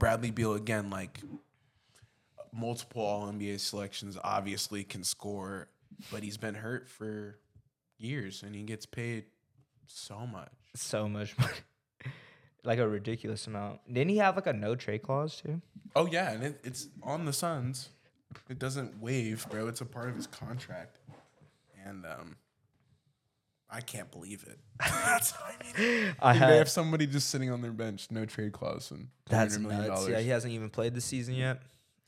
Bradley Beal again, like multiple All NBA selections, obviously can score, but he's been hurt for years and he gets paid so much. So much money. like a ridiculous amount. Didn't he have like a no trade clause too? Oh yeah, and it, it's on the Suns. It doesn't waive, bro. It's a part of his contract, and um, I can't believe it. That's I mean, I they had- have somebody just sitting on their bench, no trade clause, and That's $200 million nuts. Yeah, he hasn't even played the season yet.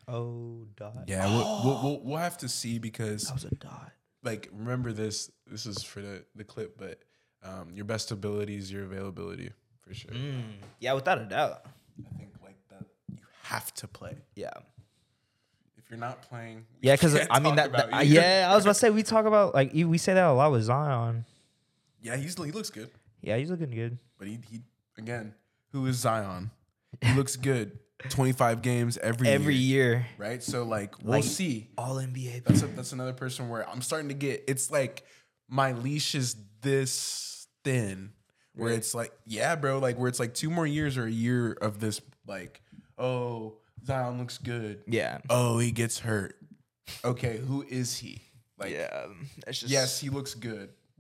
Oh, dot. Yeah, we'll, we'll, we'll, we'll have to see because That was a dot. like remember this. This is for the the clip, but um, your best ability is your availability for sure. Mm. Yeah, without a doubt. I think like that you have to play. Yeah. If you're not playing, Yeah, because I mean that, that- yeah, I was about to say we talk about like we say that a lot with Zion. Yeah, he's he looks good. Yeah, he's looking good. But he, he again, who is Zion? He looks good. 25 games every Every year, year, right? So like we'll Like- see. all NBA. That's a, that's another person where I'm starting to get. It's like my leash is this thin, where it's like, yeah, bro, like where it's like two more years or a year of this, like, oh, Zion looks good. Yeah. Oh, he gets hurt. Okay, who is he? Like, Yeah. That's just yes, he looks good.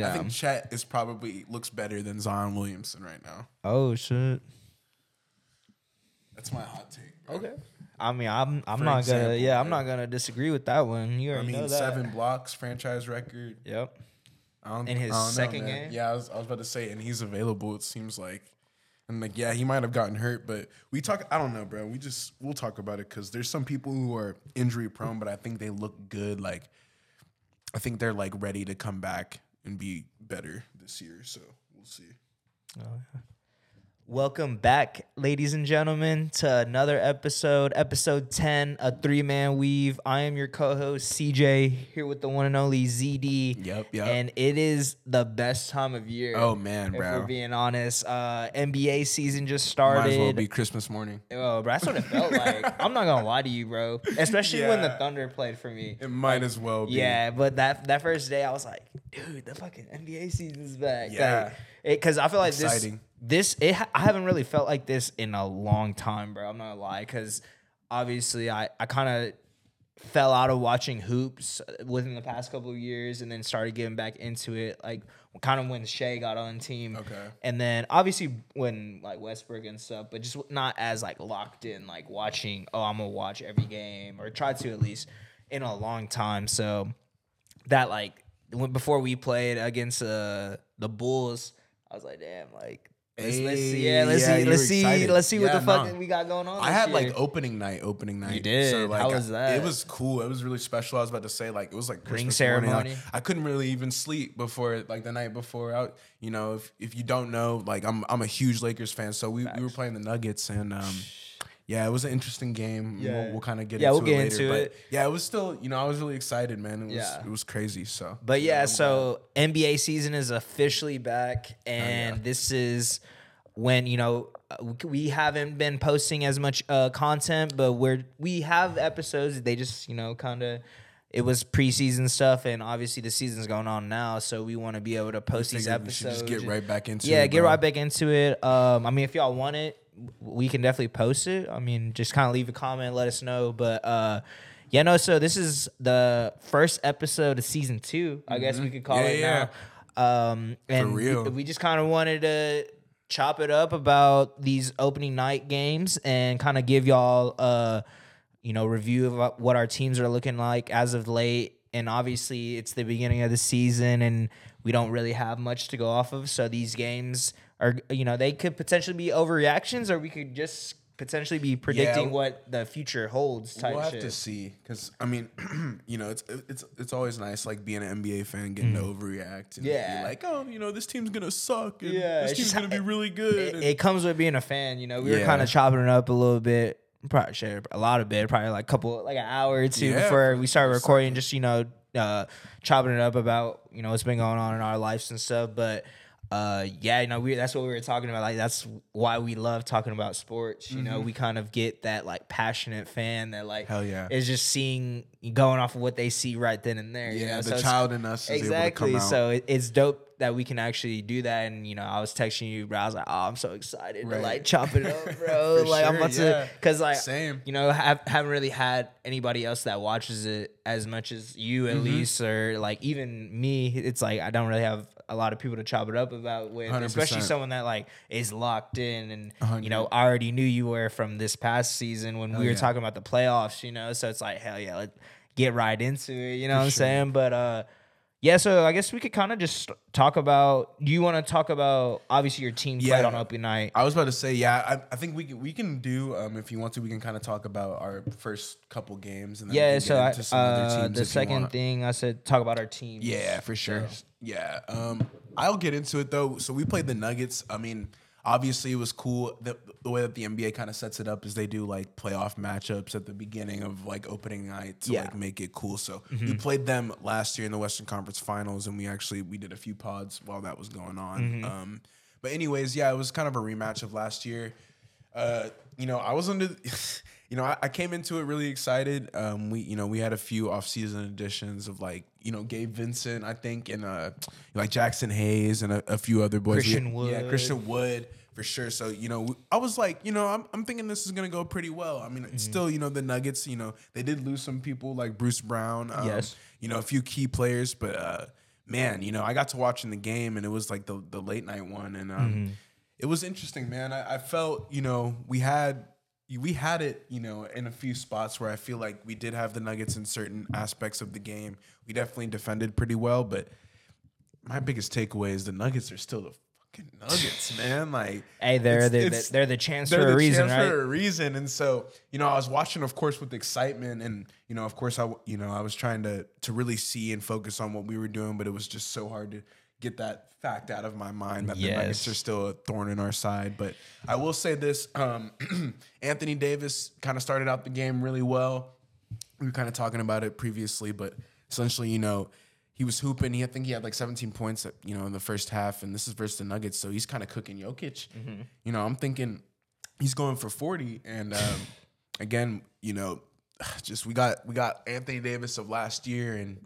Yeah. I think Chet is probably looks better than Zion Williamson right now. oh shit. That's my hot take. bro. Okay. I mean, I'm I'm For not example, gonna yeah, I'm bro. not gonna disagree with that one. You I already know that. seven blocks, franchise record. Yep. In his I don't know, second game? Yeah, I was, I was about to say, and he's available. It seems like, and like, yeah, he might have gotten hurt, but we talk. I don't know, bro. We just we'll talk about it because there's some people who are injury prone, but I think they look good. Like, I think they're like ready to come back and be better this year. So we'll see. Oh, Welcome back, ladies and gentlemen, to another episode, episode 10, a three man weave. I am your co host, CJ, here with the one and only ZD. Yep, yep. And it is the best time of year. Oh, man, if bro. we're being honest. Uh, NBA season just started. Might as well be Christmas morning. Oh, bro, that's what it felt like. I'm not gonna lie to you, bro. Especially when the Thunder played for me. It might as well be. Yeah, but that that first day, I was like, dude, the fucking NBA season's back. Yeah. Because I feel like Exciting. this this it I haven't really felt like this in a long time, bro. I'm not gonna lie, because obviously I I kind of fell out of watching hoops within the past couple of years, and then started getting back into it, like kind of when Shai got on the team. Okay. And then obviously when like Westbrook and stuff, but just not as like locked in, like watching. Oh, I'm gonna watch every game or try to at least in a long time. So that like when before we played against uh, the Bulls, I was like, damn, like. Let's, let's see, yeah, let's Hey, see, let's see, excited. let's see what Yeah, the fuck we got going on. I had year. like opening night, opening night. You did? So, like, How was I- that? It was cool. It was really special. I was about to say like it was like Ring Christmas morning. Like, ceremony? I couldn't really even sleep before like the night before. Out, you know, if if you don't know, like I'm I'm a huge Lakers fan, so we, we were playing the Nuggets and um. Yeah, it was an interesting game. Yeah. We'll, we'll kind of get Yeah, into we'll it get later. into but it. Yeah, it was still, you know, I was really excited, man. It was Yeah. it was crazy. So, But yeah, I'm so NBA season is officially back, Oh, and this is when you know we haven't been posting as much uh, content, but we're we have episodes. They just you know kind of. It was preseason stuff, and obviously the season's going on now, so we want to be able to post these figured we should episodes. just get right back into yeah, it, get bro. right back into it. Um, I mean, if y'all want it, we can definitely post it. I mean, just kind of leave a comment, let us know. But uh, yeah, no. So this is the first episode of season two. I guess we could call Mm-hmm. Yeah, it yeah. now. Um, and we- real. We, just kind of wanted to chop it up about these opening night games and kind of give y'all a you know, review of what our teams are looking like as of late. And obviously, it's the beginning of the season, and we don't really have much to go off of. So these games are you know they could potentially be overreactions, or we could just potentially be predicting Yeah. what the future holds. Type We'll have shit. to see, because I mean, you know, it's it's it's always nice like being an NBA fan getting to overreact and Mm. Yeah. be like, oh, you know, this team's gonna suck, and Yeah, this team's gonna be really good. it, and- it comes with being a fan. You know, we were kind of chopping it up a little bit. Probably share a lot of it. Probably like a couple, like an hour or two Yeah, before we started recording. Just you know, uh, chopping it up about you know what's been going on in our lives and stuff. But uh, yeah, you know, we that's what we were talking about. Like that's why we love talking about sports. You know, we kind of get that like passionate fan that like Mm-hmm. Hell yeah. is just seeing going off of what they see right then and there. you yeah, know? the So child in us is exactly. able to come out. So it, it's dope that we can actually do that. And you know, I was texting you, bro. I was like, oh, I'm so excited to like chop it up, bro. For like I'm about yeah. to, cause like Same. you know, have, haven't really had anybody else that watches it as much as you Mm-hmm. at least, or like even me. It's like I don't really have a lot of people to chop it up about with, especially 100%. someone that like is locked in and you know I already knew you were from this past season when we were yeah. talking about the playoffs. You know, so it's like hell yeah, let get right into it. You know what I'm sure. saying? But uh. Yeah, so I guess we could kind of just talk about. Do you want to talk about? Obviously, your team played Yeah. on opening night. I was about to say, yeah, I, I think we can we can do um, if you want to, we can kind of talk about our first couple games and Yeah, so I, into some other uh, teams the second thing I said talk about our team. Yeah, for sure. Yeah. Um, I'll get into it though. So we played the Nuggets. I mean, obviously it was cool. The, the way that the NBA kind of sets it up is they do like playoff matchups at the beginning of like opening night to Yeah. like make it cool. So we played them last year in the Western Conference Finals, and we actually we did a few pods while that was going on. Um, but anyways, yeah, it was kind of a rematch of last year. Uh, you know, I was under, you know, I, I came into it really excited. Um, we, you know, we had a few off-season additions of like, you know, Gabe Vincent, I think, and uh, like Jaxson Hayes and a, a few other boys. Christian yeah, Wood. Yeah, Christian Wood for sure. So you know, I was like, you know, I'm, I'm thinking this is gonna go pretty well. I mean, Mm-hmm. still, you know, the Nuggets, you know, they did lose some people like Bruce Brown. Um, Yes. You know, a few key players, but uh, man, you know, I got to watching the game and it was like the the late night one, and um, Mm-hmm. it was interesting, man. I, I felt, you know, we had we had it, you know, in a few spots where I feel like we did have the Nuggets in certain aspects of the game. We definitely defended pretty well, but my biggest takeaway is the Nuggets are still the fucking Nuggets, man. Like, Hey, they're it's- the, it's- they're the chance they're for a the reason, chance right? For a reason, and so you know, I was watching, of course, with excitement, and you know, of course, I you know, I was trying to to really see and focus on what we were doing, but it was just so hard to get that fact out of my mind that the Nuggets are still a thorn in our side. But I will say this: um, Anthony Davis kind of started out the game really well. We were kind of talking about it previously, but essentially, you know. He was hooping. He, I think he had like 17 points, at, you know, in the first half, and this is versus the Nuggets, so he's kind of cooking Jokic. You know, I'm thinking he's going for 40 and um, again you know just we got we got anthony davis of last year and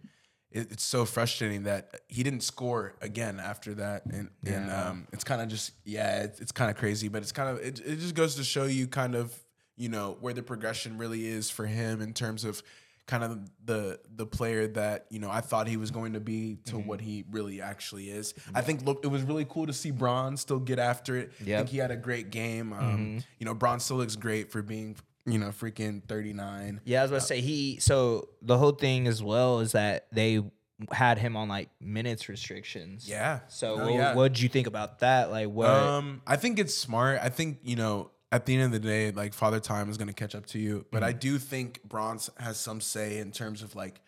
it, it's so frustrating that he didn't score again after that and and um, it's kind of just yeah it's, it's kind of crazy but it's kind of it, it just goes to show you kind of you know where the progression really is for him in terms of kind of the the player that you know I thought he was going to be to Mm-hmm. what he really actually is. I think look, it was really cool to see Bron still get after it. I Yep. Mm-hmm. think he had a great game. Um, You know, Bron still looks great for being you know freaking thirty nine. Yeah, I was about to uh, say he. So the whole thing as well is that they had him on like minutes restrictions. Yeah. So what yeah. what'd you think about that? Like what? Um, I think it's smart. I think you know at the end of the day, like Father Time is going to catch up to you. But I mm-hmm. do think Bronze has some say in terms of like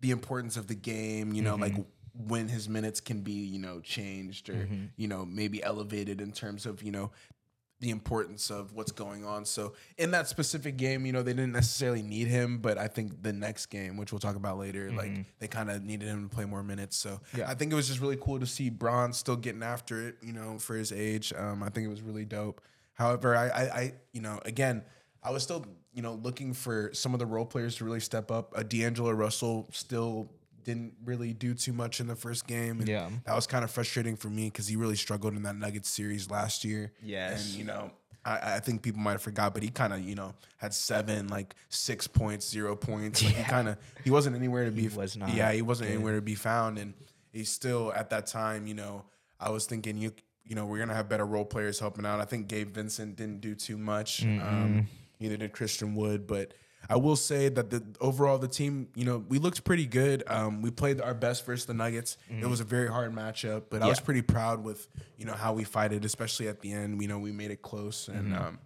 the importance of the game. You know, mm-hmm. like when his minutes can be you know changed or mm-hmm. you know maybe elevated in terms of you know the importance of what's going on. So in that specific game, you know, they didn't necessarily need him, but I think the next game, which we'll talk about later, like they kind of needed him to play more minutes. So Yeah. I think it was just really cool to see Bron still getting after it, you know, for his age. Um, I think it was really dope. However, I, I, I, you know, again, I was still, you know, looking for some of the role players to really step up. Uh, D'Angelo Russell still didn't really do too much in the first game. And Yeah. that was kind of frustrating for me because he really struggled in that Nuggets series last year. Yes. And, you know, I, I think people might have forgot, but he kind of, you know, had seven, like six points, zero points. Like He kind of, he wasn't anywhere to be. was not Yeah, he wasn't anywhere to be found. And he's still, at that time, you know, I was thinking, you, you know, we're going to have better role players helping out. I think Gabe Vincent didn't do too much. Um, neither did Christian Wood, but I will say that the overall the team, you know, we looked pretty good. Um, we played our best versus the Nuggets. It was a very hard matchup, but I was pretty proud with you know how we fight it, especially at the end. You know, we made it close, and um,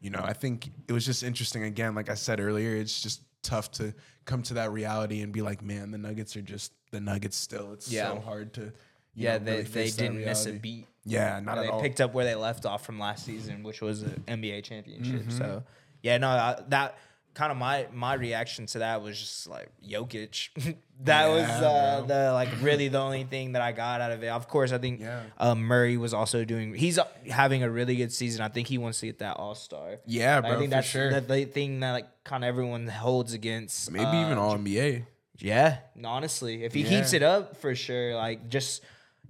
you know, I think it was just interesting. Again, like I said earlier, it's just tough to come to that reality and be like, man, the Nuggets are just the Nuggets still. It's Yeah. so hard to. you Yeah, know, they, really they didn't miss a beat. Yeah, not Uh, at they all. picked up where they left off from last season, which was an NBA championship. Mm-hmm. So yeah, no, I, that kind of my my reaction to that was just like Jokic. that was uh, the like really the only thing that I got out of it. Of course, I think Yeah. uh, Murray was also doing. He's uh, having a really good season. I think he wants to get that All Star. Yeah, bro, I think for that's sure. the, the thing that like kind of everyone holds against. Maybe uh, even all NBA. yeah, honestly, if he Yeah. keeps it up, for sure. Like just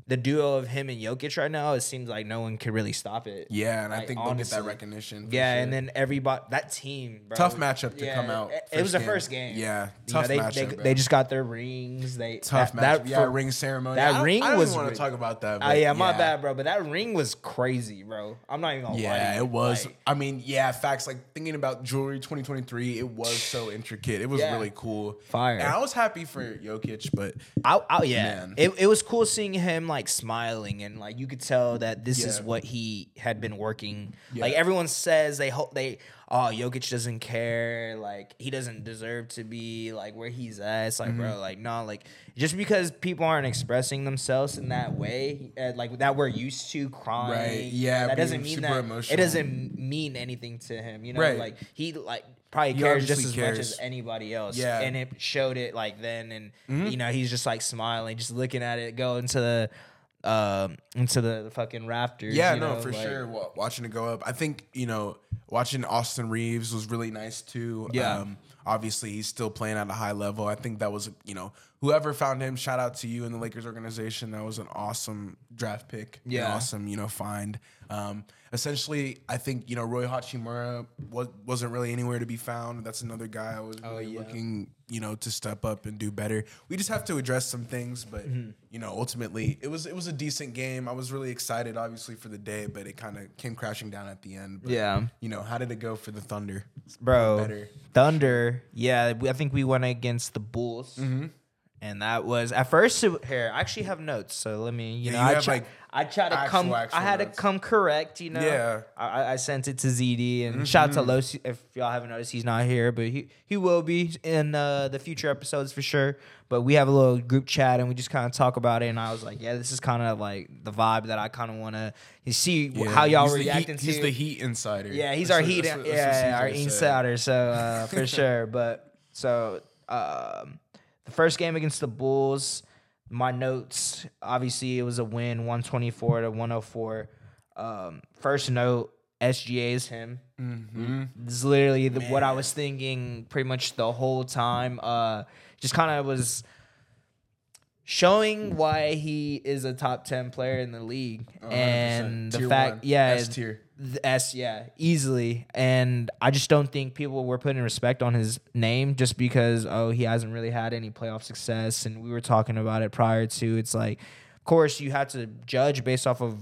the duo of him and Jokic right now, it seems like no one could really stop it. Yeah, and I Like, think they'll get that recognition. for Yeah, sure. and then everybody that team, bro, Tough matchup to yeah, come out. It, was the first game. Yeah, You tough know, they, matchup. they, they just got their rings. They tough that, matchup. yeah, for- ring ceremony. that I ring I don't was want to talk about that. Oh but yeah, my bad, bro. But that ring was crazy, bro. I'm not even gonna lie. Yeah, it was. Like, I mean, yeah, facts. Like thinking about jewelry 2023, it was so intricate. It was Yeah. really cool. Fire. And I was happy for Jokic, but I, I, yeah, Man. it, it was cool seeing him like smiling and like you could tell that this is what he had been working. Yeah. Like everyone says they hope they oh Jokic doesn't care like he doesn't deserve to be like where he's at. It's like Mm-hmm. bro like no like just because people aren't expressing themselves in that way uh, like that we're used to crying. Right, yeah, that doesn't mean that emotional. it doesn't mean anything to him. You know Right. like he like. Probably He cares just as much as anybody else. Yeah. And it showed it like then and Mm-hmm. you know he's just like smiling just looking at it go into the um into the, the fucking rafters yeah, no, know, for like- sure. Wa- Watching it go up, I think you know, watching Austin Reaves was really nice too. Yeah. Um, obviously, he's still playing at a high level. I think that was you know, whoever found him, shout out to you and the Lakers organization. That was an awesome draft pick. an Yeah. awesome you know find. Um, essentially, I think you know Rui Hachimura was, wasn't really anywhere to be found. That's another guy I was really yeah. looking you know to step up and do better. We just have to address some things, but Mm-hmm. you know ultimately it was it was a decent game. I was really excited, obviously for the day, but it kind of came crashing down at the end. But, Yeah. you know how did it go for the Thunder, bro thunder yeah i think we went against the bulls Mm-hmm. And that was at first it, here i actually have notes so let me you Yeah, know you i have, try, like, i try to actual, come actual i had notes. to come correct you know Yeah. i, I- sent it to zd and shout out Mm-hmm. to los if y'all haven't noticed he's not here but he he will be in uh, the future episodes for sure but we have a little group chat and we just kind of talk about it and i was like yeah this is kind of like the vibe that i kind of want to see Yeah, how y'all he's were the reacting to He's the Heat insider. yeah, he's That's our what- heat. that's what- that's yeah, our insider. So uh, for sure. But so um, the first game against the Bulls, my notes. Obviously, it was a win, one twenty four to one hundred four. Um, first note. SGA is him. Mm-hmm. This is literally the, what I was thinking pretty much the whole time. Uh, just kind of was showing why he is a top 10 player in the league Oh, 100%. and the Tier fact one. yeah S tier. S, yeah, easily. And I just don't think people were putting respect on his name just because oh he hasn't really had any playoff success. And we were talking about it prior to. It's like, of course, you have to judge based off of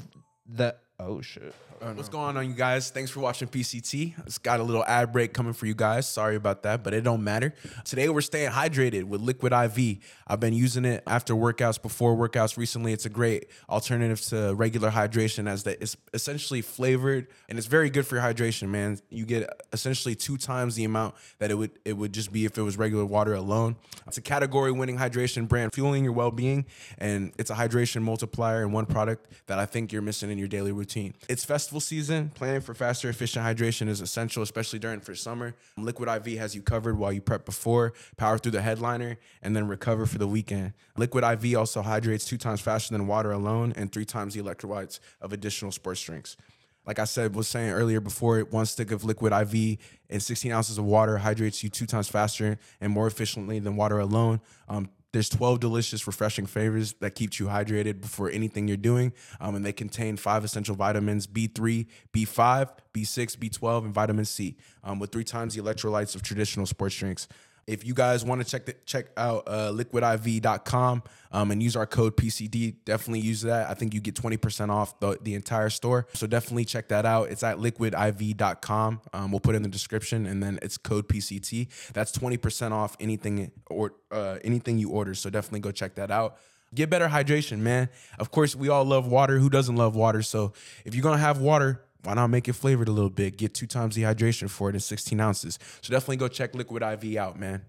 the oh shit. Oh, What's going on, you guys? Thanks for watching PCT. It's got a little ad break coming for you guys. Sorry about that, but it don't matter. Today we're staying hydrated with Liquid IV. I've been using it after workouts, before workouts. Recently, it's a great alternative to regular hydration, as that it's essentially flavored and it's very good for your hydration. Man, you get essentially two times the amount that it would it would just be if it was regular water alone. It's a category-winning hydration brand, fueling your well-being, and it's a hydration multiplier in one product that I think you're missing in your daily routine. It's festival season. Planning for faster, efficient hydration is essential, especially during for summer. Liquid IV has you covered while you prep before, power through the headliner, and then recover for the weekend. Liquid IV also hydrates two times faster than water alone and three times the electrolytes of additional sports drinks. Like I said, was saying earlier before, one stick of liquid IV and 16 ounces of water hydrates you two times faster and more efficiently than water alone. Um, there's 12 delicious, refreshing flavors that keeps you hydrated before anything you're doing. Um, and they contain five essential vitamins B3, B5, B6, B12, and vitamin C, um, with three times the electrolytes of traditional sports drinks. If you guys want to check the, check out uh, liquidiv.com um, and use our code PCT, definitely use that. I think you get 20% off the, the entire store. So definitely check that out. It's at liquidiv.com. Um, we'll put it in the description and then it's code PCT. That's 20% off anything or uh, anything you order. So definitely go check that out. Get better hydration, man. Of course, we all love water. Who doesn't love water? So if you're gonna have water, why not make it flavored a little bit? Get two times the hydration for it in 16 ounces. So definitely go check Liquid IV out, man.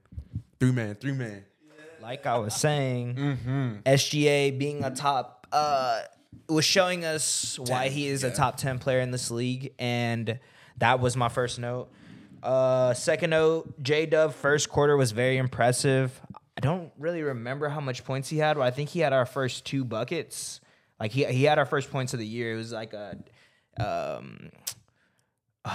Three man, three man. like I was saying, Mm-hmm. SGA being a top uh, was showing us why he is a top ten player in this league, and that was my first note. Uh, second note, J Dub first quarter was very impressive. I don't really remember how much points he had, but I think he had our first two buckets. Like he he had our first points of the year. It was like a um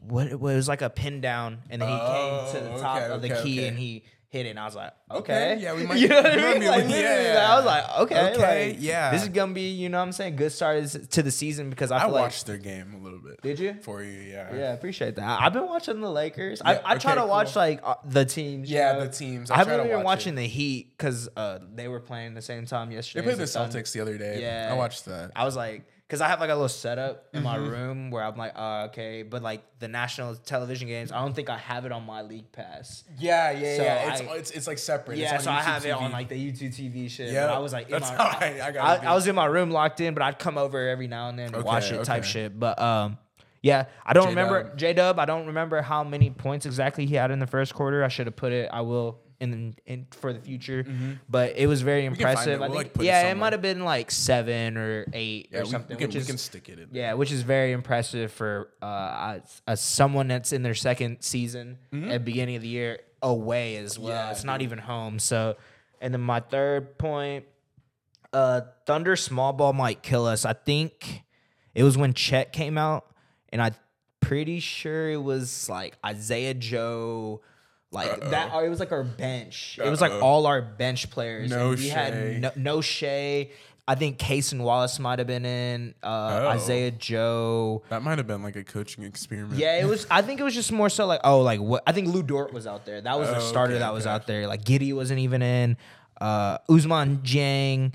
what it was like a pin down, and then he came to the Oh, top okay, of the okay, key okay. and he hit it. And I was like, Okay, yeah, we might- You know what I mean? Like, literally, yeah. I was like, okay, Okay, like, yeah. this is gonna be, you know, what I'm saying, good start is- to the season because I I feel like. watched their game a little bit. Did you? For you, yeah. Yeah, I appreciate that. I've been watching the Lakers. Yeah, I, I try to watch like uh, the teams. you Yeah, know? the teams. I, I haven't been watch watching it. the Heat because uh, they were playing the same time yesterday. They played the. Celtics the other day. Yeah, I watched that. I was like, because I have like a little setup in my Mm-hmm. room where I'm like, oh, okay, but like the national television games, I don't think I have it on my league pass. Yeah, yeah, So yeah. It's, I- it's it's like separate. Yeah, it's so on I YouTube have it on like the YouTube TV shit. Yeah, I was like, in that's my, how I- I gotta I, was in my room locked in, but I'd come over every now and then to watch Okay, it type shit. But um, yeah, I don't J-Dub. remember J Dub. I don't remember how many points exactly he had in the first quarter. I should have put it. I will in in for the future. But it was very Mm-hmm. impressive. it. I We'll, think like, put it yeah, it might have been like seven or eight Yeah, or we, something, we can, which we is can stick it in. yeah, which is very impressive for uh, as, as someone that's in their second season at the beginning of the year away as well. Mm-hmm. Yeah, it's not even home. So, and then my third point, uh, Thunder small ball might kill us. I think it was when Chet came out, and I'm pretty sure it was like Isaiah Joe. Like that, or it was like our bench. It was like all our bench players. No and we Shai. had no, no Shai. I think Cason Wallace might have been in. Uh, Oh. Isaiah Joe. That might have been like a coaching experiment. Yeah, it was. I think it was just more so like, oh, like what? I think Lu Dort was out there. That was the Oh, starter okay, that was okay. out there. Like Giddey wasn't even in. Uh, Usman Jang,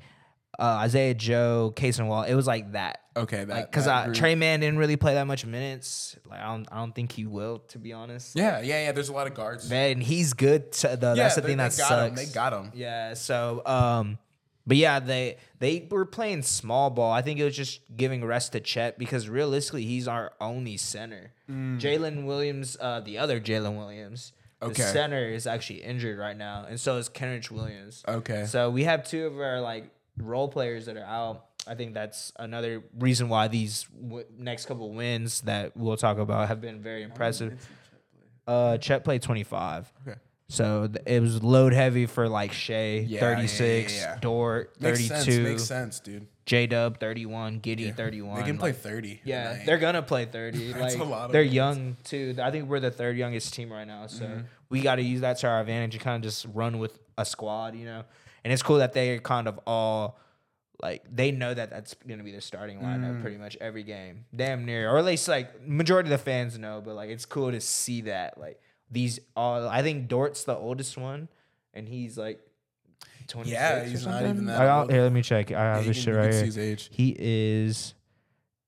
uh, Isaiah Joe, Cason Wall. It was like that. Okay, that cause that uh, Tre Mann didn't really play that much minutes. Like, I don't, I don't think he will, to be honest. Yeah, yeah, yeah. There's a lot of guards. Man, he's good. To the, yeah, that's the thing that got sucks. him. They got him. Yeah. So, um, but yeah, they they were playing small ball. I think it was just giving rest to Chet because realistically, he's our only center. Mm. Jalen Williams, uh, the other Jaylin Williams, the Okay. center is actually injured right now, and so is Kenrich Williams. Okay. So we have two of our like role players that are out. I think that's another reason why these w- next couple wins that we'll talk about have been very impressive. Uh, Chet played twenty five. Okay. So th- it was load heavy for like Shai, Yeah, yeah, 36, yeah, yeah. Dort, Makes 32, sense. Makes sense, dude. J Dub, 31, Giddey, 31. They can play like- 30. yeah, tonight. they're gonna play 30. That's like a lot of they're wins. young too. I think we're the third youngest team right now. So Mm-hmm. we got to use that to our advantage and kind of just run with a squad, you know. And it's cool that they're kind of all like they know that that's gonna be their starting lineup Mm. pretty much every game, damn near, or at least like majority of the fans know. But like it's cool to see that like these all. I think Dort's the oldest one, and he's like. 26 Yeah, he's not even that I got- old. Here, let me check. I have you this shit right here. his age. He is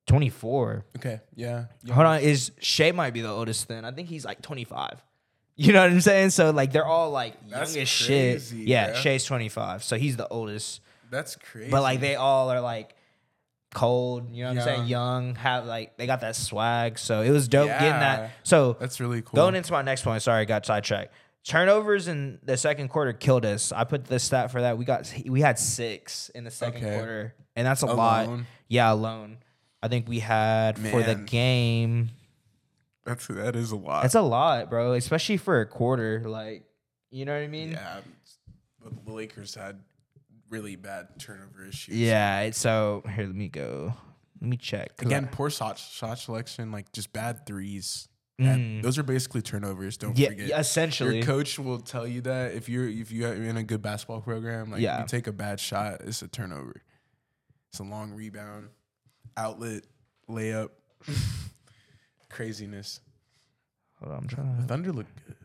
24. Okay. Yeah. Hold on, is Shai might be the oldest then? I think he's like 25. You know what I'm saying? So like they're all like young That's as shit. crazy, Yeah, bruh. Shai's 25, so he's the oldest. That's crazy. But like they all are like cold. You know what I'm saying? Young. Young, have like they got that swag. So it was dope getting Yeah. that. So that's really cool. Going into my next point, sorry, I got sidetracked. Turnovers in the second quarter killed us. I put the stat for that. We got we had six in the second Okay. quarter, and that's a lot. Alone? Yeah, alone. I think we had for the Man. game. That's that is a lot. That's a lot, bro. Especially for a quarter. Like, you know what I mean? yeah. But the Lakers had really bad turnover issues. Yeah. So here. Let me go. Let me check Again, I- poor shot shot selection, like just bad threes. Mm. And those are basically turnovers. Don't yeah, forget. essentially. Your coach will tell you that if you're if you're in a good basketball program, like Yeah. you take a bad shot, it's a turnover. It's a long rebound, outlet, layup. Craziness. Hold on, I'm trying to. Thunder look good.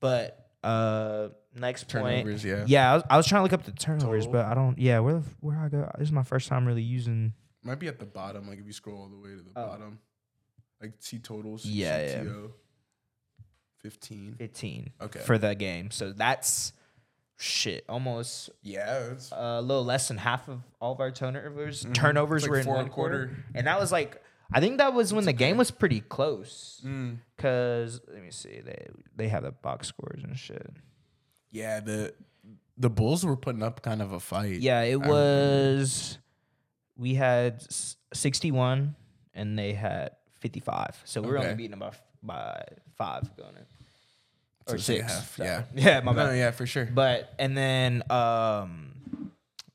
But Uh, next Turnovers, point. yeah. Yeah, I was, I was trying to look up the turnovers, Total. but I don't. Yeah, where where I go? This is my first time really using. Might be at the bottom. Like if you scroll all the way to the Oh. bottom, like see totals. Yeah, yeah. Fifteen. 15 Okay. for the game. So that's shit. Almost Yeah, it's a little less than half of all of our turnovers. Mhm. Turnovers like were in one quarter. quarter. and that was like I think that was when the game was pretty close. mm. Cause let me see, they they have the box scores and shit. yeah. The the Bulls were putting up kind of a fight. Yeah, it remember. was. We had sixty-one, and they had fifty-five. So we were only beating them by, by five going in, or like six. half, so- yeah. yeah, my No, bad. yeah, for sure. But and then um,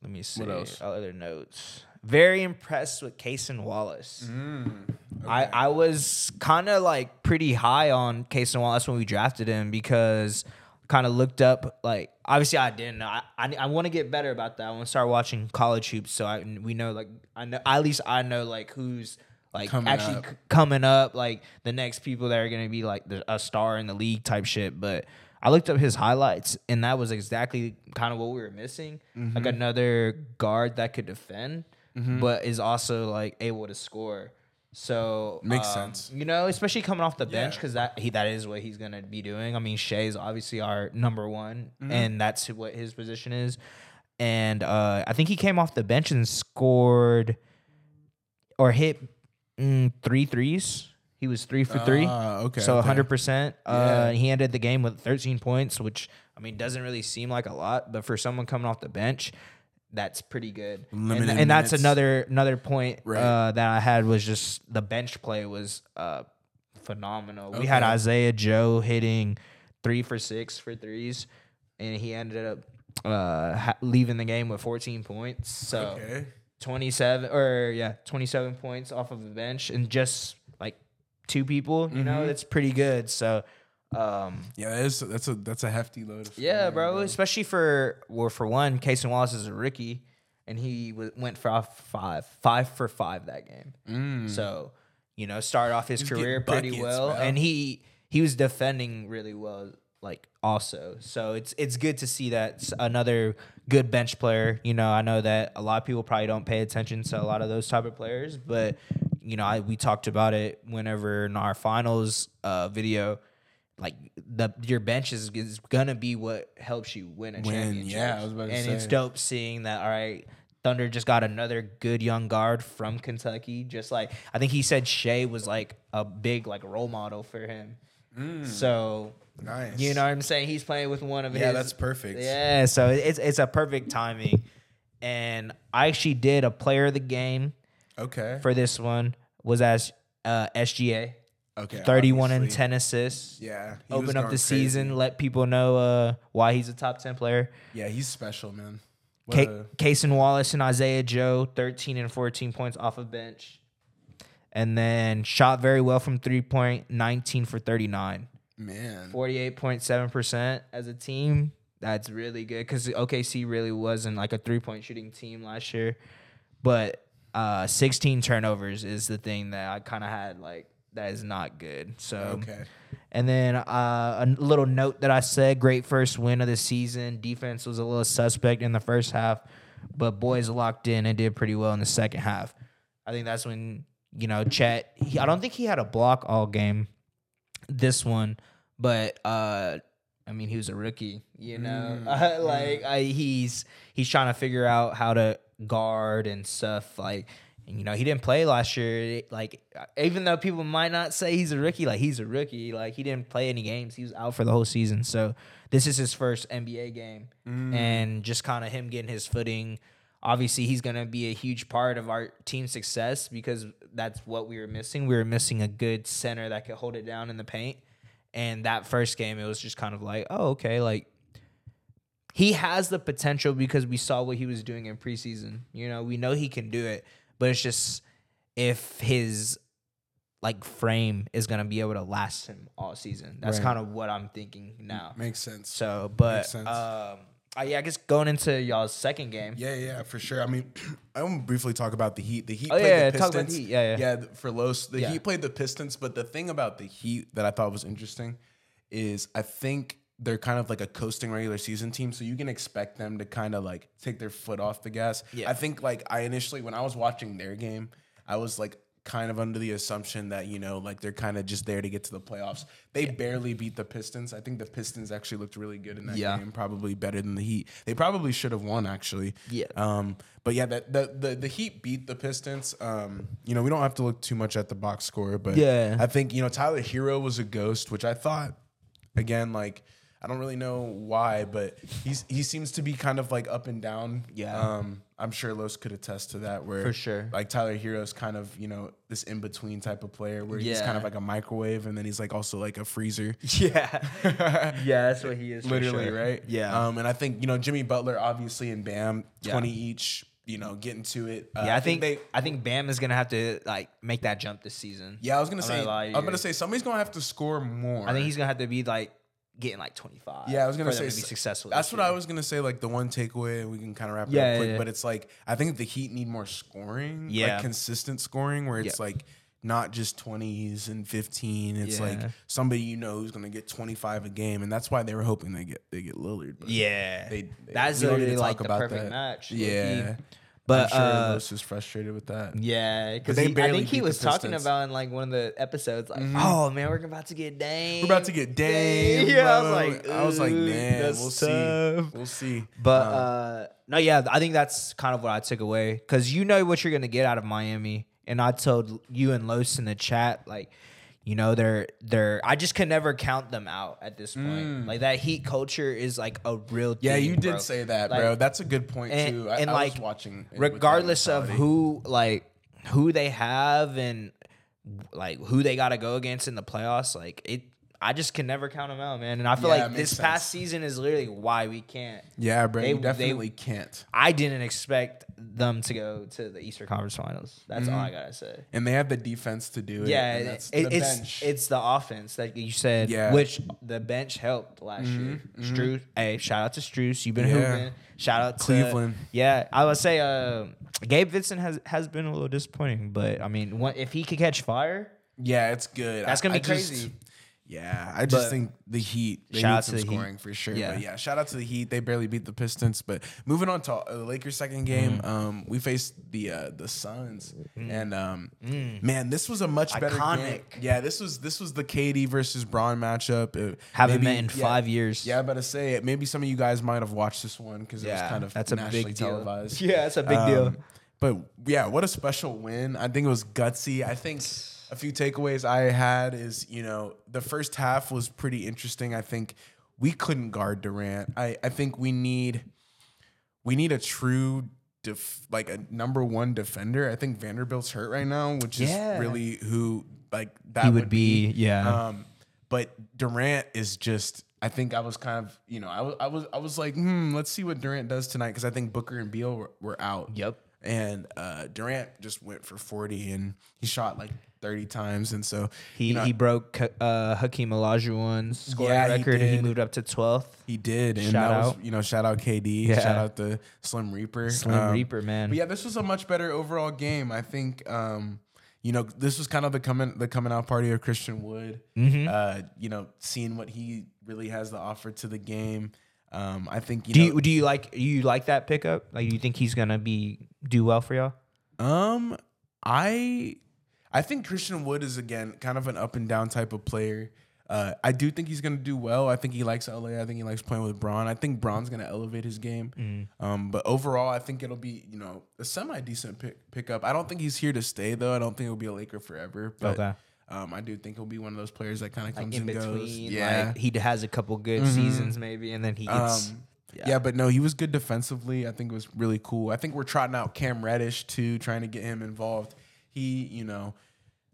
let me see What else? other notes. Very impressed with Cason Wallace. Mm, I, okay. I was kind of like pretty high on Cason Wallace when we drafted him because kind of looked up like obviously I didn't know. I I, I want to get better about that. I want to start watching college hoops so I we know like I know at least I know like who's like Coming actually c- coming up like the next people that are gonna be like the, a star in the league type shit. But I looked up his highlights and that was exactly kind of what we were missing. Mm-hmm. Like another guard that could defend, but is also like able to score. So Makes um, sense. you know, especially coming off the bench Yeah. because that he that is what he's gonna be doing. I mean, Shai's obviously our number one, Mm-hmm. and that's what his position is. And uh, I think he came off the bench and scored or hit mm, three threes. He was three for three. Ah, okay, So okay. 100%. Uh, Yeah. He ended the game with 13 points, which, I mean, doesn't really seem like a lot, but for someone coming off the bench, that's pretty good. And, Limited and that's another another point Right. uh, that I had was just the bench play was uh, phenomenal. We had Isaiah Joe hitting three for six for threes, and he ended up uh, ha- leaving the game with 14 points. So Okay. 27 or yeah 27 points off of the bench and just like two people you know Mhm. that's pretty good so um Yeah, that is, that's a that's a hefty load. Of yeah scoring, bro especially for well for one Cason Wallace is a rookie and he w- went for five five for five that game Mm. so you know started off his He's career pretty buckets, well bro. and he he was defending really well like also so it's it's good to see that another good bench player you know i know that a lot of people probably don't pay attention to a lot of those type of players but you know I, we talked about it whenever in our finals uh video like the your bench is, is gonna be what helps you win a Win, championship yeah, I was about to and it's dope seeing that all right Thunder just got another good young guard from Kentucky. Just like I think he said Shai was like a big like role model for him. So Mm. Nice. you know what I'm saying? He's playing with one of his Yeah, that's perfect. Yeah, so it's it's a perfect timing. And I actually did a player of the game Okay. for this one was as uh, SGA. Okay. 31 and obviously. 10 assists. Yeah. Open up the crazy. season, let people know uh, why he's a top 10 player. Yeah, he's special, man. What Ca- a- Wallace and Isaiah Joe, 13 and 14 points off of bench. And then shot very well from three point, 19 for 39. man. 48.7% as a team. That's really good because OKC really wasn't like a three point shooting team last year. But uh, 16 turnovers is the thing that I kind of had like, that is not good. So, Okay. and then uh, a little note that I said: great first win of the season. Defense was a little suspect in the first half, but boys locked in and did pretty well in the second half. I think that's when you know Chet. He, I don't think he had a block all game. This one, but uh, I mean he was a rookie. You know, like I, he's he's trying to figure out how to guard and stuff like. And, you know, he didn't play last year. Like, even though people might not say he's a rookie, like he's a rookie. Like he didn't play any games. He was out for the whole season. So this is his first NBA game, mm. and just kind of him getting his footing. Obviously, he's gonna be a huge part of our team success because that's what we were missing. We were missing a good center that could hold it down in the paint. And that first game, it was just kind of like, oh, okay, like he has the potential because we saw what he was doing in preseason. You know, we know he can do it, but it's just if his like frame is gonna be able to last him all season. That's Right. kind of what I'm thinking now. Makes sense. So, but sense. um, uh, yeah, I guess going into y'all's second game. Yeah, yeah, for sure. I mean, I want to briefly talk about the Heat. The Heat Oh, played yeah, the talk about Heat. Yeah, yeah. yeah. For Los, the Yeah. Heat played the Pistons. But the thing about the Heat that I thought was interesting is I think they're kind of like a coasting regular season team, so you can expect them to kind of like take their foot off the gas. Yeah. I think like I initially when I was watching their game, I was like kind of under the assumption that you know like they're kind of just there to get to the playoffs. They barely beat the Pistons. I think the Pistons actually looked really good in that Yeah. game, probably better than the Heat. They probably should have won actually. Yeah. Um, but yeah, that the, the the Heat beat the Pistons. Um, you know, we don't have to look too much at the box score, but Yeah. I think you know Tyler Herro was a ghost, which I thought again like. I don't really know why, but he's he seems to be kind of like up and down. Yeah. Um, I'm sure Los could attest to that. Where For sure. like Tyler Herro's kind of you know this in between type of player where he's kind of like a microwave and then he's like also like a freezer. Yeah, yeah, that's what he is. for Literally, sure. right? Yeah, Um, and I think you know Jimmy Butler obviously and Bam Yeah. 20 each. You know, getting to it. Uh, yeah. I think they. I think Bam is gonna have to like make that jump this season. Yeah, I was gonna I'm say. to I'm gonna say somebody's gonna have to score more. I think he's gonna have to be like getting like 25. Yeah, I was gonna say to be successful. That's what I was gonna say. Like the one takeaway, and we can kind of wrap it Yeah, up yeah, quick. yeah. But it's like I think the Heat need more scoring. Yeah. like consistent scoring, where it's like not just 20s and 15. It's like somebody you know who's gonna get 25 a game, and that's why they were hoping they get they get Lillard. But Yeah, they, they- that's we don't to literally like talk the about perfect that. match. Yeah, but I'm sure uh, Los is frustrated with that. yeah, because I think he was talking about in like one of the episodes, like, oh man, we're about to get Dame. We're about to get Dame. Yeah, I was like, I was like, "Ooh, man, we'll tough." see, we'll see. But Um, uh, no, yeah, I think that's kind of what I took away because you know what you're gonna get out of Miami, and I told you and Los in the chat like, you know, they're they're. I just can never count them out at this point. Like that Heat culture is like a real. Mm. yeah, thing, you did bro. say that, Like, bro. That's a good point and- too. I, and, I like, was watching, it with that regardless of who like who they have and like who they got to go against in the playoffs like it i just can never count them out man and i feel Yeah, like this past season is literally why we can't Yeah, bro, They- you they- definitely can't. i didn't expect them to go to the eastern conference finals that's Mm-hmm. all i gotta say And they have the defense to do it. yeah, and it- that's it- the it's bench. it's the offense that you said, Yeah. which the bench helped last year. Strus, hey, shout out to Strus, you've been Mm-hmm. Yeah. hooping. Shout out to Cleveland. Yeah, I would say uh, Gabe Vincent has has been a little disappointing, but I mean, what, if he could catch fire, yeah, it's good. That's gonna be I just- crazy. Yeah, I just But- think the Heat. They Shout need out some to the Heat. scoring for sure. Yeah. But yeah, shout out to the Heat. They barely beat the Pistons. But moving on to uh, the Lakers' second game, Mm-hmm. um, we faced the uh, the Suns, and um, man, this was a much better game. Mm. Yeah, this was this was the KD versus Bron matchup. It- Haven't maybe- met in yeah, five years. Yeah, I about to say it. Maybe some of you guys might have watched this one because it was kind of that's a big deal. televised. Yeah, that's a big deal. Um, But yeah, what a special win. I think it was gutsy. I think a few takeaways I had is, you know, the first half was pretty interesting. I think we couldn't guard Durant. I, I think we need we need a true def, like a number one defender. I think Vanderbilt's hurt right now, which Yeah. is really who like that He would be, yeah. Um, but Durant is just. I think I was kind of, you know, I was, I was, I was like, hmm, let's see what Durant does tonight because I think Booker and Beal were, were out. Yep. And uh, Durant just went for 40 and he shot like 30 times. And so he you know, he broke uh, Hakeem Olajuwon's scoring Yeah, he record, and he moved up to twelfth. he did. And Shout that was, out. you know, shout out KD. Yeah. Shout out the Slim Reaper. Slim Um, Reaper, man. But yeah, this was a much better overall game. I think, um, you know, this was kind of the coming the coming out party of Christian Wood. Mm-hmm. Uh, you know, seeing what he really has to offer to the game. Um, I think you Do know. you do you like you like that pickup? Like, you think he's gonna be do well for y'all? Um, I I think Christian Wood is again kind of an up and down type of player. Uh, I do think he's gonna do well. I think he likes LA. I think he likes playing with Bron. I think Bron's gonna elevate his game. Um, but overall, I think it'll be you know a semi decent pick pickup. I don't think he's here to stay though. I don't think he'll be a Laker forever. But Okay. um, I do think he'll be one of those players that kind of Like comes in and between, goes. Yeah. like he has a couple good seasons maybe, and then he gets. Um, yeah. but no, he was good defensively. I think it was really cool. I think we're trotting out Cam Reddish too, trying to get him involved. He, you know,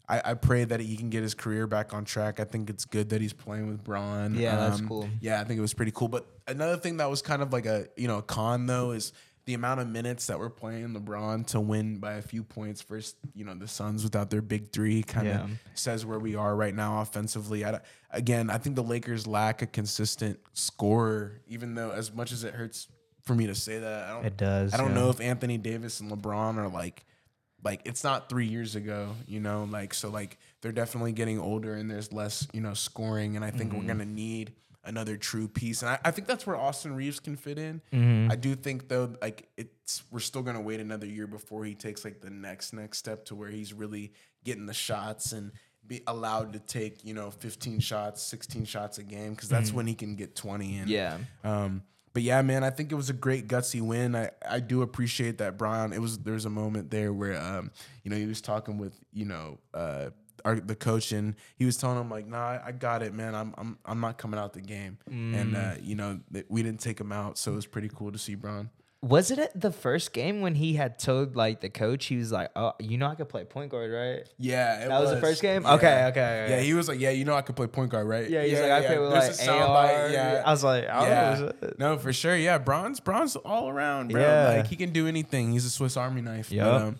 I, I pray that he can get his career back on track. I think it's good that he's playing with Bron. Yeah, that's um, cool. Yeah, I think it was pretty cool. But another thing that was kind of like a you know a con though is the amount of minutes that we're playing LeBron to win by a few points versus you know the Suns without their big three kind of Yeah. says where we are right now offensively. I, again, I think the Lakers lack a consistent scorer, even though as much as it hurts for me to say that, I don't. It does, I don't yeah. know if Anthony Davis and LeBron are like, like it's not three years ago, you know, like so like they're definitely getting older and there's less, you know, scoring, and I think Mm-hmm. we're gonna need another true piece. And I, I think that's where Austin Reaves can fit in. Mm-hmm. I do think though, like it's we're still gonna wait another year before he takes like the next next step to where he's really getting the shots and be allowed to take you know 15 shots, 16 shots a game because that's when he can get 20 in. Mm-hmm. Yeah. Um, but yeah, man, I think it was a great gutsy win. I, I do appreciate that Brian. It was there's a moment there where um, you know, he was talking with, you know, uh our, the coach and he was telling him like, "Nah, I, got it, man. I'm I'm I'm not coming out the game." And uh, you know, we didn't take him out, so it was pretty cool to see Brown. Was it at the first game when he had told like the coach he was like, "Oh, you know I could play point guard, right?" Yeah, That was the first game? Okay, okay, okay. Yeah, he was like, "Yeah, you know I could play point guard, right?" Yeah, he's like, I play with There's like a AR. soundbite, Yeah. I was like, oh, yeah. No, for sure. Yeah, Bronze, Bronze all around, bro. Yeah. Like he can do anything. He's a Swiss Army knife. Yeah. Um,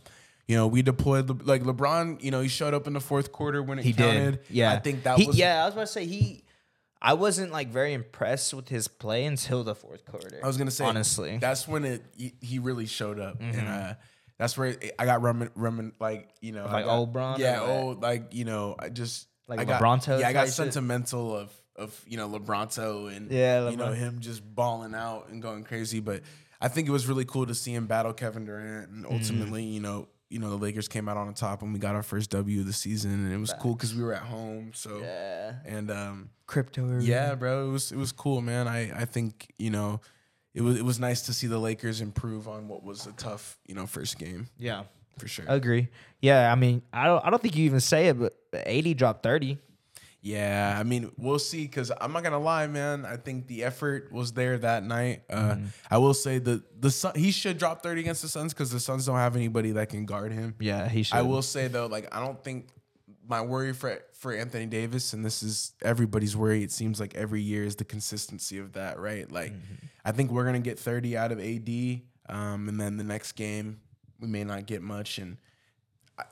you know, we deployed Le- like LeBron. You know, he showed up in the fourth quarter when it He counted. did. Yeah, I think that He- was. Yeah, I was about to say he. I wasn't like very impressed with his play until the fourth quarter. I was gonna say honestly. Mm-hmm. that's when it he, he really showed up, and uh, that's where it, I got remin, remin like you know Like got- old Bron yeah, old like you know I just Like I got, LeBronto yeah, I got sentimental of of you know LeBronto and Yeah, you know him just balling out and going crazy, but I think it was really cool to see him battle Kevin Durant, and Mm-hmm. ultimately you know. You know the Lakers came out on the top, and we got our first W of the season, and it was cool because we were at home. So, yeah, and um, crypto. yeah, bro, it was it was cool, man. I I think you know, it was it was nice to see the Lakers improve on what was a tough you know first game yeah. for sure. Agree. Yeah, I mean, I don't. I don't think you even say it, but AD dropped thirty. Yeah, I mean we'll see because I'm not gonna lie, man. I think the effort was there that night. Uh, I will say the the Sun, he should drop 30 against the Suns because the Suns don't have anybody that can guard him. Yeah, he should. I will say though, like I don't think my worry for for Anthony Davis, and this is everybody's worry. It seems like every year is the consistency of that, right? Like I think we're gonna get 30 out of AD, um, and then the next game we may not get much, and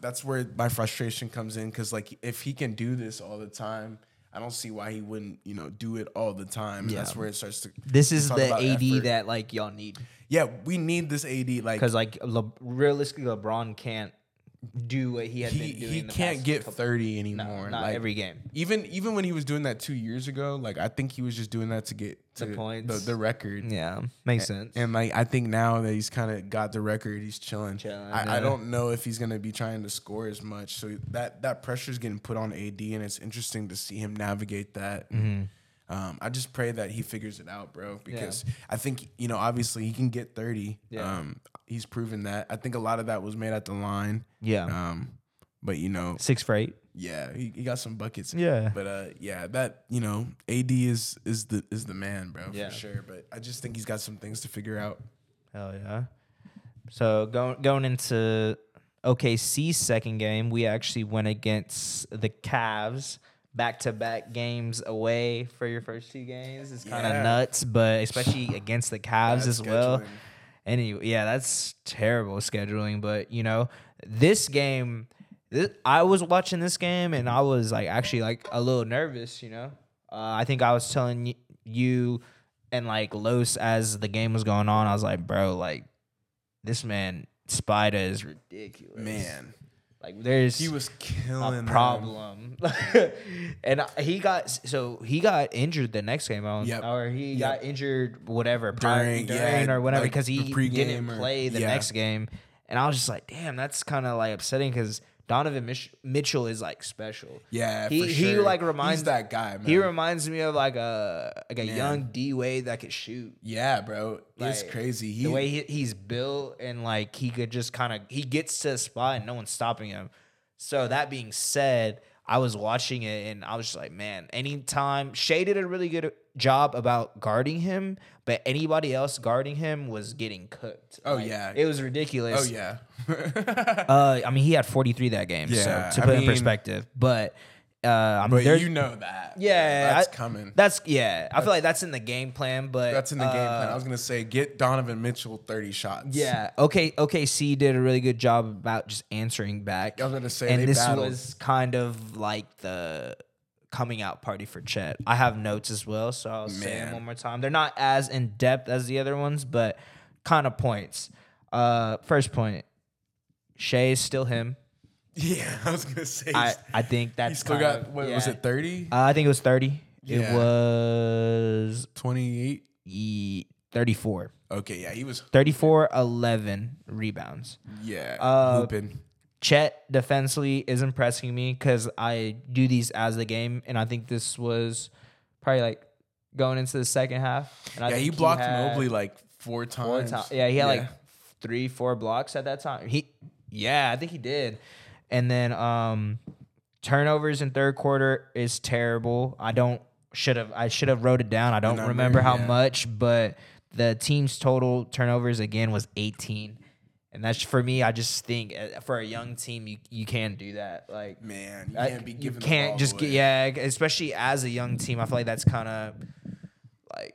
that's where my frustration comes in because like if he can do this all the time. I don't see why he wouldn't, you know, do it all the time. And that's where it starts to. This is the AD effort. that like y'all need Yeah, we need this AD. Like because like Le- realistically, LeBron can't do what he had he been doing. he the can't get couple- 30 No, anymore. not like, every game. Even even when he was doing that two years ago, like I think he was just doing that to get The to points. the, the record. Yeah, makes sense. And like I think now that he's kind of got the record, he's chilling. Chilling, I, yeah. I don't know if he's gonna be trying to score as much. So that that pressure is getting put on AD, and it's interesting to see him navigate that. Mm-hmm. Um, I just pray that he figures it out, bro, because I think you know obviously he can get thirty. Yeah. Um, he's proven that. I think a lot of that was made at the line. yeah, Um, but you know, six for eight. yeah, he, he got some buckets. Yeah. But uh yeah, that you know, AD is is the is the man, bro, Yeah. for sure. But I just think he's got some things to figure out. Hell yeah. So going going into OKC's second game, we actually went against the Cavs. Back to back games away for your first two games is kind of Yeah. nuts, but especially against the Cavs as well. Anyway, yeah, that's terrible scheduling. But you know, this game, this, I was watching this game and I was like actually like a little nervous. You know, uh, I think I was telling y- you and like Los as the game was going on. I was like, bro, like this man Spider is ridiculous, Man, Like there's he was killing a problem, and he got so he got injured the next game, on, Yep. or he Yep. got injured whatever During, during, yeah, or whatever like because he didn't or- play the yeah. next game, and I was just like, damn, that's kind of like upsetting because Donovan Mich- Mitchell is like special. Yeah, he for he like reminds he's that guy, man. He reminds me of like a like a Man. young D Wade that could shoot. yeah, bro, it's Like, crazy. He the way he, he's built and like he could just kind of he gets to a spot and no one's stopping him. So that being said, I was watching it and I was just like, man, anytime Shai did a really good job about guarding him, but anybody else guarding him was getting cooked. Oh, Like, yeah. it was ridiculous. oh yeah, Uh, I mean, he had 43 that game. Yeah, so to I put in mean- perspective, but uh, I mean, but there- you know that. yeah, that's I- coming. That's yeah. I feel like that's in the game plan, but That's in the game plan. uh, I was gonna say get Donovan Mitchell thirty shots. Yeah. Okay. OKC did a really good job about just answering back. I was gonna say, and they this battled. was kind of like the coming out party for Chet. I have notes as well, so I'll say them one more time. They're not as in depth as the other ones, but kind of points. Uh, first point, Shai is still him. yeah. I was gonna say. I, I think that's he still got of- what was it thirty? Uh, I think it was thirty. It was 28. e- 34. Okay, yeah, he was. 34 11 rebounds. Yeah, Uh, hooping. Chet defensively is impressing me because I do these as the game, and I think this was probably like going into the second half. And I Yeah, he blocked had Mobley like four four times. Yeah, he had like three, four blocks at that time. He, yeah, I think he did. And then um, turnovers in third quarter is terrible. I don't should have I should have wrote it down. I don't number, remember how yeah. much, but the team's total turnovers again was 18. And that's for me. I just think uh, for a young team, you you can do that. Like Man, you can't be you giving. the can't just away. get yeah, especially as a young team. I feel like that's kind of like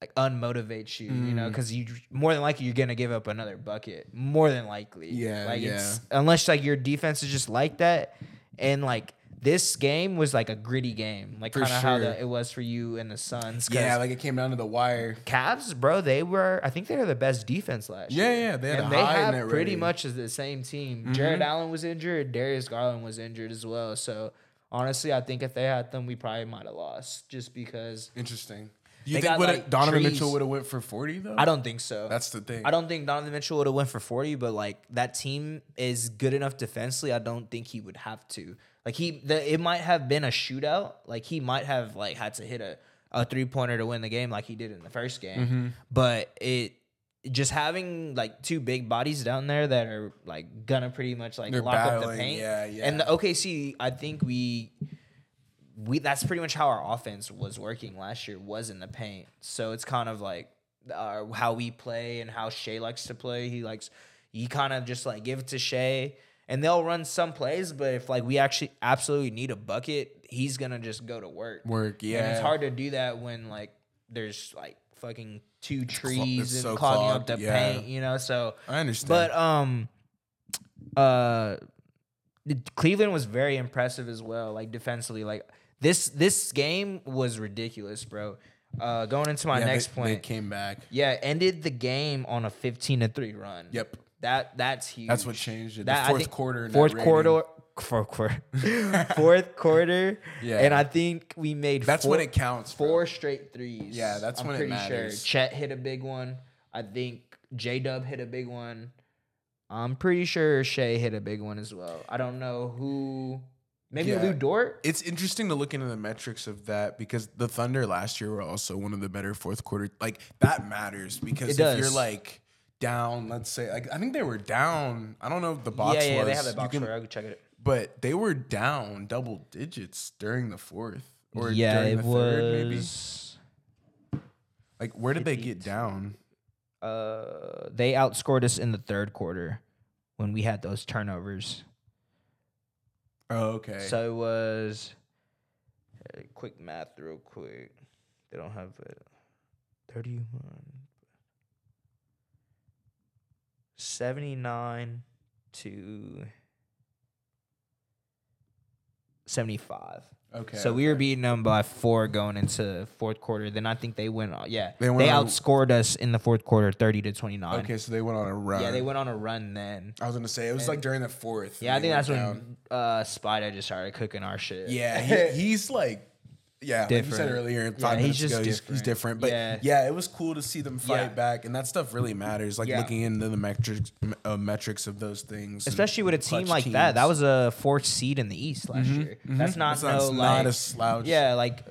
like unmotivates you, you Mm. know, because you more than likely you're gonna give up another bucket. More than likely, Yeah, Like yeah. it's unless like your defense is just like that, and like this game was like a gritty game, like kind of how the, it was for you and the Suns. Yeah, like it came down to the wire. Cavs, bro, they were. I think they were the best defense last Yeah, year. yeah, they had and they have pretty much the same team. Mm-hmm. Jarrett Allen was injured. Darius Garland was injured as well. So honestly, I think if they had them, we probably might have lost just because Interesting. You think would like, Donovan trees. Mitchell would have went for forty though? I don't think so. That's the thing. I don't think Donovan Mitchell would have went for 40, but like that team is good enough defensively. I don't think he would have to. Like he, the, it might have been a shootout. Like he might have like had to hit a, a three pointer to win the game, like he did in the first game. Mm-hmm. But it just having like two big bodies down there that are like gonna pretty much like They're lock up the paint. yeah, yeah. And the OKC, I think we we that's pretty much how our offense was working last year was in the paint. So it's kind of like uh, how we play and how Shai likes to play. He likes you kind of just like give it to Shai and they'll run some plays, but if like we actually absolutely need a bucket, he's gonna just go to work. Work, And yeah. it's hard to do that when like there's like fucking two trees it's and so clogging up the yeah. paint, you know. So I understand. but um, uh, the- Cleveland was very impressive as well. Like defensively, like this this game was ridiculous, bro. Uh, going into my Yeah, next they, point, they came back. yeah, ended the game on a fifteen to three run. Yep. That that's huge. That's what changed it. That, I fourth quarter fourth quarter, fourth quarter, fourth quarter. Yeah. and I think we made That's four, when it counts. bro. four straight threes. Yeah, that's I'm when it pretty matters. Sure. Chet hit a big one. I think J Dub hit a big one. I'm pretty sure Shea hit a big one as well. I don't know who. Maybe Yeah. Lu Dort. It's interesting to look into the metrics of that because the Thunder last year were also one of the better fourth quarter. Like that matters because It if you're like down, let's say, like I think they were down. I don't know if the box yeah, yeah, was. they have that you box can-. I could check it. but they were down double digits during the fourth or yeah, during it the third, maybe. was. Like where did they 58. get down? Uh, they outscored us in the third quarter when we had those turnovers. Oh, okay. So it was uh, quick math, real quick. They don't have it. Thirty-one. Seventy-nine to seventy-five. okay. So we were beating them by four going into fourth quarter. Then I think they went. on- Yeah, They they, went on- outscored us in the fourth quarter, thirty to twenty-nine. Okay, so they went on a run. Yeah, they went on a run then. I was gonna say it was like during the fourth. Yeah, I they think that's went when uh, Spider just started cooking our shit. Yeah, he, he's like, yeah, like you said Different. earlier, Yeah, five he's minutes just ago, he's, he's different. different. But Yeah. yeah. it was cool to see them fight Yeah. back, and that stuff really mm-hmm. matters. Like Yeah. looking into the metrics, uh, metrics of those things, especially with a team like that. That was a fourth seed in the East last mm-hmm. year. Mm-hmm. That's not It's no not, like not a slouch. yeah, like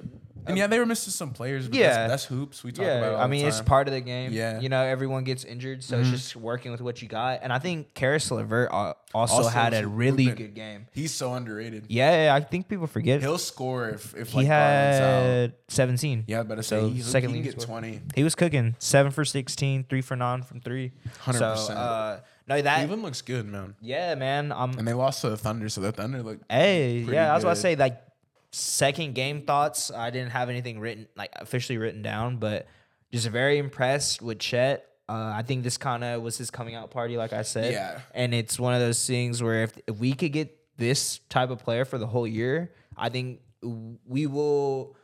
and yeah, they were missing some players. But Yeah. that's, that's hoops. We talk about. Yeah. all I mean, it's part of the game. Yeah. you know, everyone gets injured, so it's just working with what you got. And I think Caris LeVert also, Also had a really good game. He's so underrated. Yeah, I think people forget He'll score if if he like had 17. Yeah, but say So he, second he scorer. twenty. He was cooking seven for 16, three for nine from three. 100%. So, uh, no, that Cleveland looks good, man. yeah, man. I'm And they lost to the Thunder, so the Thunder look. Hey, yeah, I was about to say like second game thoughts. I didn't have anything written like officially written down, but just very impressed with Chet. Uh, I think this kind of was his coming out party, like I said. Yeah. and it's one of those things where if, if we could get this type of player for the whole year, I think we will.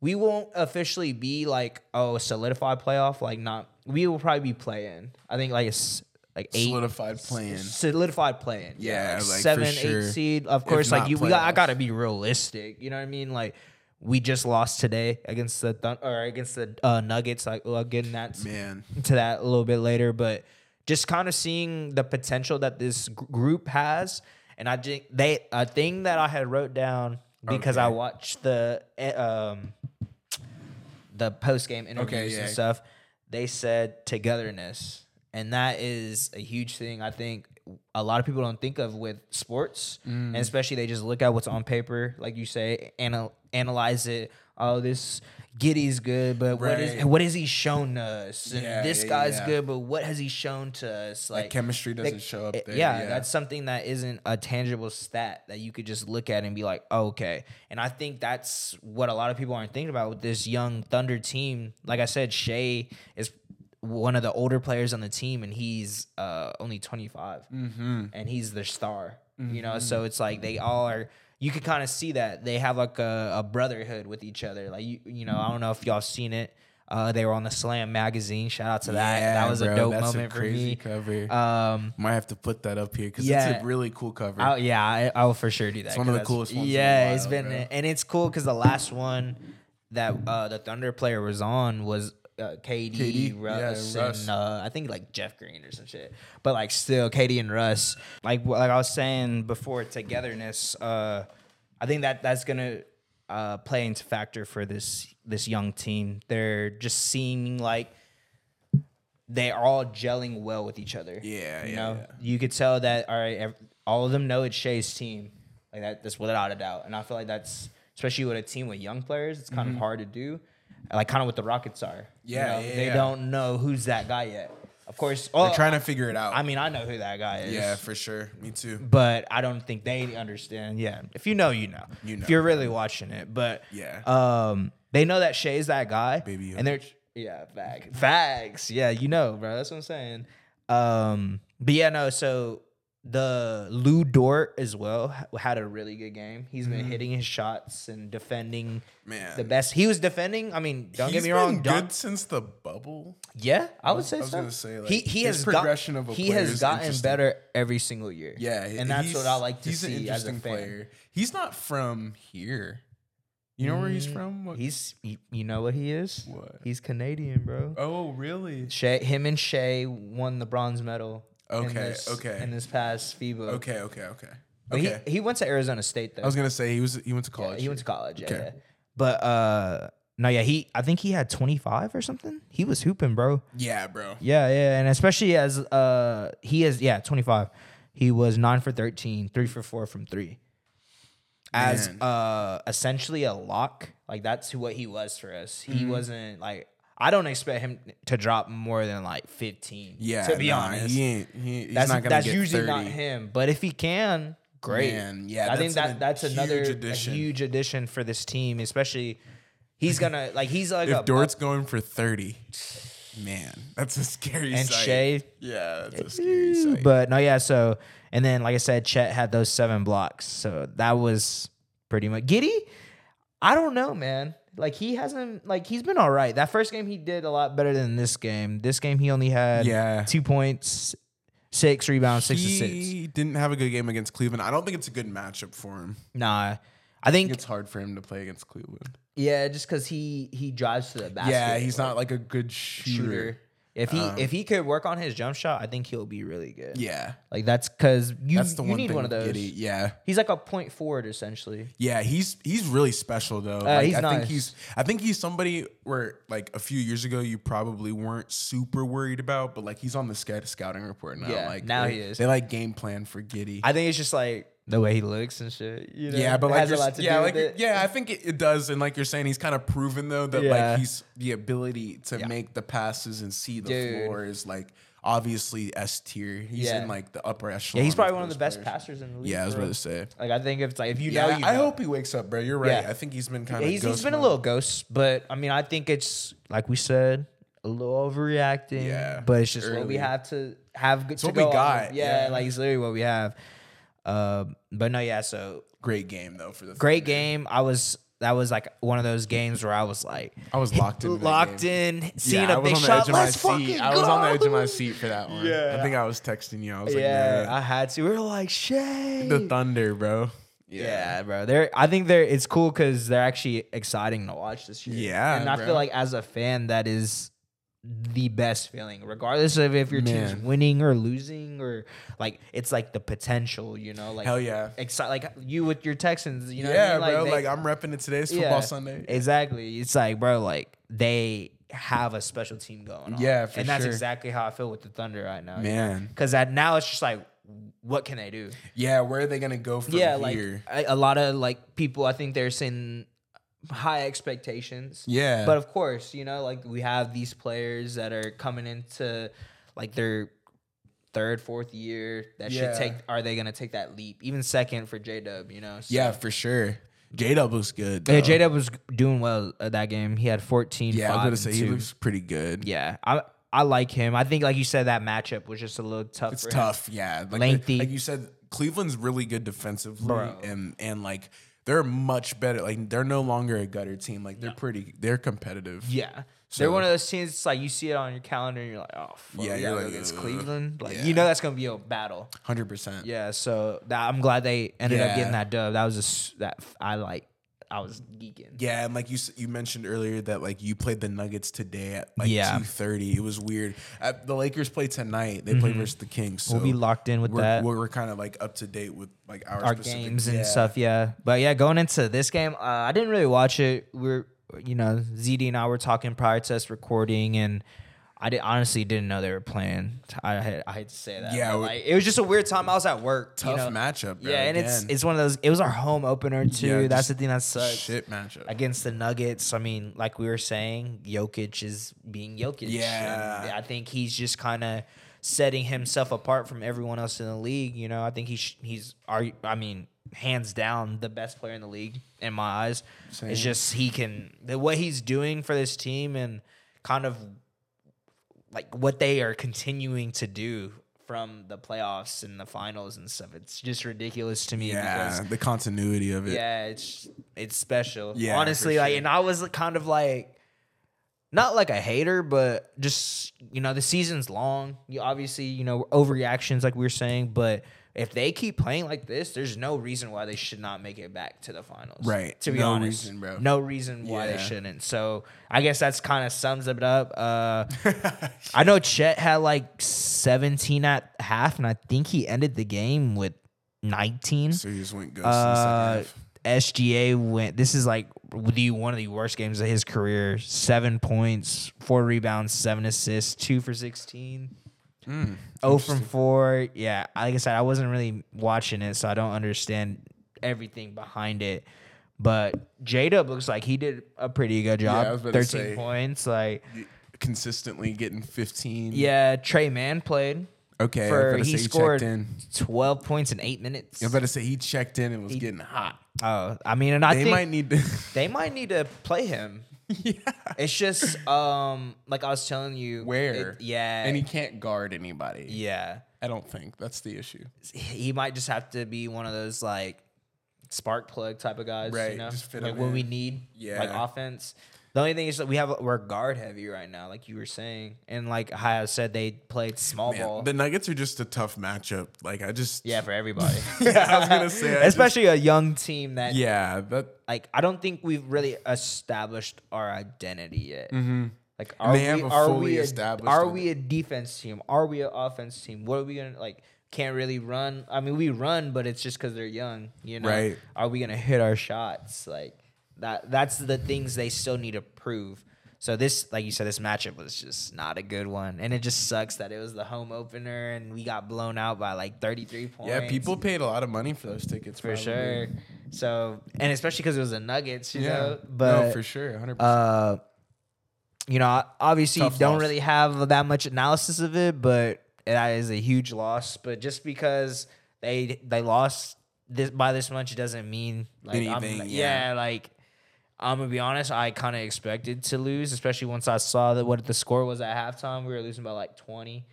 We won't officially be like oh solidified playoff, like not. We will probably be playing. I think like a s like eight solidified playing. solidified playing. Yeah, like like, for seven, sure. eight seed. Of If course, like you, we got, I got to be realistic. You know what I mean? Like we just lost today against the Thun- or against the uh, Nuggets. Like well, getting that Man, to that a little bit later, but just kind of seeing the potential that this gr- group has, and I think they a thing that I had wrote down because I watched the eh, um the post game interviews yeah. and stuff. They said togetherness, and that is a huge thing. I think a lot of people don't think of with sports, Mm. and especially they just look at what's on paper, like you say, anal- analyze it. Oh, this Giddey's good, but what is what has he shown us? Yeah, this yeah, guy's yeah. good, but what has he shown to us? like, Like, chemistry doesn't like, show up there. yeah, that's something that isn't a tangible stat that you could just look at and be like, oh, okay. And I think that's what a lot of people aren't thinking about with this young Thunder team. Like I said, Shai is one of the older players on the team, and he's uh, only 25, Mm-hmm. and he's their star. You know, so it's like they all are. You could kind of see that they have like a, a brotherhood with each other. Like you, you know, I don't know if y'all seen it. Uh, they were on the Slam magazine. Shout out to that. that was a dope that's moment a crazy for me. cover. Um, Might have to put that up here because yeah. it's a really cool cover. I'll, yeah, I, I will for sure do that. It's one of the coolest ones Yeah, it's while, been bro. and it's cool because the last one that uh, the Thunder player was on was uh, KD, KD, Russ, yeah, Russ. and uh, I think like Jeff Green or some shit. But like still, KD and Russ, like like I was saying before, togetherness. Uh, I think that that's gonna uh, play into factor for this this young team. They're just seeming like they are all gelling well with each other. Yeah, you yeah, know, yeah. you could tell that. All right, ev- all of them know it's Shai's team. Like that, that's without a doubt. And I feel like that's especially with a team with young players. It's kind of hard to do. Like kind of what the Rockets are. you. Yeah, know? yeah, they yeah. don't know who's that guy yet. Of course, oh, They're trying to figure it out. I mean, I know who that guy is. yeah, for sure. Me too. But I don't think they understand. Yeah, if you know, you know. You know. If you're really watching it, but Yeah. um, they know that Shai's that guy, Baby and they're yeah, fag, fags. Yeah, you know, bro. That's what I'm saying. Um, but yeah, no. So the Lu Dort as well had a really good game. He's been hitting his shots and defending. Man. the best. He was defending. I mean, don't He's get me wrong. Don- good since the bubble. yeah, I would say I was so. gonna say, like, he he his has progression got, of a he has gotten better every single year. Yeah, and that's what I like to he's see an as a fan. player. He's not from here. You know where he's from? What- Mm, He's you, you know what he is? What? He's Canadian, bro. oh, really? Shai, him and Shai won the bronze medal. In Okay, this, okay. In this past FIBA. Okay, okay, okay. But Okay. he, he went to Arizona State though. I was gonna say he was he went to Yeah, college. he went to college. Yeah, Okay. yeah. But uh, no, yeah, he. I think he had twenty five or something. He was hooping, bro. yeah, bro. Yeah, yeah, and especially as uh, he is yeah twenty five. He was nine for 13, three for four from three. As Man. uh, essentially a lock, like that's who what he was for us. Mm-hmm. He wasn't like I don't expect him to drop more than like fifteen. Yeah, to be nah, honest, he ain't. He, that's that's usually 30. not him. But if he can, great. Man, yeah, I think that's that an- that's huge another addition. a huge addition for this team, especially. He's gonna like he's like a If Dort's going for thirty, man, that's a scary and sight. Shai Yeah, that's a scary sight. But no, yeah. So and then, like I said, Chet had those seven blocks. So that was pretty much Giddey. I don't know, man. Like he hasn't like he's been all right. That first game he did a lot better than this game. This game he only had Yeah. two points, six rebounds, six assists. he didn't have a good game against Cleveland. I don't think it's a good matchup for him. Nah, I think It's hard for him to play against Cleveland. yeah, just because he he drives to the basket. yeah, he's like, not like a good shooter. shooter. If he Um, if he could work on his jump shot, I think he'll be really good. Yeah, Like that's because you that's the you one need one of those. Giddey- Yeah, He's like a point forward essentially. yeah, he's he's really special though. Like, Uh, he's I nice. think he's I think he's somebody where like a few years ago you probably weren't super worried about, but like he's on the scout scouting report now. Yeah, like now he is. They like game plan for Giddey. I think it's just like the way he looks and shit. You know? yeah, but like has a you're- lot to yeah, like yeah, I think it, it does, and like you're saying, he's kind of proven though that Yeah. like he's the ability to Yeah. make the passes and see the Dude. floor is like obviously S tier. He's Yeah. in like the upper echelon. Yeah, he's probably one of the best players. passers in the league. Yeah, I was about to say. Like I think if it's like if you Yeah, know, you I know. hope he wakes up, bro. You're right. I think he's been kind of. he's, he's been a little ghost, but I mean, I think it's like we said, a little overreacting. Yeah, but it's just what we have to have. Good to what we got, Yeah, yeah. like it's literally what we have. Um, but no, yeah. So great game though for the great Thunder. game. I was that was like one of those games where I was like I was locked in. locked in, seeing yeah, a I was big shot. edge of my Let's fucking seat. I was on the edge of my seat for that one. Yeah. I think I was texting you. I was like, Yeah, yeah, I had to. We were like, Shai. the Thunder, bro. Yeah, bro. They're I think they're it's cool because they're actually exciting to watch this year. Yeah, and I bro. feel like as a fan, that is the best feeling, regardless of if your team's winning or losing or like it's like the potential, you know, like Hell yeah. exci- like you with your Texans, you know, yeah, I mean? bro. they- like I'm repping it today's yeah, football Sunday. Exactly. It's like, bro, like they have a special team going on. Yeah, for and that's sure. exactly how I feel with the Thunder right now. Man. because that now it's just like, what can they do? Yeah, where are they gonna go from yeah, like here? a, a lot of like people, I think they're saying high expectations. yeah, But of course, you know, like we have these players that are coming into like their third, fourth year that Yeah. should take. Are they gonna take that leap? Even second for J Dub, you know? So- yeah, for sure. J Dub looks good. Yeah. J Dub was doing well at that game. He had 14. Yeah, I was gonna say he 2. looks pretty good. Yeah, I I like him. I think, like you said, that matchup was just a little tough. It's tough, yeah. Like, Lengthy. Like you said, Cleveland's really good defensively, Bro. and and like they're much better. Like they're no longer a gutter team. Like they're pretty. They're competitive. Yeah, So- they're one of those teams. It's like you see it on your calendar, and you're like, oh, fuck, Yeah, yeah, you're like, against. Cleveland. Like Yeah. you know that's gonna be a battle. hundred percent. Yeah, so that, I'm glad they ended up getting that dub. That was a s that I like. I was geeking. Yeah, and like you you mentioned earlier that like you played the Nuggets today at like Yeah. two thirty. It was weird. Uh, the Lakers play tonight. They play versus the Kings. So Mm-hmm. We'll be locked in with we're, that. We're, we're kind of like up to date with like our, our games and yeah. stuff. Yeah, but yeah, going into this game, uh, I didn't really watch it. We're you know ZD and I were talking prior to us recording, and I did, honestly didn't know they were playing. I had, I hate to say that. Yeah, but, like it was just a weird time. I was at work. you Tough know? matchup. Bro, Yeah, and it's again. it's one of those. It was our home opener too. Yeah, That's the thing that sucks. shit matchup. Against the Nuggets, I mean, like we were saying, Jokic is being Jokic. Yeah. I think he's just kind of setting himself apart from everyone else in the league. You know, I think he's he's are I mean, hands down the best player in the league in my eyes. Same. It's just he can the what he's doing for this team and kind of like what they are continuing to do from the playoffs and the finals and stuff. It's just ridiculous to me yeah, because the continuity of it. yeah, it's it's special. Yeah, honestly, like, sure. and I was kind of like, not like a hater, but just you know, the season's long. You obviously, you know, overreactions, like we were saying, but if they keep playing like this, there's no reason why they should not make it back to the finals. Right. To be No honest, reason, bro. No reason why they shouldn't. So I guess that's kind of sums it up. Uh, I know Chet had like 17 at half, and I think he ended the game with 19. So he just went ghost Uh, in the second SGA went. This is like the one of the worst games of his career. Seven points, four rebounds, seven assists, two for sixteen. Mm, Oh from four. Yeah, like I said, I wasn't really watching it, so I don't understand everything behind it. But J Dub looks like he did a pretty good Yeah, I job. was about to Thirteen say. points. Like consistently getting 15. yeah, Tre Mann played Okay. I was for about to he say scored checked in. twelve points in eight minutes. I was about to say he checked in and was getting hot. Oh, I mean, and I They think might need to. they might need to play him. yeah. It's just um like I was telling you Where? it- yeah. And he can't guard anybody. yeah. I don't think that's the issue. He might just have to be one of those like spark plug type of guys, Right, you know? just fit like when in. we need yeah. like offense. The only thing is that we have we're guard heavy right now, like you were saying. And like I said they played small Man, ball. the Nuggets are just a tough matchup. Like I just yeah, for everybody. yeah, I was gonna say I just- Especially a young team that yeah, but like I don't think we've really established our identity yet. Mm-hmm. Like, are they we have a are fully we a, established are we a defense team? Are we an offense team? What are we gonna like? Can't really run. I mean, we run, but it's just because they're young. You know, Right. Are we gonna hit our shots? Like that. That's the things they still need to prove. So this, like you said, this matchup was just not a good one, and it just sucks that it was the home opener and we got blown out by like thirty three points. yeah. People paid a lot of money for those tickets for probably. sure. So and especially because it was the Nuggets, you Yeah, know. But no, for sure, hundred percent. uh, you know, obviously Tough don't loss. really have that much analysis of it, but that is a huge loss. But just because they they lost this by this much doesn't mean like Anything, yeah. yeah. like I'm gonna be honest, I kind of expected to lose, especially once I saw that what the score was at halftime. We were losing by like 20.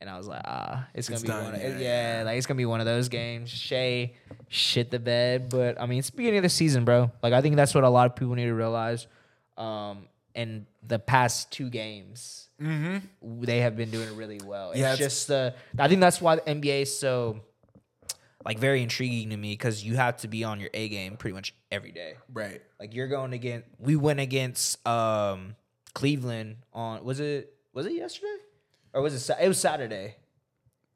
And I was like, ah, it's gonna It's be done, one of yeah, like it's gonna be one of those games. Shai shit the bed. But I mean, it's the beginning of the season, bro. Like I think that's what a lot of people need to realize. Um, in the past two games, they have been doing really well. It's Yeah, it's- just the. I think that's why the NBA is so like very intriguing to me because you have to be on your A game pretty much every day. Right. Like you're going against. We went against um Cleveland on. Was it was it yesterday or was it? Sa- It was Saturday.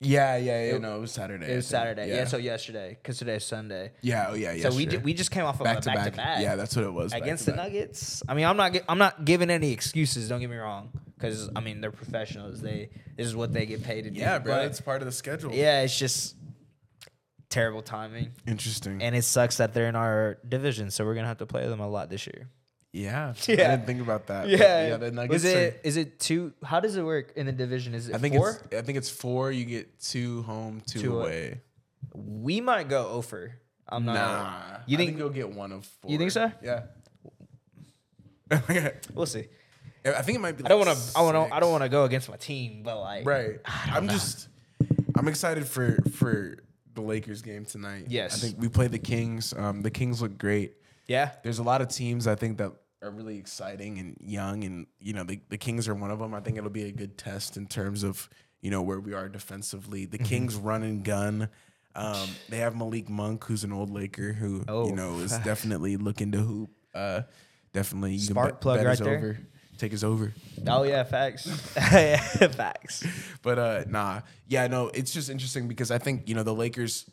Yeah, yeah, yeah. no, it was Saturday. It was. Saturday. Yeah. so yesterday because today's Sunday. yeah, oh yeah, yeah. So we did, we just came off of back a to back back. to back. Yeah, that's what it was. against the. Nuggets. I mean, I'm not I'm not giving any excuses. Don't get me wrong, because I mean they're professionals. They this is what they get paid to do. Yeah, bro, but it's part of the schedule. yeah, it's just terrible timing, Interesting. and it sucks that they're in our division. So we're gonna have to play them a lot this year. yeah, Yeah. I didn't think about that. Yeah, yeah. The Nuggets was it are- is it two? How does it work in the division? Is it I think four? it's. I think it's four. You get two home, two, Two away. we might go oh over. I'm not. Nah, You I think- you'll get one of four? You think so? Yeah. We'll see. I think it might be. I don't want to. I want to. I don't want to go against my team, but like, Right. I'm just. I'm excited for for the Lakers game tonight. Yes. I think we play the Kings. Um, the Kings look great. Yeah. There's a lot of teams I think that are really exciting and young, and you know the the Kings are one of them. I think it'll be a good test in terms of you know where we are defensively. Mm-hmm. The Kings run and gun. Um, they have Malik Monk, who's an old Laker, who Oh, you know is definitely looking to hoop. Uh, definitely, you Spark plug right there. over, take us over. Oh yeah, facts. facts. But uh nah. Yeah, no, it's just interesting because I think, you know, the Lakers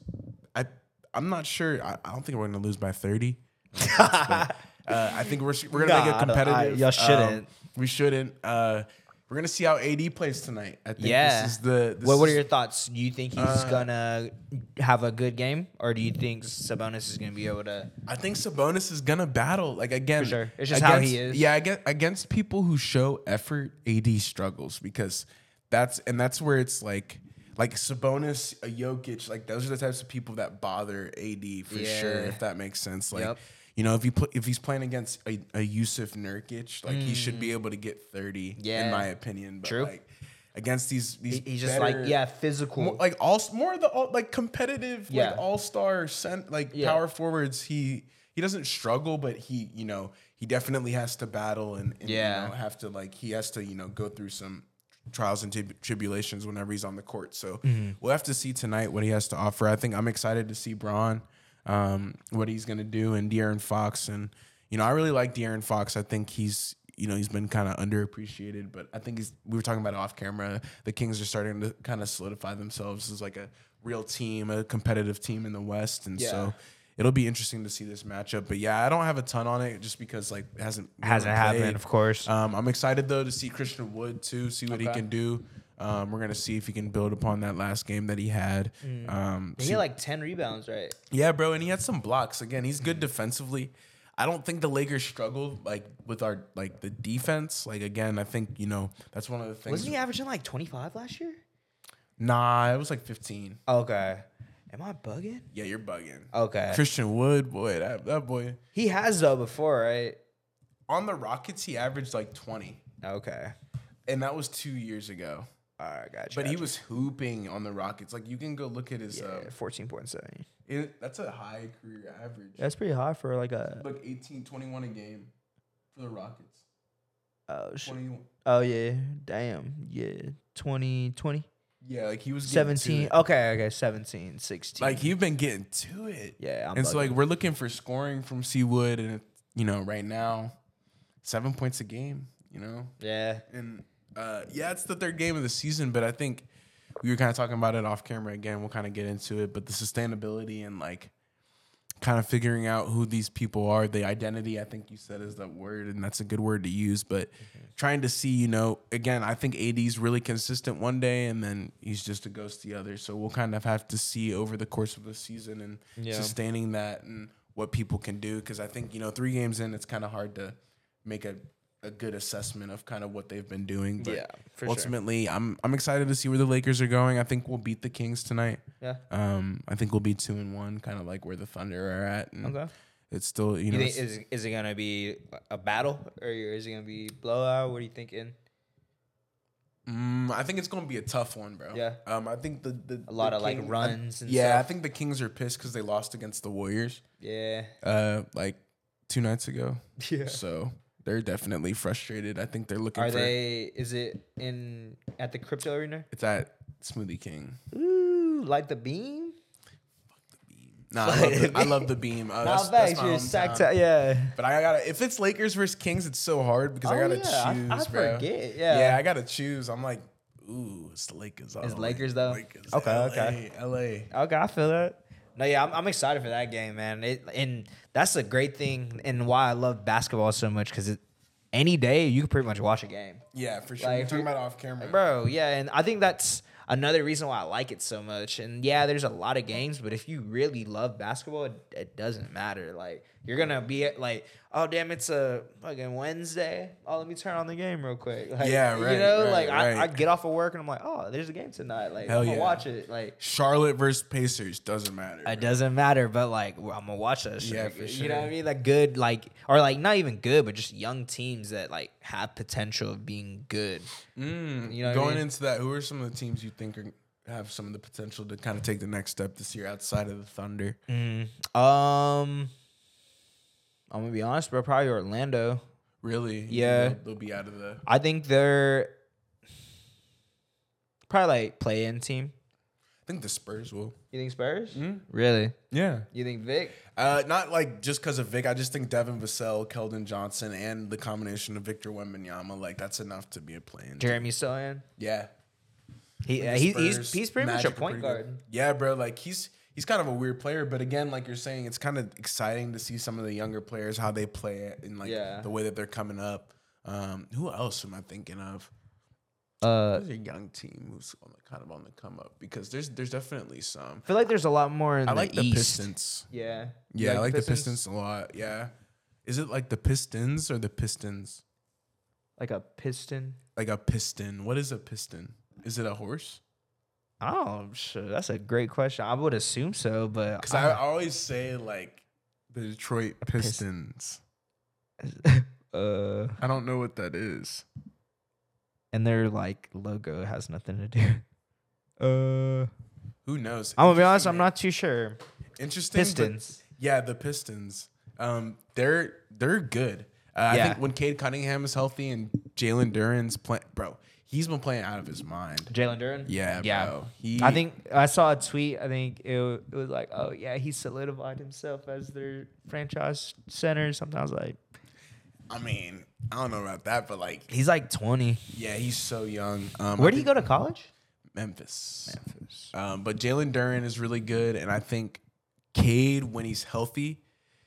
I I'm not sure. I, I don't think we're gonna lose by 30. But, uh, I think we're we're gonna Nah, make it don't- I- competitive. y'all Um, shouldn't. we shouldn't. Uh we're gonna see how AD plays tonight. I think Yeah. this is the this What, what are your thoughts? Do you think he's Uh, gonna have a good game, or do you think Sabonis is gonna be able to? I think Sabonis is gonna battle like again. For sure. It's just how he against- is. Yeah, against, against people who show effort, AD struggles because that's and that's where it's like like Sabonis, a Jokic, like those are the types of people that bother AD for sure. If that makes sense, like. Yep. You know, if he put if he's playing against a, a Jusuf Nurkic, like he should be able to get thirty, in Mm. My opinion. But True. like against these these He- he's just better- like yeah, physical. more, like all more of the all, like competitive Yeah. like all star cent like Yeah. power forwards. He he doesn't struggle, but he you know he definitely has to battle and, and Yeah. you know, have to like he has to you know go through some trials and trib- tribulations whenever he's on the court. So Mm-hmm. we'll have to see tonight what he has to offer. I think I'm excited to see Bron, um, what he's gonna do, and De'Aaron Fox, and you know I really like De'Aaron Fox. I think he's you know he's been kind of underappreciated, but I think he's. We were talking about it off camera. The Kings are starting to kind of solidify themselves as like a real team, a competitive team in the West, and Yeah. so. It'll be interesting to see this matchup, but yeah, I don't have a ton on it just because like it hasn't Hasn't happened, of course. Um, I'm excited though to see Christian Wood too, see what he can do. Um, we're gonna see if he can build upon that last game that he had. Mm. Um, he see- had like ten rebounds, right? yeah, bro, and he had some blocks. Again, he's good defensively. I don't think the Lakers struggled like with our like the defense. Like again, I think you know that's one of the things. Wasn't he averaging like twenty five last year? Nah, it was like 15. Okay. Am I bugging? Yeah, you're bugging. Okay. Christian Wood, boy, that that boy He has though before, right? on the Rockets, he averaged like 20, Okay. and that was two years ago. All right, gotcha. But he gotcha. was hooping on the Rockets. Like you can go look at his. yeah, Uh, fourteen point seven. it, that's a high career average. That's pretty high for like a. like 18, 21 a game for the Rockets. Oh shit. 20, Oh yeah. Damn. Yeah. 20, 20, yeah, like he was getting to 17. it. Okay. Okay. 17, 16. Like he's been getting to it. Yeah. I'm and so like we're looking for scoring from Seawood, and you know right now, seven points a game. You know, yeah. and uh, yeah, it's the third game of the season, but I think we were kind of talking about it off camera again. We'll kind of get into it, but the sustainability and like kind of figuring out who these people are, the identity, I think you said is that word, and that's a good word to use, but trying to see, you know, again, I think AD's really consistent one day and then he's just a ghost the other. So we'll kind of have to see over the course of the season and Yeah. sustaining that and what people can do. Cause I think, you know, three games in, it's kind of hard to make a, a good assessment of kind of what they've been doing. But Yeah, for sure. ultimately, I'm I'm excited to see where the Lakers are going. I think we'll beat the Kings tonight. Yeah. Um, I think we'll be two and one, kind of like where the Thunder are at. And Okay. It's still, you You know, think is is it gonna be a battle or is it gonna be blowout? What are you thinking? Mm, I think it's gonna be a tough one, bro. Yeah. Um, I think the, the A lot the of, like, runs I, and yeah, I think the Kings are pissed because they lost against the Warriors. Yeah. Uh, like two nights ago. Yeah. So they're definitely frustrated. I think they're looking. Are for, they? Is it in at the crypto arena? It's at Smoothie King. Ooh, like the beam. Nah, I love the, I love the beam. Uh, that's, that's my hometown. sacked. Yeah. But I gotta if it's Lakers versus Kings, it's so hard because I Oh, gotta yeah, choose, I bro. forget, yeah. yeah, I gotta choose. I'm like, ooh, it's the Lakers. It's the. Lakers, though? Lakers, Okay, LA, okay. LA. Okay, I feel that. No, yeah, I'm, I'm excited for that game, man. It, and that's a great thing, and why I love basketball so much because any day you can pretty much watch a game. Yeah, for sure. Like, We're talking about off camera, Bro, yeah, and I think that's another reason why I like it so much. And yeah, there's a lot of games, but if you really love basketball, it, it doesn't matter. Like you're gonna be at, like, oh damn, it's a fucking Wednesday. Oh, let me turn on the game real quick. Like, Yeah, right, You know, right, like I, I get off of work and I'm like, oh, there's a game tonight. Like Hell I'm gonna yeah. watch it. Like Charlotte versus Pacers doesn't matter. it doesn't matter, but like I'm gonna watch that shit. Yeah, for sure. You know what I mean? Like good, like or like not even good, but just young teams that like have potential of being good. Mm, You know what I going mean? into that, who are some of the teams you think are have some of the potential to kind of take the next step this year outside of the Thunder? Um, I'm gonna be honest, bro. Probably Orlando. Really? Yeah. they'll, they'll be out of the. I think they're probably like play in team. I think the Spurs will. You think Spurs? Mm. Really? Yeah. You think Vic? Uh, not like just because of Vic. I just think Devin Vassell, Keldon Johnson, and the combination of Victor Wembanyama, like that's enough to be a play in. Jeremy Sochan? Yeah. He, uh, he he's Spurs, he's pretty much a point pretty good. guard. Yeah, bro. Like he's he's kind of a weird player, but again, like you're saying, it's kind of exciting to see some of the younger players how they play it and like Yeah. the way that they're coming up. Um, who else am I thinking of? Uh, a young team who's on the, kind of on the come up? Because there's there's definitely some. I feel like there's a lot more in I the like the East. Pistons. Yeah. Yeah, I like the Pistons a lot. Yeah. Is it like the Pistons or the Pistons? Like a piston. Like a piston. What is a piston? Is it a horse? Oh, sure. That's a great question. I would assume so, but Because I always say like the Detroit pist- Pistons. uh, I don't know what that is. and their like logo has nothing to do. Uh, Who knows? I'm gonna be honest. I'm not too sure. interesting. but- Pistons. yeah, the Pistons. Um, they're they're good. Uh, I think when Cade Cunningham is healthy and Jalen Duren's playing, bro, he's been playing out of his mind. Jalen Duren. Yeah, Yeah. bro. He, I think I saw a tweet. I think it, it was like, oh yeah, he solidified himself as their franchise center. Sometimes like I mean, I don't know about that, but like, he's like 20. yeah, he's so young. Um, Where I did he think go to college? Memphis. Memphis. Um, but Jalen Duren is really good, and I think Cade, when he's healthy,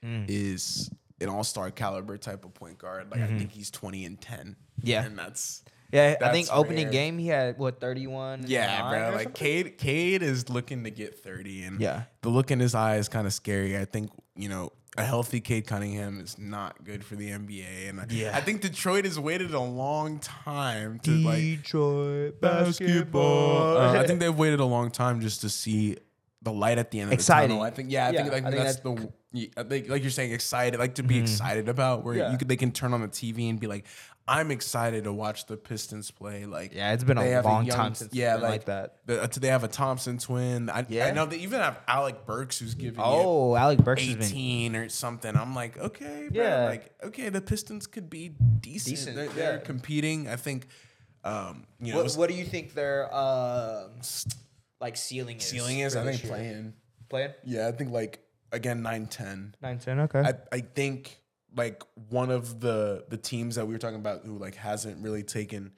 Mm. is an all star caliber type of point guard. Like I think he's twenty and ten. Mm-hmm. Yeah. and that's Yeah, I think opening rare. game he had what 31. and yeah, bro. Like something? Cade, Cade is looking to get thirty, and Yeah. the look in his eye is kind of scary. I think you know. A healthy Cade Cunningham is not good for the NBA, and I- Yeah. I think Detroit has waited a long time to like Detroit basketball. Uh, I think they've waited a long time just to see the light at the end of Exciting. the tunnel. I think, yeah, I Yeah, think, think I think that's that- the yeah, I like you're saying, excited, like to be excited about, where Yeah. you could they can turn on the TV and be like, I'm excited to watch the Pistons play. Like, Yeah, it's been a long young- time since yeah, been like that. The, uh, they have a Thompson twin. I, Yeah. I know they even have Alec Burks who's giving Oh, Alec Burks has been 18 or something. I'm like, okay, bro. Yeah. Like, okay, the Pistons could be decent. Decent, They're, they're yeah. competing. I think, um, you know, What, what do you think their um like ceiling is? ceiling is, I think, year? playing. Playing Yeah, I think like again 9 10. nine ten. Okay. I, I think like one of the the teams that we were talking about who like hasn't really taken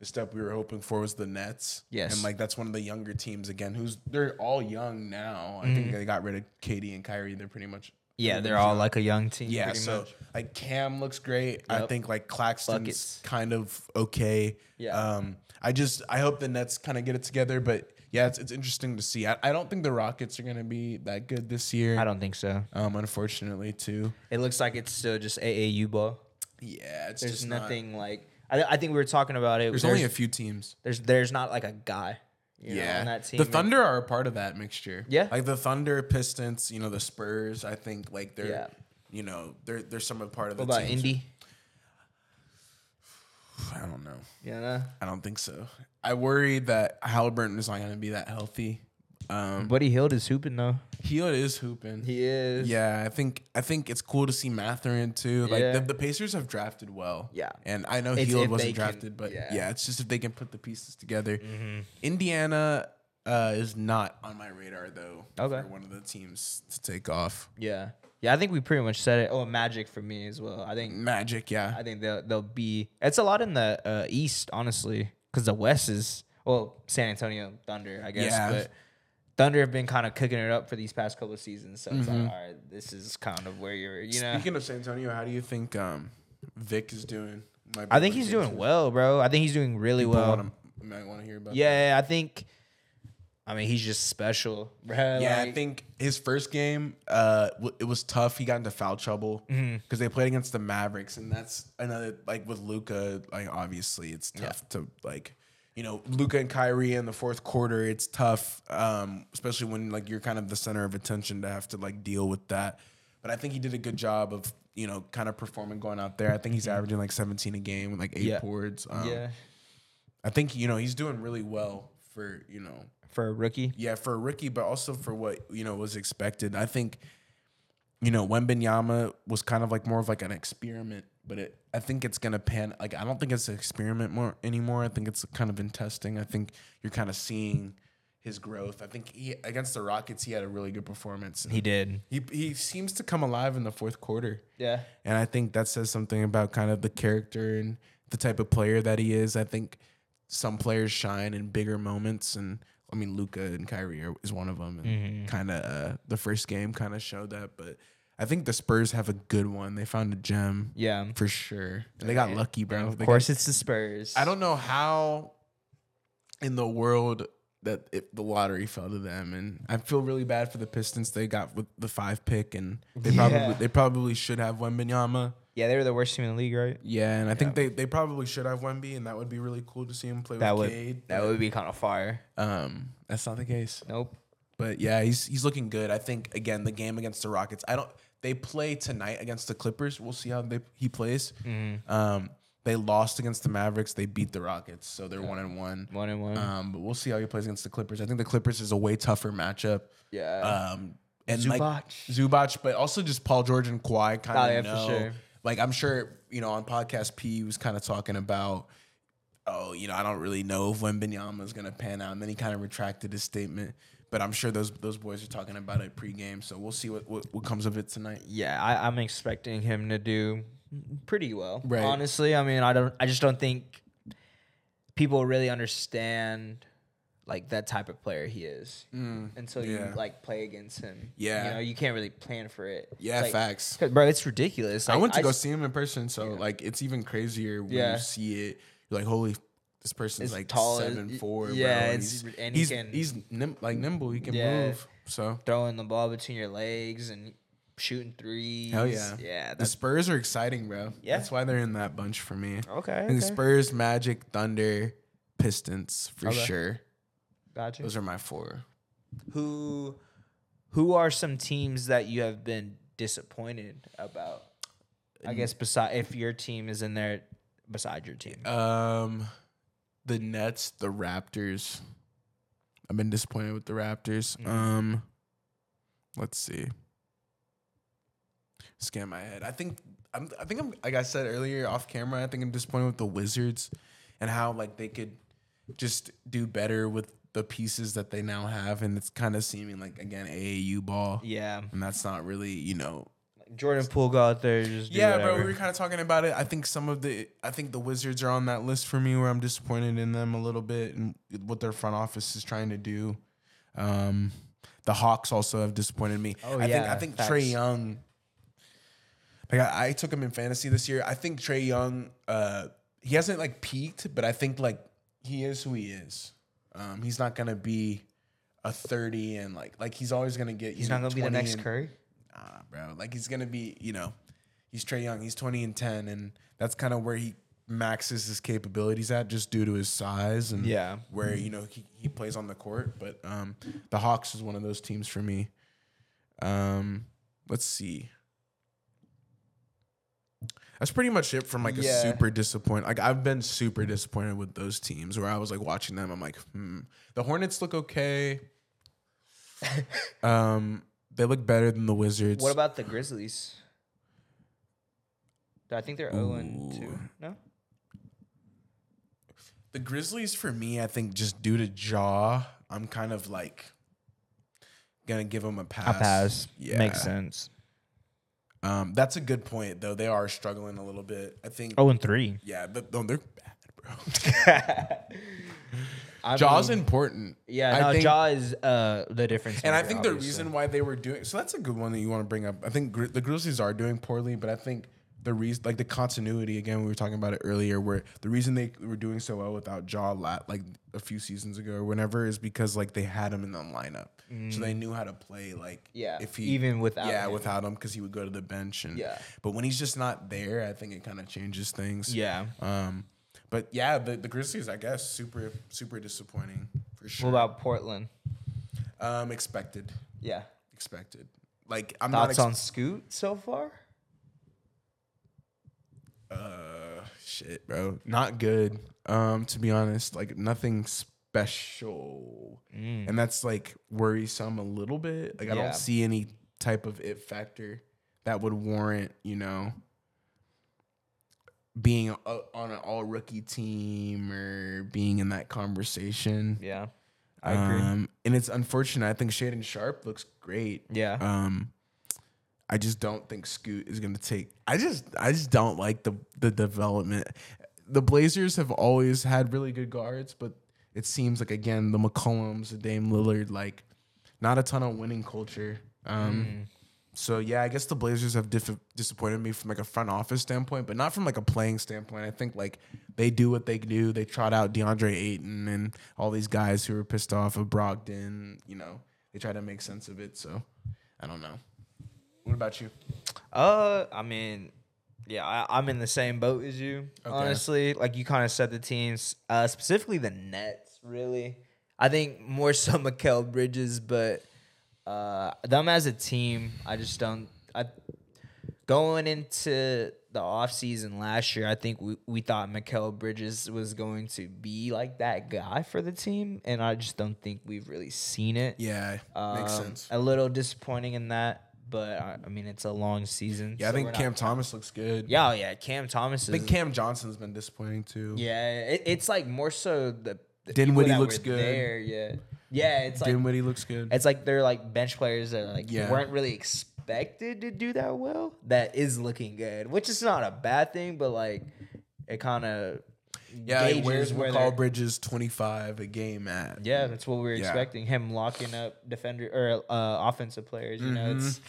the step we were hoping for was the Nets. Yes. And like that's one of the younger teams again who's they're all young now. I Mm-hmm. think they got rid of KD and Kyrie. They're pretty much yeah, they're all young. like a young team. Yeah, so much. like Cam looks great. I think like Claxton's Buckets. kind of okay. Yeah. Um, I just I hope the Nets kind of get it together, but yeah, it's it's interesting to see. I, I don't think the Rockets are gonna be that good this year. I don't think so. Um, unfortunately, too. It looks like it's still just AAU ball. Yeah, it's There's just not- nothing like. I, I think we were talking about it. there's, only a few teams. there's there's not like a guy. You know, yeah, on that team. the Thunder are a part of that mixture. Yeah. like the Thunder, Pistons. You know, the Spurs. I think like they're. Yeah. You know, they're they're some of part of What the about teams. Indy? I don't know. You know, I don't think so. I worry that Halliburton is not going to be that healthy. Um, Buddy Hield is hooping though. Hield is hooping. He is. Yeah, I think I think it's cool to see Mathurin too. Like Yeah. the, the Pacers have drafted well. Yeah. and I know It's Hield wasn't can- drafted, but yeah. yeah. it's just if they can put the pieces together. Mm-hmm. Indiana uh, is not on my radar though. Okay. for one of the teams to take off. Yeah. Yeah, I think we pretty much said it. Oh, Magic for me as well. I think Magic, yeah, I think they'll they'll be. It's a lot in the uh, East, honestly, because the West is well, San Antonio Thunder, I guess. Yeah. But Thunder have been kind of cooking it up for these past couple of seasons, so it's Mm-hmm. like, all right, this is kind of where you're. You know, Speaking of San Antonio, how do you think um, Vic is doing? I think he's doing well, bro. I think he's doing really people well. wanna- might want to hear about. that. Yeah, I think. I mean, he's just special, bro. Yeah, I think his first game, uh, w- it was tough. He got into foul trouble because Mm-hmm. they played against the Mavericks, and that's another like with Luka. Like obviously, it's tough to like, you know, Luka and Kyrie in the fourth quarter. It's tough, um, especially when like you're kind of the center of attention to have to like deal with that. But I think he did a good job of you know kind of performing going out there. I think he's averaging like 17 a game with like eight Mm-hmm. Yeah. boards. Um, yeah, I think you know he's doing really well for you know for a rookie. yeah, for a rookie, but also for what you know was expected. I think, you know, Wembanyama was kind of like more of like an experiment, but it I think it's gonna pan. Like I don't think it's an experiment more anymore. I think it's kind of in testing. I think you're kind of seeing his growth. I think he against the Rockets he had a really good performance. He did. He he seems to come alive in the fourth quarter. Yeah. And I think that says something about kind of the character and the type of player that he is. I think some players shine in bigger moments, and I mean Luka and Kyrie are, is one of them. And kind of uh, the first game kind of showed that, but I think the Spurs have a good one. They found a gem, Yeah. for sure. And they got lucky, bro. Of They course, got- it's the Spurs. I don't know how in the world that it, the lottery fell to them, and I feel really bad for the Pistons. They got with the five pick, and they Yeah. probably they probably should have Wembanyama. Yeah, they were the worst team in the league, right? Yeah, and I think they, they probably should have Wemby, and that would be really cool to see him play That with would Cade. that would be kind of fire. um, that's not the case. Nope. But yeah, he's he's looking good. I think again the game against the Rockets. I don't. They play tonight against the Clippers. We'll see how they he plays. Mm-hmm. Um, they lost against the Mavericks. They beat the Rockets, so they're one and one. One and one. Um, but we'll see how he plays against the Clippers. I think the Clippers is a way tougher matchup. yeah. Um, and Zubac. like Zubac, but also just Paul George and Kawhi kind of Oh, yeah, for know. sure. Like I'm sure you know on podcast P he was kind of talking about, oh, you know I don't really know if Wembanyama is gonna pan out, and then he kind of retracted his statement. But I'm sure those those boys are talking about it pregame, so we'll see what what, what comes of it tonight. yeah, I, I'm expecting him to do pretty well. Right. Honestly, I mean, I don't. I just don't think people really understand like that type of player he is mm, until you like play against him. Yeah. you know, you can't really plan for it. Yeah, Like, facts. bro. It's ridiculous. I went to go s- see him in person, so like it's even crazier when Yeah. you see it. You're like, holy, this person's As like tall seven four. yeah, bro. it's- he's, and he he's, can- he's nim- like nimble. He can Yeah. move. So throwing the ball between your legs and shooting threes. hell yeah, yeah. The Spurs are exciting, bro. Yeah. that's why they're in that bunch for me. okay. I think okay. Spurs, Magic, Thunder, Pistons for Okay. sure. Gotcha. Those are my four. who who are some teams that you have been disappointed about? I guess beside if your team is in there beside your team. Um, the Nets, the Raptors. I've been disappointed with the Raptors. Mhm. Um, let's see. Scan my head. I think I'm. I think I'm. Like I said earlier off camera, I think I'm disappointed with the Wizards and how like they could just do better with the pieces that they now have, and it's kind of seeming like again AAU ball, yeah. and that's not really you know Jordan Poole go out there just yeah, bro. We were kind of talking about it. I think some of the, I think the Wizards are on that list for me, where I'm disappointed in them a little bit and what their front office is trying to do. Um, the Hawks also have disappointed me. Oh, I think yeah, I think Trey. Young. Like I, I took him in fantasy this year. I think Trae Young, uh, he hasn't like peaked, but I think like he is who he is. Um, he's not gonna be a 30 and like like he's always gonna get. He's know, not gonna be the next and- Curry. Nah, bro. Like he's gonna be, you know, he's Trae Young. He's twenty and ten, and that's kind of where he maxes his capabilities at, just due to his size and Yeah. where you know he, he plays on the court. But um, the Hawks is one of those teams for me. Um, let's see. That's pretty much it from like a super disappointed. Like I've been super disappointed with those teams where I was like watching them. I'm like, hmm. The Hornets look okay. um, they look better than the Wizards. What about the Grizzlies? I think they're 0 and 2. No? the Grizzlies? For me, I think just due to Ja, I'm kind of like gonna give them a pass. a pass. Yeah, Makes sense. Um, that's a good point though. They are struggling a little bit. I think. Oh, and 3. Yeah, but, no, they're bad, bro. I Ja's mean, important. Yeah, I no, think- Ja is uh, the difference. And I maker, think the reason why they were doing so that's a good one that you want to bring up. I think Gri- the Grizzlies are doing poorly, but I think the reason, like the continuity again, we were talking about it earlier, where the reason they were doing so well without Ja lat like a few seasons ago or whenever is because like they had him in the lineup, so they knew how to play. Like Mm. Yeah, if he even without yeah him. without him because he would go to the bench and Yeah. But when he's just not there, I think it kind of changes things. Yeah. Um, but yeah, the, the Grizzlies, I guess, super super disappointing for sure. What about Portland? um expected? Yeah. expected. Like I'm Thoughts not on Scoot so far? uh shit, bro. Not good. Um to be honest, like nothing special. And that's like worrisome a little bit. Like I Yeah. don't see any type of it factor that would warrant, you know, being a, on an all rookie team or being in that conversation. Yeah. I agree. Um, and it's unfortunate. I think Shaedon Sharpe looks great. yeah. Um, I just don't think Scoot is going to take. I just, I just don't like the the development. The Blazers have always had really good guards, but it seems like again the McCollums, the Dame Lillard, like not a ton of winning culture. Um, so yeah, I guess the Blazers have diff- disappointed me from like a front office standpoint, but not from like a playing standpoint. I think like they do what they do. They trot out DeAndre Ayton and all these guys who are pissed off of Brogdon. You know, they try to make sense of it. So I don't know. What about you? Uh, I mean, yeah, I, I'm in the same boat as you. Honestly, like you kind of said the teams, uh, specifically the Nets. Really, I think more so Mikal Bridges, but uh, them as a team, I just don't. I going into the offseason last year, I think we, we thought Mikal Bridges was going to be like that guy for the team, and I just don't think we've really seen it. Yeah, makes Um, sense. A little disappointing in that, but I, I mean it's a long season. Yeah, I think Cam not- Thomas looks good. Yeah, oh, yeah, Cam Thomas. Is, I think Cam Johnson's been disappointing too. Yeah, it, it's like more so the, the Dinwiddie looks good. There, yeah, yeah. It's like Dinwiddie looks good. it's like they're like bench players that like Yeah. weren't really expected to do that well. That is looking good, which is not a bad thing, but like it kind of Yeah, like, where's where Mikal Bridges twenty five a game at? Yeah, that's what we were Yeah. expecting. Him locking up defender or uh, offensive players. You know, it's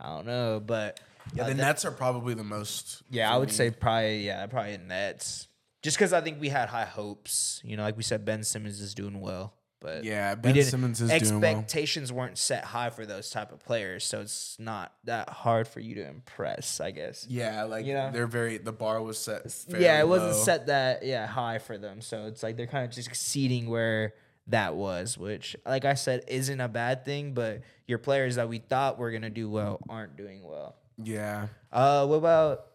I don't know, but Mm-hmm. Yeah, uh, the that- Nets are probably the most. yeah, I would me. say probably yeah, probably Nets. Just because I think we had high hopes. You know, like we said, Ben Simmons is doing well, but Yeah, we Ben didn't- Simmons is doing well. expectations weren't set high for those type of players, so it's not that hard for you to impress. I guess. Yeah, like You know? they're very. The bar was set. Yeah, it wasn't set that yeah high for them. So it's like they're kind of just exceeding where that was, which like I said isn't a bad thing. But your players that we thought were gonna do well aren't doing well. Yeah, Uh, what about?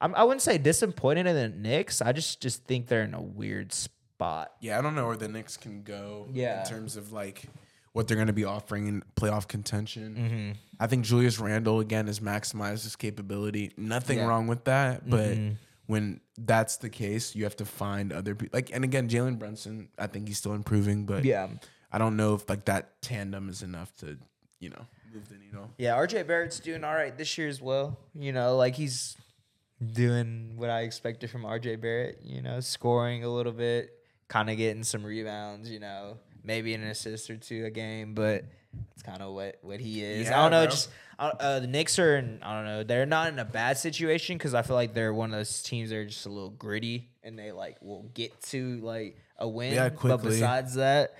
I'm, I wouldn't say disappointed in the Knicks. I just just think they're in a weird spot. Yeah. I don't know where the Knicks can go. Yeah. in terms of like what they're going to be offering in playoff contention. Mm-hmm. I think Julius Randle again has maximized his capability. Nothing Yeah. wrong with that, but. Mhm. When that's the case, you have to find other people. Like, and again, Jalen Brunson, I think he's still improving, but Yeah, I don't know if like that tandem is enough to, you know, move the needle. yeah. RJ Barrett's doing all right this year as well. You know, like he's doing what I expected from RJ Barrett. You know, scoring a little bit, kind of getting some rebounds. You know, maybe an assist or two a game, but it's kind of what what he is. I don't know. bro. Just uh, the Knicks are. In, I don't know. They're not in a bad situation because I feel like they're one of those teams that are just a little gritty and they like will get to like a win. Yeah, But quickly. besides that.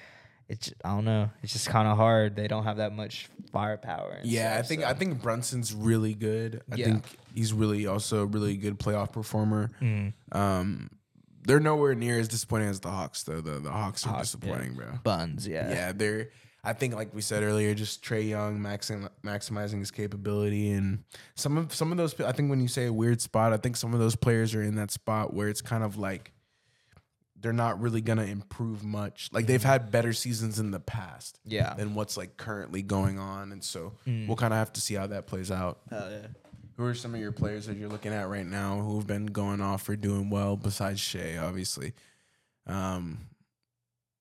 It's I don't know. It's just kind of hard. They don't have that much firepower. Yeah, I think so. I think Brunson's really good. I Yeah. think he's really also a really good playoff performer. Mm-hmm. Um, they're nowhere near as disappointing as the Hawks though. The the Hawks are Hawks, yeah. disappointing, bro. buns. Yeah. Yeah, they're. I think, like we said earlier, just Trae Young maxim, maximizing his capability, and some of some of those. I think when you say a weird spot, I think some of those players are in that spot where it's kind of like they're not really gonna improve much. Like they've had better seasons in the past, Yeah. than what's like currently going on, and so Mm. we'll kind of have to see how that plays out. Hell yeah. Who are some of your players that you're looking at right now who've been going off or doing well besides Shai, obviously? Um,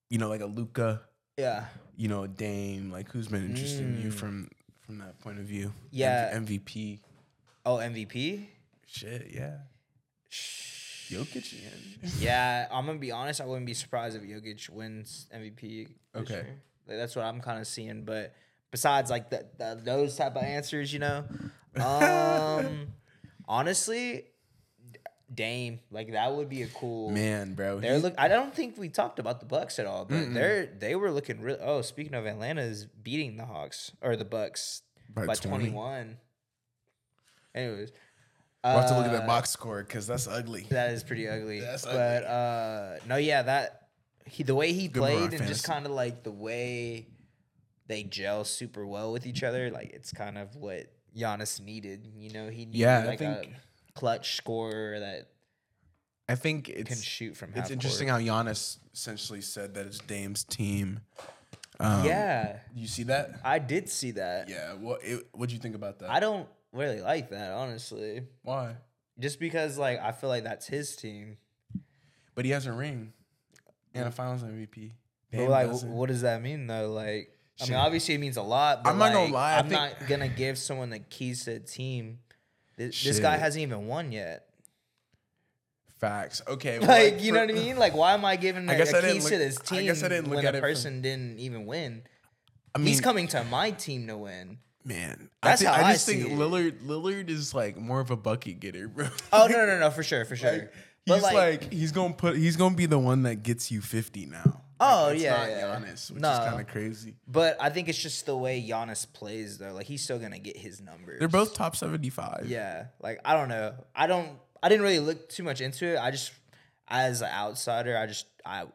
you know, like a Luka, Yeah. you know, a Dame, like who's been interesting to you Mm. from from that point of view? Yeah. M- MVP. Oh, MVP? Shit, yeah. Jokic again. Yeah, I'm gonna be honest. I wouldn't be surprised if Jokic wins MVP. Okay. year. Like, that's what I'm kind of seeing. But besides, like the, the, those type of answers, you know, um, honestly, Dame, like that would be a cool Man, bro. They're look. I don't think we talked about the Bucks at all, but they're they were looking real. Oh, speaking of Atlanta, is beating the Hawks or the Bucks By by, 20. twenty one. Anyways, we'll have to look at uh, that box score because that's ugly. That is pretty ugly. That's but uh no, yeah, that he the way he Good played and just kind of like the way they gel super well with each other, like it's kind of what Giannis needed. You know, he needed Yeah, like a clutch scorer that I think can shoot from. it's interesting court. how Giannis essentially said that it's Dame's team. Um, yeah, You see that? I did see that. Yeah. What it, What'd you think about that? I don't really like that, honestly. Why? Just because, like, I feel like that's his team. But he has a ring and a Finals MVP. But like, doesn't. what does that mean though? Like, I mean, obviously it means a lot. But I'm not gonna lie, I I'm think- not gonna give someone the keys to the team. This, this guy Shit. hasn't even won yet. Facts. Okay. well, Like, you know what I mean? Like, why am I giving the guess I a didn't keys look- to this I team guess I didn't look when at a from- person didn't even win? I mean, He's coming to my team to win. man. That's I, how I I just think see it. Lillard. Lillard is like more of a bucket getter, bro. Oh no, no, no, for sure, for sure. Like, but he's like, he's gonna put. He's gonna be the one that gets you fifty now. Oh, Like, it's yeah, not yeah. Giannis, which No. is kind of crazy. but I think it's just the way Giannis plays though. Like, he's still gonna get his numbers. They're both top seventy-five. Yeah, like I don't know. I don't. I didn't really look too much into it. I just, as an outsider, I just I.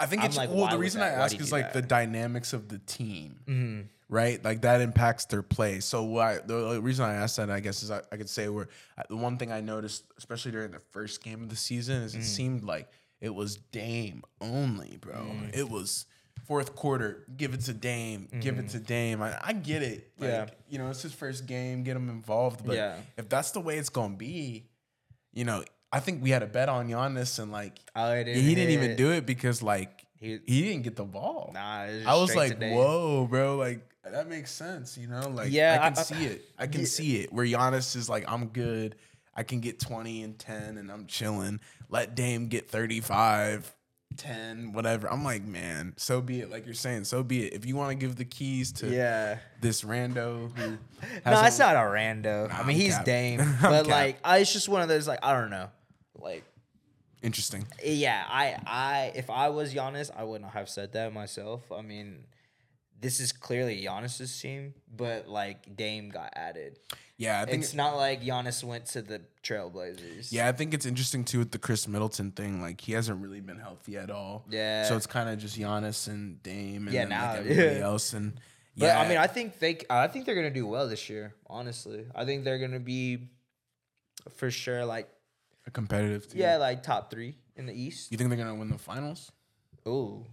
I think I'm it's like, well. The reason that- I ask is like the dynamics of the team, Mm-hmm. right? Like that impacts their play. So why the reason I asked that, I guess, is I, I could say where the one thing I noticed, especially during the first game of the season, is it Mm. seemed like it was Dame only, bro. Mm. It was fourth quarter, give it to Dame, give it to Dame. I, I get it. Like. Yeah. you know, it's his first game, get him involved. But Yeah. if that's the way it's gonna be, you know, I think we had a bet on Giannis and like I didn't he didn't even do it because like He- he, didn't get the ball. Nah, I was like, whoa, bro, like that makes sense, you know? Like Yeah, I can I- see it. I can Yeah. see it. Where Giannis is like, I'm good. I can get 20 and 10 and I'm chilling. Let Dame get 35, 10, whatever. I'm like, man, so be it. Like you're saying, so be it. If you want to give the keys to Yeah. this rando who No, hasn't- it's not a rando. I I'm mean, he's cap. Dame, but like, I, it's just one of those like I don't know, like. interesting. Yeah, I, I, if I was Giannis, I wouldn't have said that myself. I mean, this is clearly Giannis's team, but like Dame got added. Yeah, I think It's not like Giannis went to the Trailblazers. Yeah, I think it's interesting too with the Chris Middleton thing. Like he hasn't really been healthy at all. Yeah. So it's kind of just Giannis and Dame and Yeah, now, like everybody yeah. else. And But yeah, I mean, I think they, I think they're gonna do well this year. Honestly, I think they're gonna be, for sure, like a competitive team. yeah, like top three in the East. You think they're gonna win the finals? Ooh,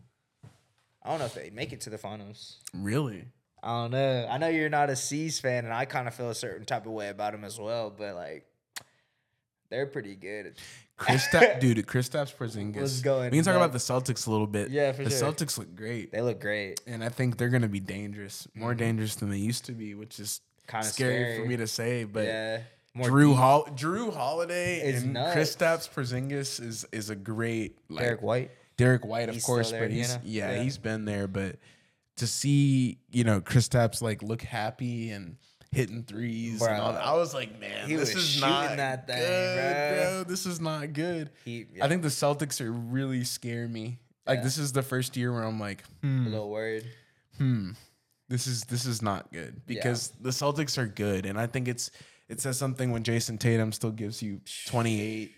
I don't know if they make it to the finals. Really? I don't know. I know you're not a C's fan, and I kind of feel a certain type of way about them as well. But like, they're pretty good. Chris, dude, Chris Porzingis. Was going We can talk about the. Celtics a little bit. Yeah, for the sure. Celtics look great, They look great. and I think they're gonna be dangerous, more mm-hmm. dangerous than they used to be, which is Kinda scary, for me to say. But yeah, more Drew deep. Hol- Jrue Holiday Is and. Kristaps Porzingis is is a great like, Derek White. Derek White, of He's course, there, but you he's know? yeah, Yeah. he's been there. But to see you know Kristaps like look happy and hitting threes, and all that, I was like, man, He this is not that thing, good, bruh. bro. This is not good. He, I think the Celtics are really scare me. Like Yeah. this is the first year where I'm like, a hmm, little worried. hmm, this is this is not good because the Celtics are good, and I think it's it says something when Jayson Tatum still gives you 28,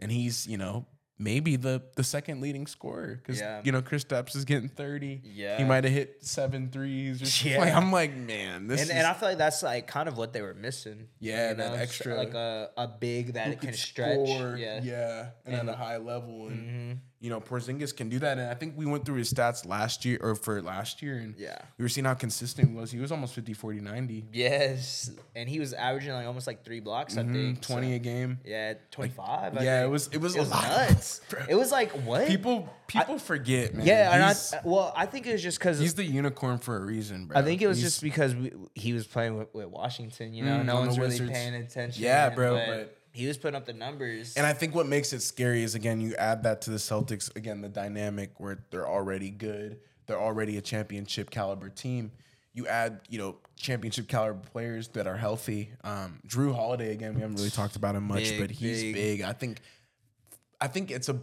and he's you know maybe the the second leading scorer because Yeah. you know Kristaps is getting thirty. Yeah. he might have hit seven threes. Or something. Yeah. Like, I'm like, man, this And, is and I feel like that's like kind of what they were missing. Yeah, you know? So, extra- like a, a big that it can stretch. score, Yeah. Mm-hmm. yeah, and, at a high level, and you know Porzingis can do that. And I think we went through his stats last year or for last year, and Yeah. we were seeing how consistent he was. He was almost 50, 40, 90, Yes, and he was averaging like almost like three blocks. I Mhm, think twenty so- a game. Yeah, twenty five. yeah, it was it was It was nuts. It was like what? People people forget, man. yeah, and I well, I think it was just because he's the unicorn for a reason, bro. I think it was He's- just because we, he was playing with, with Washington. You know, Mm, no one's really Wizards. paying attention. Yeah, bro, but- he was putting up the numbers. And I think what makes it scary is again, you add that to the Celtics, again, the dynamic where they're already good, they're already a championship caliber team. You add, you know, championship caliber players that are healthy. Um, Jrue Holiday, again, we haven't really talked about him much, Big, but he's big. big. I think I think it's a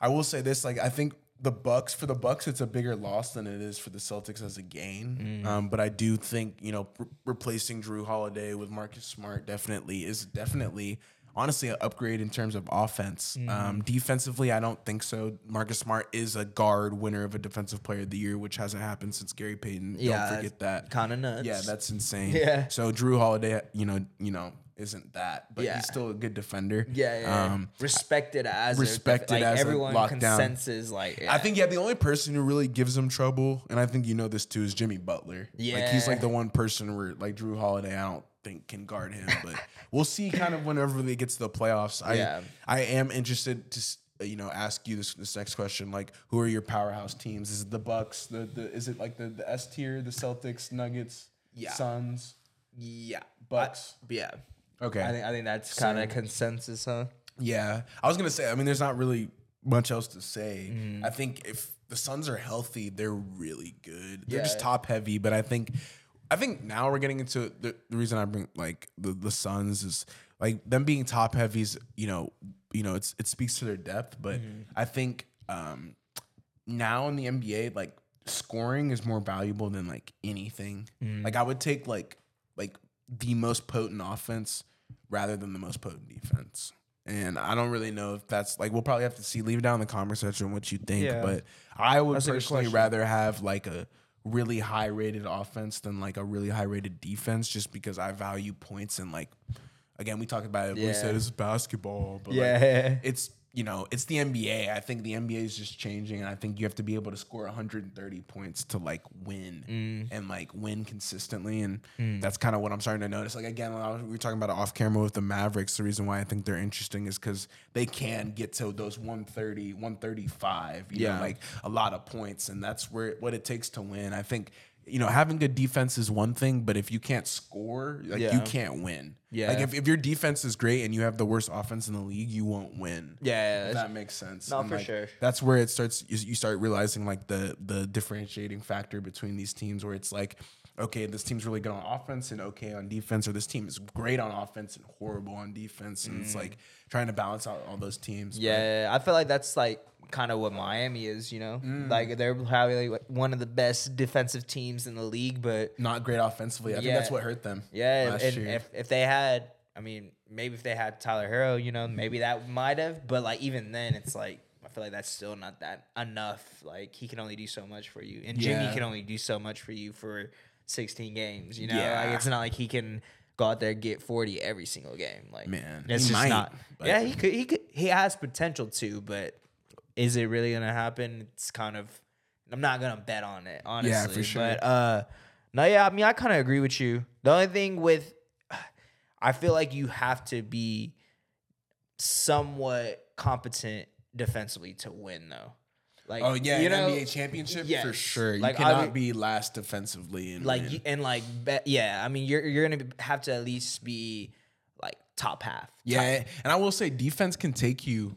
I will say this, like I think the Bucks for the Bucks, it's a bigger loss than it is for the Celtics as a gain. Mm. Um, but I do think you know re- replacing Jrue Holiday with Marcus Smart definitely is definitely honestly an upgrade in terms of offense. Mm. Um, defensively, I don't think so. Marcus Smart is a guard winner of a Defensive Player of the Year, which hasn't happened since Gary Payton. Yeah, don't forget that. kind of nuts. Yeah, that's insane. Yeah. So Jrue Holiday, you know, you know, isn't that, but Yeah. he's still a good defender. yeah, yeah, yeah. Um, respected as a respected like as a everyone lockdown. consensus. Like yeah. I think yeah, the only person who really gives him trouble, and I think you know this too, is Jimmy Butler. like he's like the one person where like Jrue Holiday, I don't think can guard him, but we'll see kind of whenever they get to the playoffs. I Yeah. I am interested to you know ask you this this next question, like who are your powerhouse teams? Is it the Bucks? The the is it like the the S tier, the Celtics, Nuggets, Yeah. Suns, yeah, Bucks? I- yeah. Okay, I think I think that's kind of consensus, huh? Yeah, I was gonna say. I mean, there's not really much else to say. Mm-hmm. I think if the Suns are healthy, they're really good. They're just top heavy, but I think, I think now we're getting into the, the reason I bring like the the Suns is like them being top heavies. You know, you know, it's it speaks to their depth, but Mm-hmm. I think um now in the NBA, like scoring is more valuable than like anything. Mm. Like I would take like like the most potent offense rather than the most potent defense. And I don't really know if that's like we'll probably have to see. Leave it down in the comment section what you think. Yeah. But I would That's personally rather have like a really high rated offense than like a really high rated defense, just because I value points and like again we talked about it. We said it's basketball, but like, Yeah. it's you know it's the NBA. I think the NBA is just changing, and I think you have to be able to score 130 points to like win Mm. and like win consistently, and that's kind of what I'm starting to notice. Like again, was, we were talking about off camera with the Mavericks. The reason why I think they're interesting is because they can get to those 130, 135. You Yeah. know, like a lot of points, and that's where what it takes to win. I think. You know, having good defense is one thing, but if you can't score, like you can't win. Yeah. Like if, if your defense is great and you have the worst offense in the league, you won't win. Yeah, If that makes sense. No, And, for like, sure. That's where it starts. You, you start realizing like the the differentiating factor between these teams, where it's like, okay, this team's really good on offense and okay on defense, or this team is great on offense and horrible on defense, and it's like trying to balance out all those teams. But Mm. Yeah, I feel like that's like kind of what Miami is, you know? Mm. Like they're probably like one of the best defensive teams in the league, but not great offensively. I think that's what hurt them. yeah, last and year. if if they had, I mean, maybe if they had Tyler Herro, you know, maybe that might have, but like even then it's like I feel like that's still not that enough. Like he can only do so much for you. And Jimmy Yeah. can only do so much for you for 16 games, you know? Yeah. Like it's not like he can go out there and get 40 every single game. Like Man, it's just might, not. but- Yeah, he could he could he has potential to, but is it really gonna happen? It's kind of I'm not gonna bet on it, honestly. for sure. But uh no, yeah, I mean I kind of agree with you. The only thing with I feel like you have to be somewhat competent defensively to win though. Like oh yeah, you an know, NBA championship for sure. You Like, cannot obvi- be last defensively and like win. and like bet, yeah, I mean you're you're gonna have to at least be like top half. Yeah, and I will say defense can take you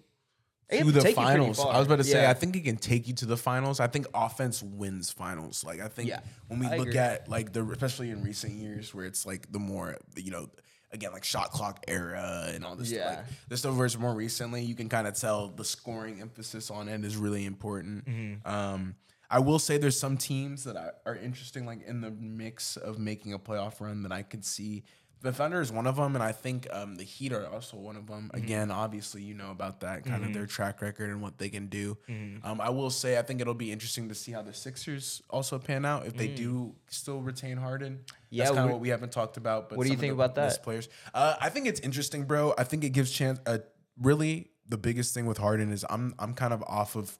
to the take you pretty finals. I was about to say Yeah. I think it can take you to the finals. I think offense wins finals. Like I think Yeah, when we I look agree. at like the especially in recent years where it's like the more you know again like shot clock era and all this Yeah. like this stuff versus more recently you can kind of tell the scoring emphasis on it is really important. Mm-hmm. Um I will say there's some teams that are, are interesting like in the mix of making a playoff run that I could see The Thunder is one of them, and I think um, the Heat are also one of them. Mm-hmm. Again, obviously, you know about that kind of their track record and what they can do. Mm-hmm. Um, I will say, I think it'll be interesting to see how the Sixers also pan out if they Mm. do still retain Harden. Yeah, that's kind of what we haven't talked about. But What do you think about that? Players, uh, I think it's interesting, bro. I think it gives chance. Uh, really, the biggest thing with Harden is I'm I'm kind of off of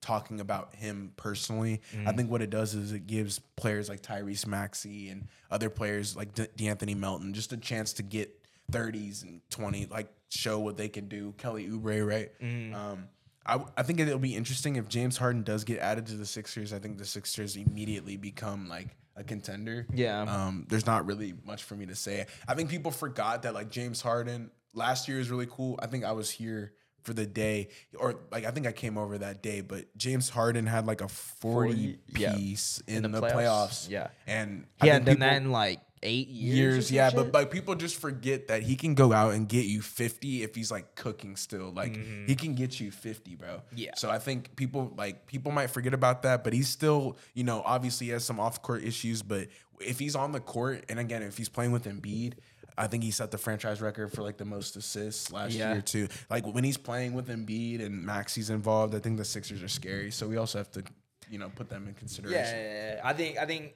talking about him personally. Mm-hmm. I think what it does is it gives players like Tyrese Maxey and other players like De- De'Anthony Melton just a chance to get 30s and 20, like show what they can do. Kelly Oubre, right? Mm-hmm. Um, I, I think it'll be interesting if James Harden does get added to the Sixers. I think the Sixers immediately become like a contender. Yeah. Um, there's not really much for me to say. I think people forgot that like James Harden last year is really cool. I think I was here for the day, or like I think I came over that day. But James Harden had like a 40, 40, yeah. piece in, the the, playoffs, playoffs. yeah. and He I hadn't think done that in like eight years. years, yeah. But like people just forget that he can go out and get you 50 if he's like cooking still. Like he can get you 50, bro. Mm-hmm. Yeah. So I think people like people might forget about that, but he's still, you know, obviously has some off court issues, but if he's on the court and again if he's playing with Embiid, I think he set the franchise record for like the most assists last Yeah. year too. Like when he's playing with Embiid and Maxey's involved, I think the Sixers are scary. So we also have to, you know, put them in consideration. Yeah, yeah. I think I think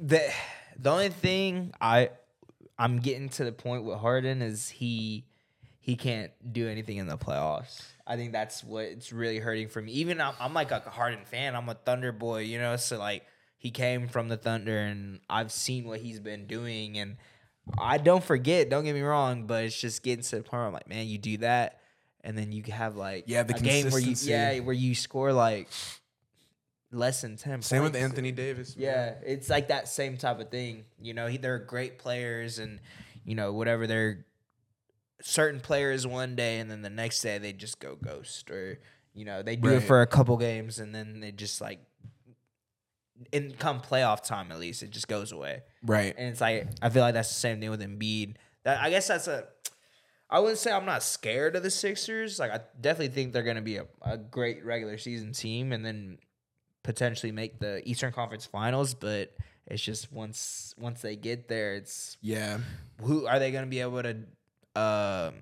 the the only thing I I'm getting to the point with Harden is he he can't do anything in the playoffs. I think that's what it's really hurting for me. Even I'm, I'm like a Harden fan. I'm a Thunder boy, you know. So like he came from the Thunder, and I've seen what he's been doing, and I don't forget. Don't get me wrong, but it's just getting to the point where I'm like, man, you do that, and then you have like Yeah, the game where you yeah where you score like less than ten. Same with. Anthony Davis. man. Yeah, it's like that same type of thing. You know, he, they're great players, and you know whatever they're certain players one day, and then the next day they just go ghost, or you know they do it for a couple games, and then they just like in come playoff time at least it just goes away. Right. And it's like I feel like that's the same thing with Embiid. That I guess that's a. I wouldn't say I'm not scared of the Sixers. Like I definitely think they're going to be a, a great regular season team, and then potentially make the Eastern Conference Finals. But it's just once once they get there, it's Yeah. who are they going to be able to um,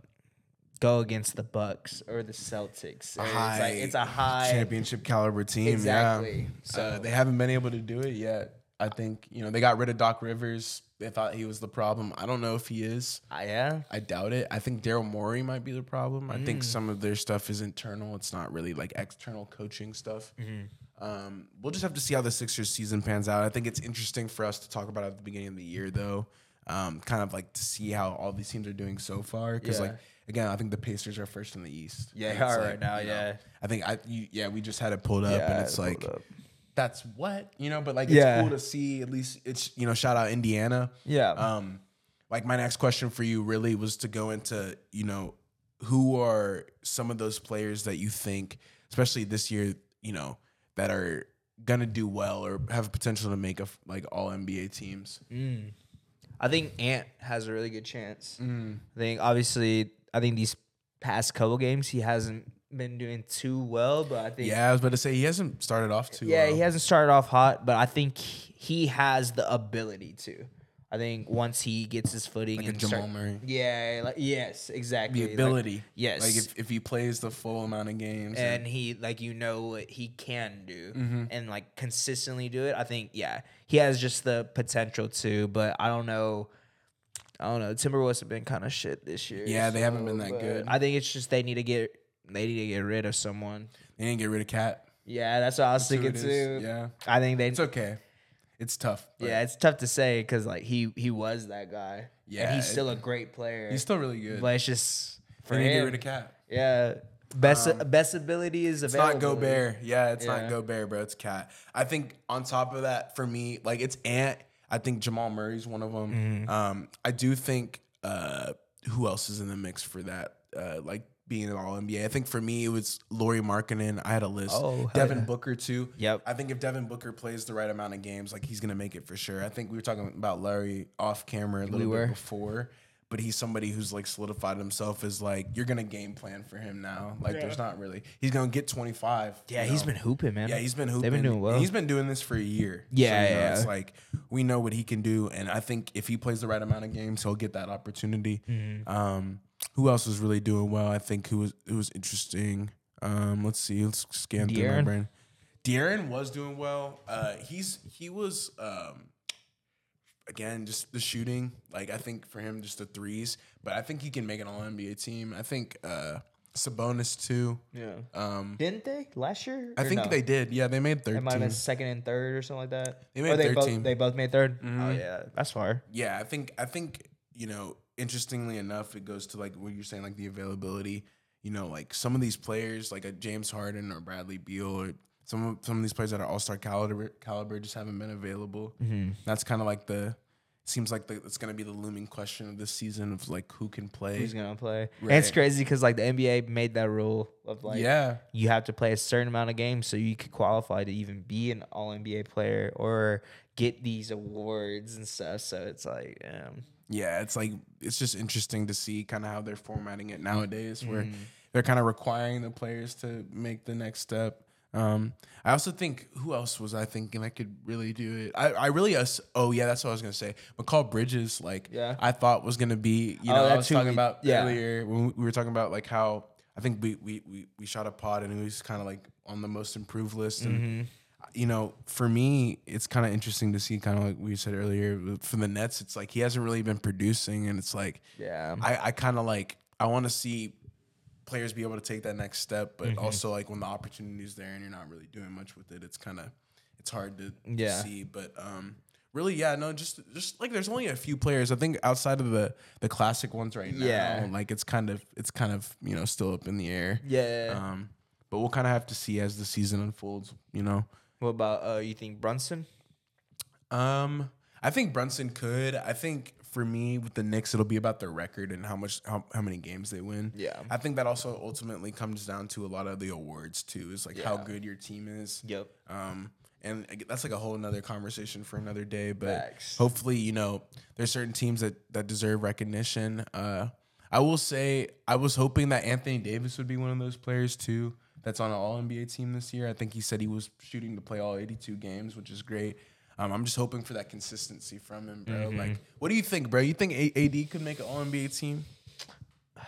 go against the Bucks or the Celtics? A Or it's like it's a high championship caliber team. Exactly. Yeah. So- Uh, they haven't been able to do it yet. I think you know they got rid of Doc Rivers. They thought he was the problem. I don't know if he is. Uh, yeah. I doubt it. I think Daryl Morey might be the problem. I Mm. think some of their stuff is internal. It's not really like external coaching stuff. Mm-hmm. Um, we'll just have to see how the Sixers season pans out. I think it's interesting for us to talk about at the beginning of the year, though. Um, kind of like to see how all these teams are doing so far. Because Yeah. like again, I think the Pacers are first in the East. Yeah, they are like, right now, you know, yeah. I think I you, yeah we just had it pulled up Yeah, and it's like up. that's what you know. But like it's Yeah. cool to see at least it's you know shout out Indiana. Yeah. Um, like my next question for you really was to go into, you know, who are some of those players that you think, especially this year, you know, that are gonna do well or have potential to make a like all NBA teams. Mm. I think Ant has a really good chance. Mm. I think obviously, I think these past couple games he hasn't been doing too well, but I think Yeah, I was about to say he hasn't started off too. yeah, well. he hasn't started off hot, but I think he has the ability to. I think once he gets his footing Like and Jamal start- Murray. yeah, like yes, exactly, the Like, ability. yes. Like if, if he plays the full amount of games. and he like you know what he can do Mm-hmm. and like consistently do it. I think yeah, he has just the potential to, but I don't know. I don't know. Timberwolves have been kind of shit this year. Yeah, they haven't been that good. I think it's just they need to get they need to get rid of someone. they didn't get rid of KAT. Yeah, that's what I was That's thinking too. Yeah. I think they. It's okay. It's tough. yeah, it's tough to say because like he he was that guy. Yeah, and he's it- still a great player. He's still really good. but it's just for They didn't get rid of KAT. yeah, best um, best ability is available. It's not Gobert. Yeah, it's Yeah. not Gobert, bro. It's KAT. I think on top of that, for me, like it's Ant. I think Jamal Murray's one of them. Mm-hmm. Um, I do think uh, who else is in the mix for that? Uh, like being an All NBA. I think for me it was Lauri Markkanen. I had a list. Oh, Devin yeah. Booker too. Yep. I think if Devin Booker plays the right amount of games, like he's gonna make it for sure. I think we were talking about Larry off camera a little were. bit before. But he's somebody who's like solidified himself as like you're gonna game plan for him now. Like there's not really he's gonna get 25. Yeah, you he's know? been hooping, man. Yeah, he's been hooping. They've been doing well. He's been doing this for a year. Yeah, you know, yeah. It's like we know what he can do, and I think if he plays the right amount of games, he'll get that opportunity. Mm-hmm. Um, who else is really doing well? I think who was it was interesting. Um, let's see. Let's scan through my brain. De'Aaron was doing well. Uh, he's he was um, again just the shooting. Like I think for him, just the threes. But I think he can make an All NBA team. I think uh, Sabonis too. Yeah. Um, Didn't they last year? I Or think no? they did. Yeah, they made They might have been thirteen. second and third or something like that. They Or made they 13. both they both made 3rd Mm-hmm. Oh yeah, that's far. Yeah, I think I think you know. Interestingly enough, it goes to like what you're saying, like the availability. You know, like some of these players, like a James Harden or Bradley Beal, or some of some of these players that are All Star caliber caliber just haven't been available. Mm-hmm. That's kind of like the seems like the, it's going to be the looming question of this season of like who can play. Who's gonna play? And it's crazy because like the NBA made that rule of like yeah, you have to play a certain amount of games so you could qualify to even be an All NBA player or get these awards and stuff. So it's like, um, yeah. It's like it's just interesting to see kind of how they're formatting it nowadays, where Mm-hmm. they're kind of requiring the players to make the next step. Um, I also think who else was I thinking I could really do it? I, I really us oh yeah that's what I was gonna say. Mikal Bridges like Yeah. I thought was gonna be you Oh, know I was talking we- about yeah. earlier when we were talking about like how I think we we we, we shot a pod and he was kind of like on the most improved list and Mm-hmm. you know, for me, it's kind of interesting to see, kind of like we said earlier, for the Nets, it's like he hasn't really been producing, and it's like, Yeah. I, I kind of like, I want to see players be able to take that next step, Mm-hmm. but also like when the opportunity is there and you're not really doing much with it, it's kind of, it's hard to, to Yeah. see. But um, really, yeah, no, just just like there's only a few players. I think outside of the the classic ones right now, Yeah. like it's kind of it's kind of you know still up in the air. yeah. Um, but we'll kind of have to see as the season unfolds. You know. what about uh you think Brunson? Um, I think Brunson could. I think for me with the Knicks, it'll be about their record and how much how, how many games they win. Yeah. I think that also ultimately comes down to a lot of the awards too. Is like how good your team is. Yep. Um, and that's like a whole nother conversation for another day. But Facts. hopefully, you know, there's certain teams that that deserve recognition. Uh, I will say I was hoping that Anthony Davis would be one of those players too. That's on an All NBA team this year. I think he said he was shooting to play all 82 games, which is great. Um, I'm just hoping for that consistency from him, bro. Mm-hmm. Like, what do you think, bro? You think A- AD could make an All NBA team?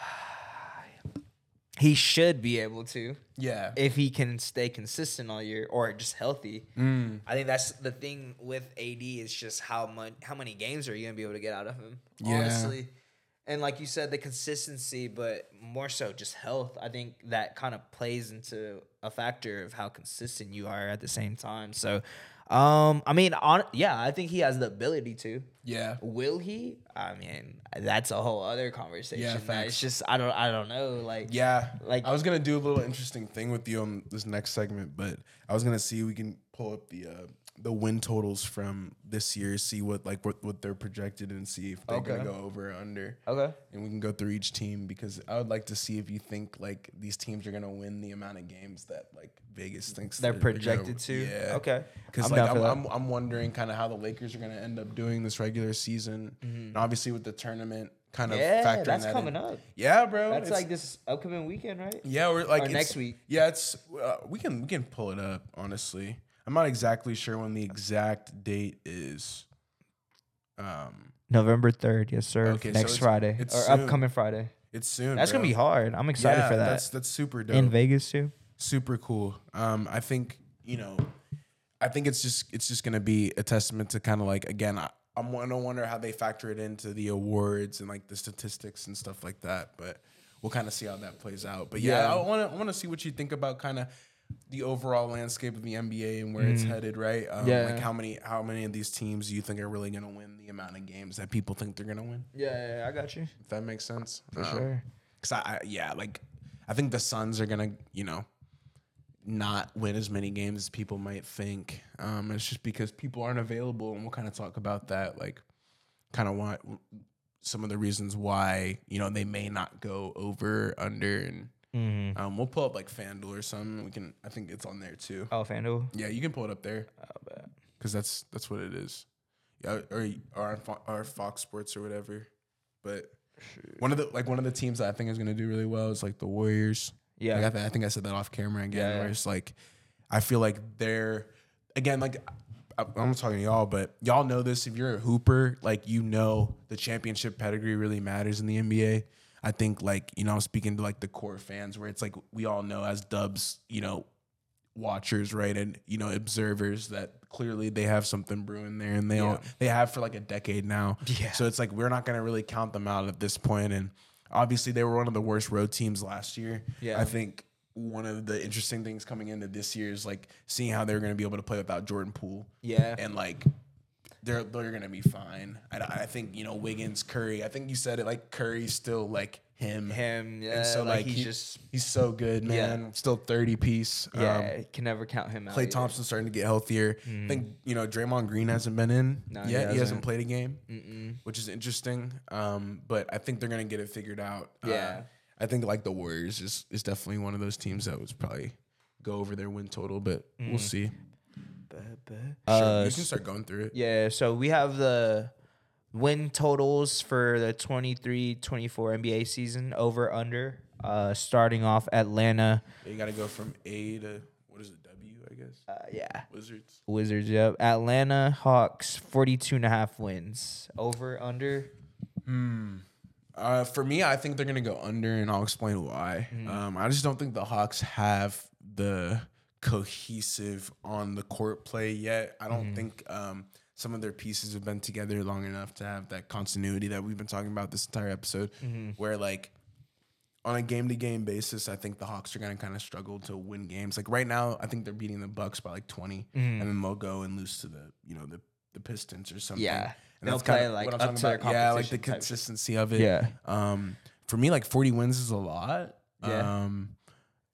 He should be able to Yeah. if he can stay consistent all year or just healthy. Mm. I think that's the thing with AD is just how much how many games are you gonna be able to get out of him? Yeah. Honestly. And like you said, the consistency, but more so just health. I think that kind of plays into a factor of how consistent you are at the same time. So, um, I mean, on yeah, I think he has the ability to. Yeah. Will he? I mean, that's a whole other conversation. Yeah, facts. it's just I don't I don't know. Like Yeah, Like- I was gonna do a little interesting thing with you on this next segment, but I was gonna see if we can pull up the uh, the win totals from this year, see what like what, what they're projected, and see if they're gonna go over or under. Okay. And we can go through each team because I would like to see if you think like these teams are gonna win the amount of games that like Vegas thinks They're gonna- projected to? Yeah. Okay. Because I'm like I'm. I'm I'm wondering kind of how the Lakers are gonna end up doing this regular season, and obviously with the tournament kind of Mm-hmm. Yeah, factoring that's that coming in. up. Yeah, bro. That's it's- like this upcoming weekend, right? yeah, we're like Or next week. Yeah, it's uh, we can we can pull it up. Honestly, I'm not exactly sure when the exact date is. Um, November third, yes, sir. Okay, so Next it's- Friday it's or soon. upcoming Friday. it's soon. That's bro. gonna be hard. I'm excited Yeah, for that. That's that's super dope. In Vegas too. super cool. Um, I think you know, I think it's just it's just gonna be a testament to kind of like again. I, I'm gonna wonder how they factor it into the awards and like the statistics and stuff like that. But we'll kind of see how that plays out. But yeah, Yeah. I want to I want to see what you think about kind of the overall landscape of the NBA and where it's headed. Right? Um, Mm. Yeah. Like how many how many of these teams do you think are really gonna win the amount of games that people think they're gonna win? Yeah, I got you If that makes sense. for Um, sure. Cause I, I yeah, like I think the Suns are gonna, you know, not win as many games as people might think. Um, it's just because people aren't available, and we'll kind of talk about that, like, kind of want some of the reasons why you know they may not go over under, and Mm-hmm. um, we'll pull up like FanDuel or something. We can, I think it's on there too. Oh, FanDuel. Yeah, you can pull it up there Oh, because that's that's what it is. Yeah, or or on Fo- or Fox Sports or whatever. But One of the like one of the teams that I think is going to do really well is like the Warriors. Yeah. Like, I, th- I think I said that off camera again. Yeah, where it's like, I feel like they're again like I'm talking to y'all, but y'all know this. If you're a hooper, like you know the championship pedigree really matters in the NBA. I think like you know I'm speaking to like the core fans where it's like we all know as Dubs, you know, watchers, right, and you know observers that clearly they have something brewing there, and they all they have for like a decade now. Yeah. So it's like we're not gonna really count them out at this point, and obviously they were one of the worst road teams last year. Yeah. I think one of the interesting things coming into this year is like seeing how they're gonna be able to play without Jordan Poole. Yeah. and like. They're, they're gonna be fine. I, I think you know Wiggins, Curry. I think you said it like Curry's still like him. Him, yeah, And so like, like, he's he- just He's so good, man. Still 30 piece. yeah, Um, can never count him out. Clay either. Thompson's starting to get healthier. I think, you know, Draymond Green hasn't been in No, he yet. He hasn't. hasn't. played a game, which is interesting. Um, but I think they're going to get it figured out. Uh, Yeah. I think like the Warriors is, is definitely one of those teams that was probably go over their win total, but we'll see. Uh, Sure, you can start going through it. Yeah, so we have the win totals for the 23-24 NBA season over under. Uh, starting off Atlanta, You got to go from A to, what is it, W, I guess? uh, yeah, Wizards. Wizards. Yep, Atlanta Hawks 42 and a half wins. Over under. Hmm. Uh, for me, I think they're gonna go under, and I'll explain why. Um, I just don't think the Hawks have the cohesive on the court play yet. I don't think um, some of their pieces have been together long enough to have that continuity that we've been talking about this entire episode. Where like on a game to game basis, I think the Hawks are gonna kind of struggle to win games. Like right now, I think they're beating the Bucks by like 20 and then they'll go and lose to the you know the the Pistons or something. Yeah. And They'll play, like, what I'm up talking to their. Yeah, like the type consistency of it. Yeah. Um, for me, like 40 wins is a lot. Yeah. Um,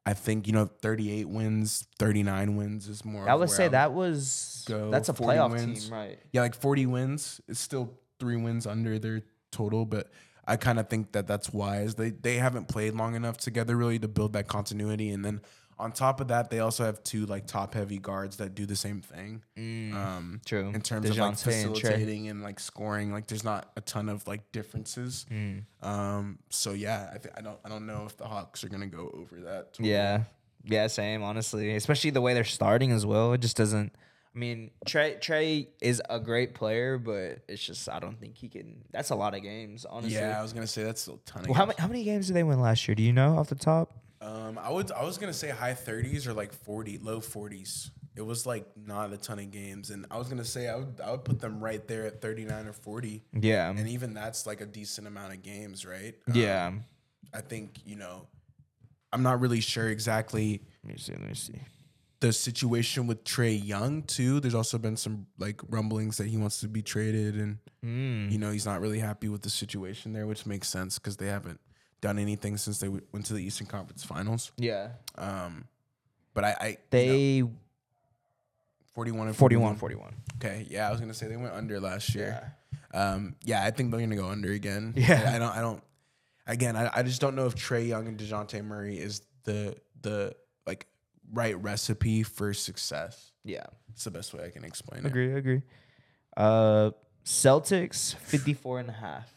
I think you know 38 wins, 39 wins is more. I would say would that was go. that's a 40 playoff wins. team, right? Yeah, like 40 wins. It's still three wins under their total, but I kind of think that that's wise. They they haven't played long enough together really to build that continuity, and then on top of that, they also have two like top heavy guards that do the same thing. um, Mm, true. In terms of like Dejounte and facilitating and like scoring, like there's not a ton of like differences. Mm. Um, so yeah, I think I don't I don't know if the Hawks are gonna go over that. total. Yeah. Yeah, same, honestly. Especially the way they're starting as well. It just doesn't I mean, Trae Trae is a great player, but it's just I don't think he can that's a lot of games, honestly. Yeah, I was gonna say that's a ton of. Well, how many how many games did they win last year? Do you know off the top? Um, I would I was gonna say high thirties or like forty, low forties. It was like not a ton of games, and I was gonna say I would I would put them right there at thirty nine or forty, Yeah. and even that's like a decent amount of games, right? yeah. Um, I think you know, I'm not really sure exactly let me see, let me see. the situation with Trae Young too. There's also been some like rumblings that he wants to be traded, and Mm. you know he's not really happy with the situation there, which makes sense because they haven't done anything since they w- went to the Eastern Conference Finals. Yeah. Um, but I, I you know, They 41 and 41 41. Okay, yeah, I was gonna say they went under last year. Um, yeah, I think they're gonna go under again. Yeah. I, I don't, I don't. Again, I, I just don't know if Trae Young and Dejounte Murray is the the like right recipe for success. Yeah. It's the best way I can explain it. Agree, agree. Uh Celtics 54 and a half.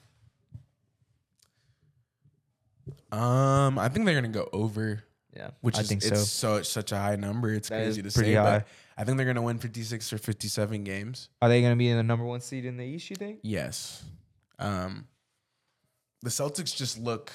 Um, I think they're gonna go over, Yeah. which I is think so. it's so it's such a high number. It's That is crazy to pretty say, high. but I think they're gonna win 56 or 57 games. Are they going to be in the number 1 seed in the East, you think? Yes. Um, the Celtics just look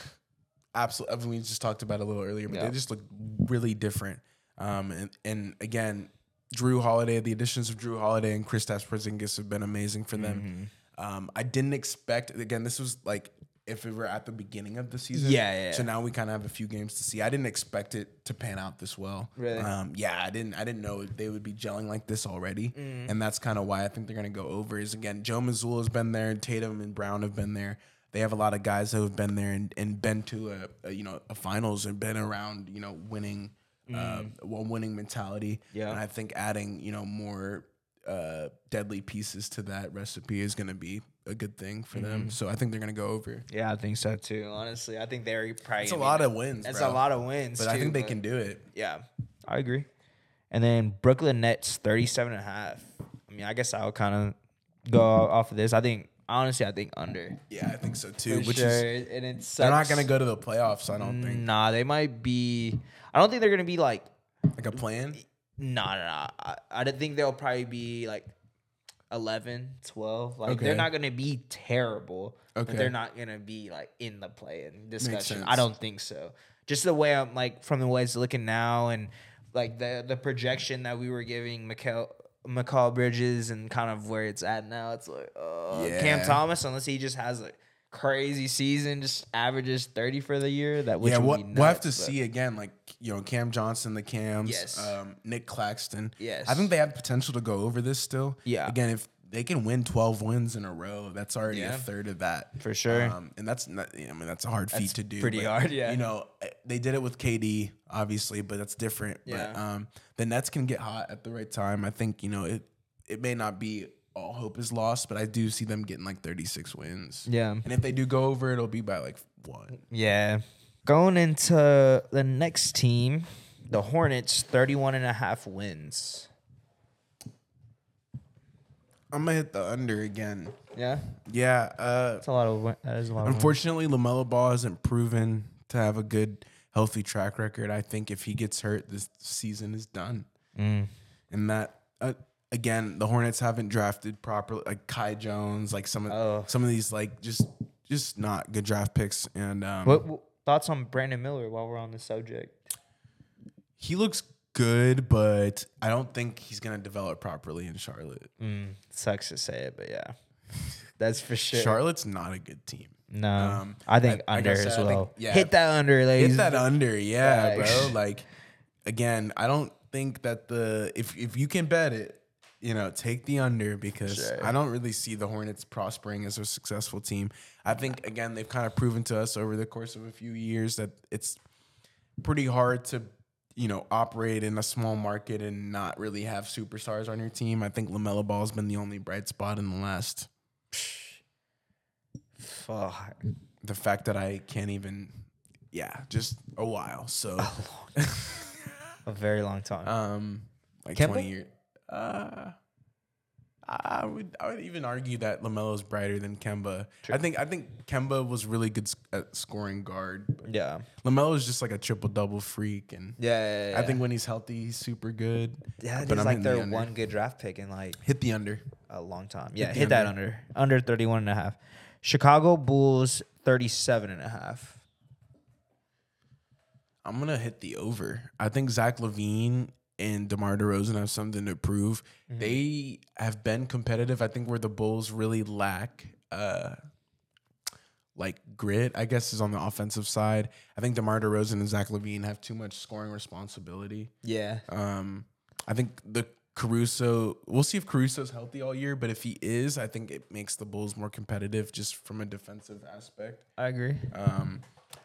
absolutely. I mean, we just talked about it a little earlier, but Yeah. they just look really different. Um, and and again, Jrue Holiday, the additions of Jrue Holiday and Kristaps Porzingis have been amazing for them. Mm-hmm. Um, I didn't expect. Again, this was like if we were at the beginning of the season. Yeah, yeah, So now we kind of have a few games to see. I didn't expect it to pan out this well. Really? Um, yeah, I didn't. I didn't know they would be gelling like this already, Mm. and that's kind of why I think they're going to go over. Is again, Joe Mazzulla has been there, Tatum and Brown have been there. They have a lot of guys who have been there and, and been to a, a you know a finals and been around you know winning, uh, well winning mentality. Mm. Yeah. and I think adding you know more uh, deadly pieces to that recipe is going to be a good thing for Mm-hmm. them. So I think they're to go over. Yeah, I think so too. Honestly, I think they're probably It's a lot of wins. That's bro. a lot of wins, but I think they can do it. Yeah, I agree. And then Brooklyn Nets 37 and a half. I mean, I guess I'll kind of go off of this. I think Honestly, I think under. Yeah, I think so too. For which sure. is and it sucks. they're not gonna go to the playoffs. I don't think. Nah, they might be. I don't think they're gonna be like. Like a plan. Nah, nah, nah. I, I don't think they'll probably be like 11, 12. Like Okay. they're not gonna be terrible. But they're not gonna be like in the play-in discussion. I don't think so. Just the way I'm like from the way it's looking now, and like the the projection that we were giving Mikal Mikal Bridges and kind of where it's at now. It's like uh, Cam Thomas, unless he just has a crazy season, just averages 30 for the year. That which yeah, we'll, be we'll have to but- see again. Like you know, Cam Johnson, the Cams, Yes. um, Nic Claxton. Yes. I think they have potential to go over this still. Yeah. Again, if they can win twelve wins in a row, that's already Yeah. a third of that For sure. Um, and that's not. I mean, that's a hard feat to do. pretty but, hard, yeah. You know, eh, they did it with KD, obviously, but that's different. Yeah. But um, the Nets can get hot at the right time. I think you know it. It may not be all hope is lost, but I do see them getting like thirty six wins. Yeah. And if they do go over, it'll be by like one. Yeah. Going into the next team, the Hornets, 31 and a half wins. I'm gonna hit the under again. Yeah. Yeah. Uh, That's a lot of win- that is a lot of wins. unfortunately, LaMelo Ball hasn't proven to have a good, healthy track record. I think if he gets hurt, this season is done. Mm. And that uh, again, the Hornets haven't drafted properly, like Kai Jones, like some of Oh. some of these like just just not good draft picks. And um, What, what thoughts on Brandon Miller while we're on the subject? he looks good, but I don't think he's gonna develop properly in Charlotte. Mm, sucks to say it, but yeah. That's for sure. Charlotte's not a good team. no. um, I think I- like I under as I think- well. yeah. Hit that under, ladies. Hit that under, yeah, Facts. bro. Like again, I don't think that the if if you can bet it, you know, take the under because Sure. I don't really see the Hornets prospering as a successful team. I think again they've kind of proven to us over the course of a few years that it's pretty hard to you know operate in a small market and not really have superstars on your team. I think LaMelo Ball has been the only bright spot in the last. Fuck. The fact that I can't even, yeah, just a while. So. A very long time. Um, like Kemba? twenty years. Uh, I would I would even argue that LaMelo is brighter than Kemba. I think I think Kemba was really good at scoring guard. Yeah. LaMelo is just like a triple double freak, and Yeah, yeah, I think when he's healthy, he's super good. yeah, but it's I'm like hitting the under. one good draft pick and like Hit the under. a long time. Yeah, the hit that under. Under 31 and a half. Chicago Bulls 37 and a half. I'm gonna hit the over. I think Zach LaVine and DeMar DeRozan have something to prove. Mm-hmm. They have been competitive. I think where the Bulls really lack, uh, like grit, I guess, is on the offensive side. I think DeMar DeRozan and Zach LaVine have too much scoring responsibility. Yeah. Um, I think the Caruso. We'll see if Caruso's healthy all year, but if he is, I think it makes the Bulls more competitive just from a defensive aspect. I agree. Um,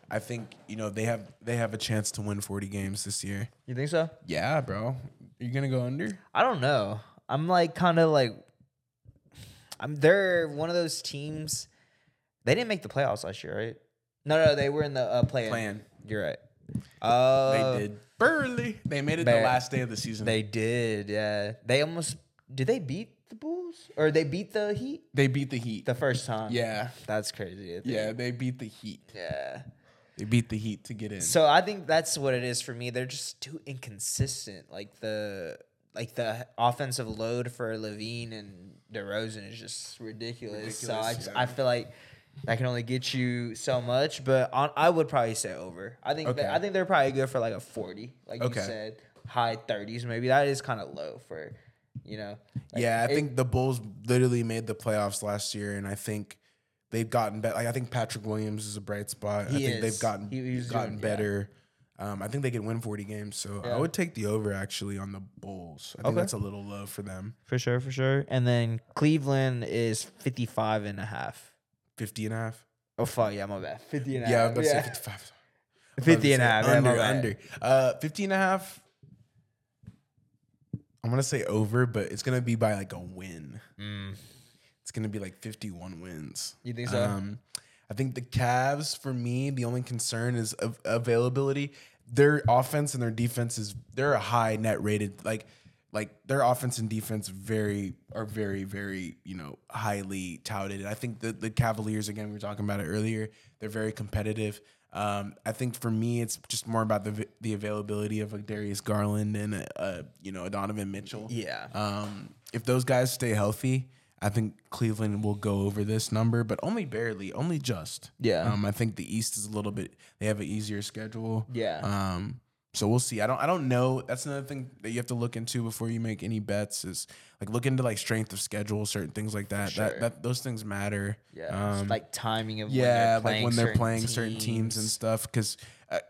I think you know they have they have a chance to win 40 games this year. You think so? Yeah, bro. Are you gonna go under? I don't know. I'm like kind of like I'm they're one of those teams they didn't make the playoffs last year, right? No, no, they were in the uh, play Plan. You're right. Uh, They did barely. They made it the last day of the season. They did, yeah. They almost did they beat the Bulls or they beat the Heat they beat the Heat. the first time? yeah, That's crazy. Yeah. They beat the Heat. Yeah. They beat the Heat to get in. So I think that's what it is for me. They're just too inconsistent. Like the like the offensive load for LaVine and DeRozan is just ridiculous. so I just, yeah. I feel like that can only get you so much. But on, I would probably say over. I think Okay. that, I think they're probably good for like a forty, like Okay. you said, high thirties maybe. That is kind of low for you know. like, yeah, I it- think the Bulls literally made the playoffs last year, and I think they've gotten better. Like I think Patrick Williams is a bright spot. I think is. they've gotten He- he's gotten doing- yeah. better. Um, I think they can win 40 games, so Yeah. I would take the over actually on the Bulls. I think Okay. that's a little low for them. for sure, for sure. And then Cleveland is 55 and a half. 50 and a half. Oh fuck yeah, my bad. 50 and a Yeah, half. to say 55. 50 and a half. Under, bad. under. Uh, 50 and a half. I'm going to say over, but it's going to be by like a win. Mm. It's going to be like 51 wins. You think so? Um, I think the Cavs, for me, the only concern is av- availability. Their offense and their defense is they're a high net rated like like their offense and defense very are very very you know highly touted. I think the the Cavaliers again we were talking about it earlier. They're very competitive. Um, I think for me it's just more about the the availability of like Darius Garland and uh, uh, you know a Donovan Mitchell. Yeah. Um, if those guys stay healthy, I think Cleveland will go over this number, but only barely, only just. Yeah. Um, I think the East is a little bit. They have an easier schedule. Yeah. Um, so we'll see. I don't. I don't know. That's another thing that you have to look into before you make any bets. Is like look into like strength of schedule, certain things like that. sure. That that those things matter. Yeah, Um, like timing of yeah, when like when they're playing certain teams and stuff. Because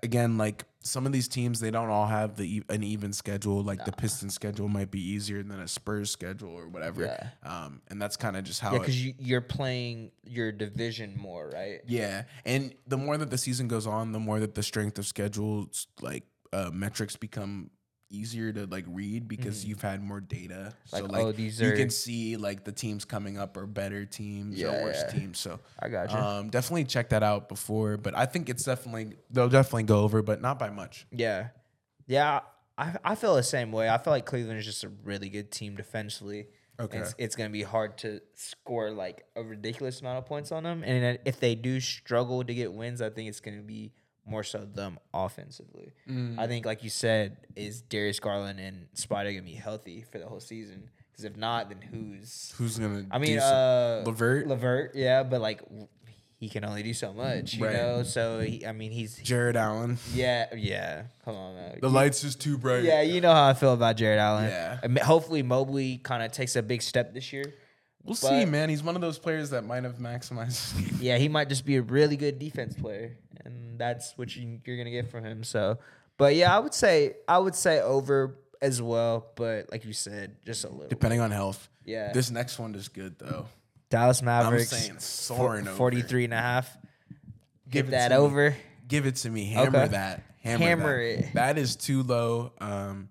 again, like some of these teams, they don't all have the an even schedule. Like the Pistons schedule might be easier than a Spurs schedule or whatever. Yeah. Um, and that's kind of just how. Yeah, because you, you're playing your division more, right? yeah, and the more that the season goes on, the more that the strength of schedules like uh, metrics become easier to like read because you've had more data. so Mm-hmm. Like, like oh, these you are- can see like the teams coming up are better teams Yeah, or worse yeah. teams. So I got you. Um, definitely check that out before, but I think it's definitely they'll definitely go over, but not by much. Yeah, yeah. I I feel the same way. I feel like Cleveland is just a really good team defensively. Okay. It's, it's gonna be hard to score like a ridiculous amount of points on them, and if they do struggle to get wins, I think it's gonna be more so them offensively. Mm. I think, like you said, is Darius Garland and Spider gonna be healthy for the whole season? Because if not, then who's Who's gonna? I mean, uh, LeVert? LeVert, yeah, but like he can only do so much, you Right. know. So he, I mean, he's Jarrett Allen. yeah, yeah. Come on, man. The lights is too bright. yeah, you know how I feel about Jarrett Allen. Yeah. Hopefully Mobley kind of takes a big step this year. We'll see, man. He's one of those players that might have maximized. Yeah, he might just be a really good defense player, and that's what you, you're gonna get from him. So, but yeah, I would say I would say over as well. But like you said, just a little. Depending on health. Yeah. This next one is good though. Dallas I'm Mavericks. saying soaring fo- over. 43 and a half. Give it that to me. over. Give it to me. Hammer Okay. that. Hammer, Hammer that. it. That is too low. Um,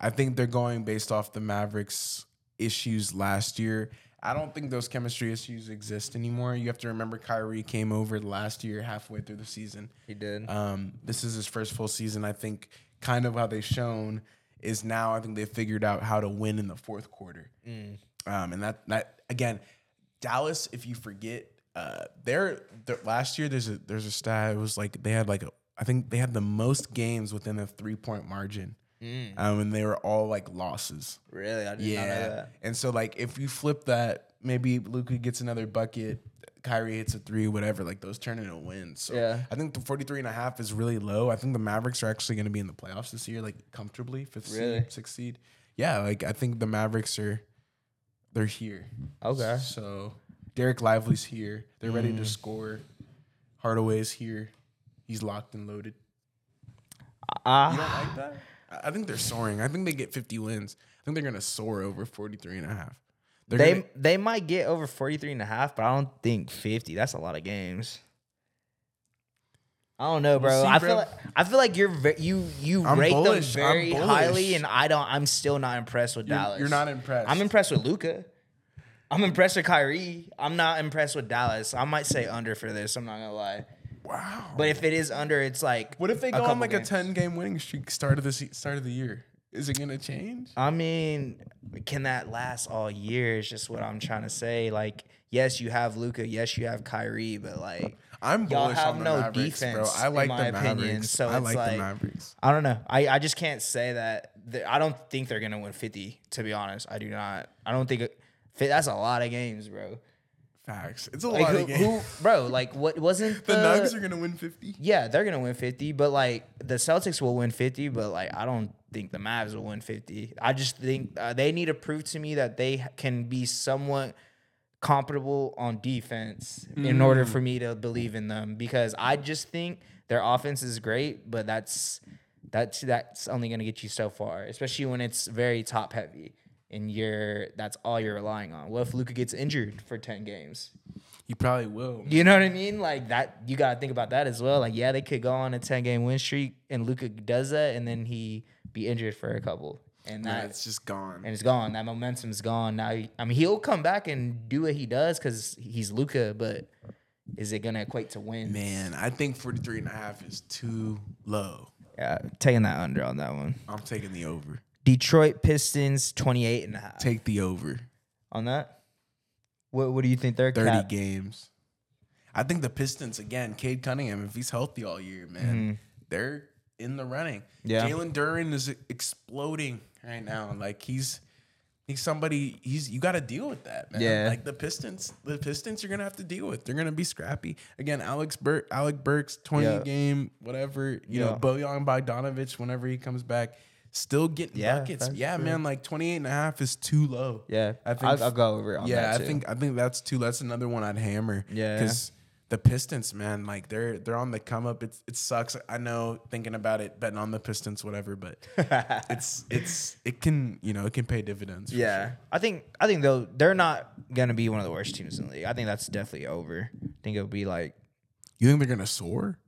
I think they're going based off the Mavericks issues last year. I don't think those chemistry issues exist anymore. You have to remember Kyrie came over last year halfway through the season. He did. Um, this is his first full season. I think kind of how they've shown is now I think they've figured out how to win in the fourth quarter. Um, and that that again, Dallas, if you forget, uh, they're- last year there's a there's a stat. It was like they had like a, I think they had the most games within a three point margin. Um, and they were all like losses. really? I did not know Yeah. that. And so like if you flip that, maybe Luka gets another bucket, Kyrie hits a three, whatever, like those turn into wins. So Yeah. I think the 43 and a half is really low. I think the Mavericks are actually going to be in the playoffs this year, like comfortably, fifth Really? seed, sixth seed. Yeah, like I think the Mavericks are they're here. Okay. So Dereck Lively's here. They're ready Mm. to score. Hardaway's here. He's locked and loaded. You Ah, don't like that? I think they're soaring. I think they get 50 wins. I think they're going to soar over 43 and a half. They're they gonna- they might get over 43 and a half, but I don't think 50. That's a lot of games. I don't know, We'll bro. see, I bro. feel like I feel like you're you you I'm rate bullish. them very highly, and I don't. I'm still not impressed with You're- Dallas. You're not impressed. I'm impressed with Luka. I'm impressed with Kyrie. I'm not impressed with Dallas. I might say under for this. I'm not gonna lie. Wow. But if it is under, it's like what if they go on like games. a 10 game winning streak start of the se- start of the year? Is it going to change? I mean, can that last all year? Is just what I'm trying to say. Like, yes, you have Luka. Yes, you have Kyrie, but like, I'm Y'all bullish have on the no Mavericks, bro. defense, I in like my the opinion, Mavericks. so I it's like, like- the Mavericks. I don't know. I, I just can't say that. that- I don't think they're gonna win 50. To be honest, I do not. I don't think it, that's a lot of games, bro. Facts. It's a Like lot who, of games. who, bro? Like what wasn't the the, Nuggets are going to win 50. Yeah, they're gonna win 50, but like the Celtics will win 50, but like I don't think the Mavs will win 50. I just think uh, they need to prove to me that they can be somewhat comparable on defense in order for me to believe in them because I just think their offense is great, but that's that's that's only gonna get you so far, especially when it's very top heavy and you're that's all you're relying on. What if Luka gets injured for 10 games? He probably will. You know what I mean? Like that, you gotta think about that as well. Like, yeah, they could go on a ten game win streak, and Luka does that, and then he be injured for a couple, and Nah, that it's just gone. and it's gone. That momentum's gone. Now, I mean, he'll come back and do what he does because he's Luka, but is it gonna equate to win? Man, I think 43 and a half is too low. yeah, taking that under on that one. I'm taking the over. Detroit Pistons 28 and a half. Take the over. on that. What what do you think they're 30 cap? games. I think the Pistons again, Cade Cunningham, if he's healthy all year, man, mm-hmm. they're in the running. Yeah. Jalen Duren is exploding right now. Like he's he's somebody he's you gotta deal with that, man. Yeah. Like the Pistons, the Pistons you're gonna have to deal with. They're gonna be scrappy. Again, Alex Bur Alec Burks, 20 Yeah. game, whatever, you know, Yeah. Bojan Bogdanovich, whenever he comes back, still getting Yeah, buckets. Yeah, true. man, like 28 and a half is too low. Yeah, I think I'll, I'll go over on yeah, I too. think I think that's too. That's another one I'd hammer. Yeah. because the Pistons, man, like they're they're on the come up. It's it sucks. I know thinking about it, betting on the Pistons, whatever, but it's it's it can you know it can pay dividends. for Yeah, sure. I think I think they'll they're not gonna be one of the worst teams in the league. I think that's definitely over. I think it'll be like You think they're gonna soar?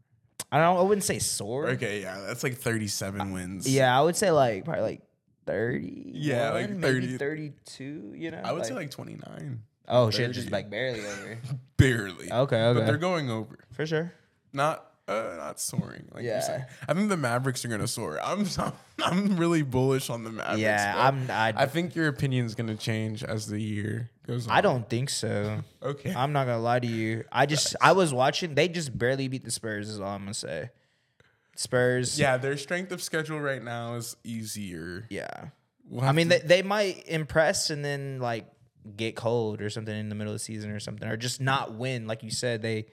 I don't. I wouldn't say sore. Okay, yeah, that's like thirty-seven wins. Yeah, I would say like probably like thirty. Yeah, like 30. maybe thirty-two. You know, I would say like twenty-nine, oh shit, just like barely over barely. Okay, okay, but they're going over, for sure. not uh, not soaring. Like Yeah. you're saying. I think the Mavericks are gonna soar. I'm I'm really bullish on the Mavericks. Yeah. I'm. I, I think your opinion is gonna change as the year goes on. I don't think so. Okay. I'm not gonna lie to you. I just I was watching. They just barely beat the Spurs. Is all I'm gonna say. Spurs. yeah, their strength of schedule right now is easier. Yeah. We'll I mean, to- they, they might impress and then like get cold or something in the middle of the season or something, or just not win. Like you said, they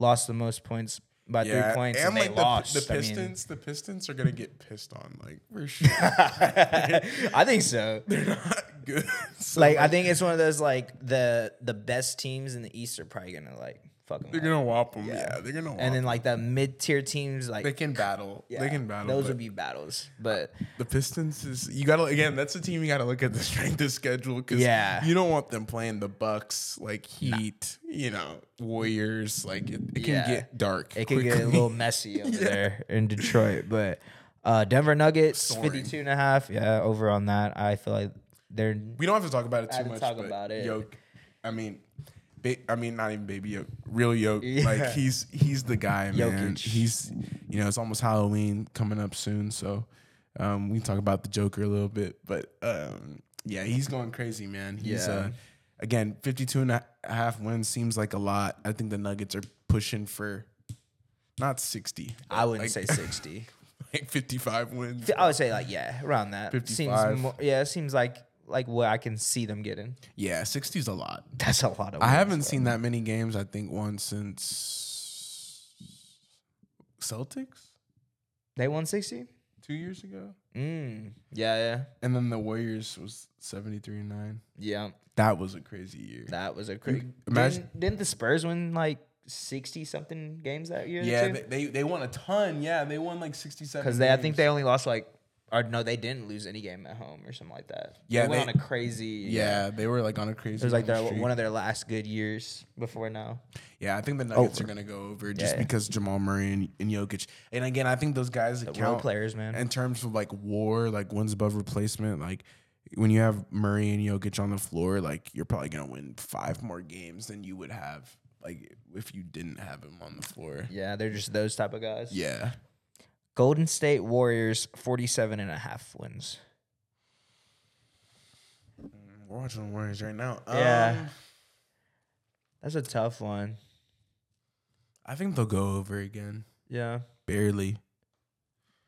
lost the most points by yeah, three points and, they like the, lost. the I mean- Pistons, the Pistons are gonna get pissed on, like for sure. I think so. They're not good. So, Like I think it's one of those like the the best teams in the East are probably gonna like fuck them. they're gonna whop them. Yeah, they're gonna. Whop and then like the mid tier teams like they can battle. yeah, they can battle. Those would be battles, but the Pistons is you gotta again. That's a team you gotta look at the strength of schedule because Yeah. you don't want them playing the Bucks like Heat, you know, Warriors. Like it, it can Yeah. get dark. it could get a little messy over there in Detroit. But uh, Denver Nuggets, Soaring. 52 and a half. Yeah, over on that. I feel like they're We don't have to talk about it too much. talk about it. Yoke, I mean, ba- I mean, not even baby Yoke, real Yoke. Yeah. Like he's he's the guy, man. Jokic. He's you know it's almost Halloween coming up soon, so um, we can talk about the Joker a little bit. But um, yeah, he's going crazy, man. He's Yeah. uh, again 52 and a half wins seems like a lot. I think the Nuggets are pushing for not 60. I wouldn't like, say 60. like 55 wins. I would say like yeah, around that. 55. Seems more, yeah, it seems like like what I can see them getting. Yeah, 60 is a lot. That's a lot of. I haven't seen that many games. I think one since Celtics They won 60. two years ago, Mm. Yeah, yeah, and then the Warriors was seventy three and nine. yeah. That was a crazy year. That was a crazy. imagine- Didn't, didn't the Spurs win like 60 something games that year? yeah, they, they they won a ton. Yeah, they won like sixty seven. Because they, I think they only lost like, or no, they didn't lose any game at home or something like that. Yeah, they went they- on a crazy. Yeah, they were like on a crazy. it was like their winning streak. one of their last good years before now. Yeah, I think the oh. Nuggets Over. are gonna go over just Yeah. because Jamal Murray and, and Jokic. And again, I think those guys that The count players, man. in terms of like war, like wins above replacement, like when you have Murray and Jokic on the floor, like you're probably gonna win five more games than you would have like if you didn't have him on the floor. yeah, they're just those type of guys. Yeah. Golden State Warriors 47 and a half wins. We're watching the Warriors right now. Yeah. Um, That's a tough one. I think they'll go over again. Yeah. Barely.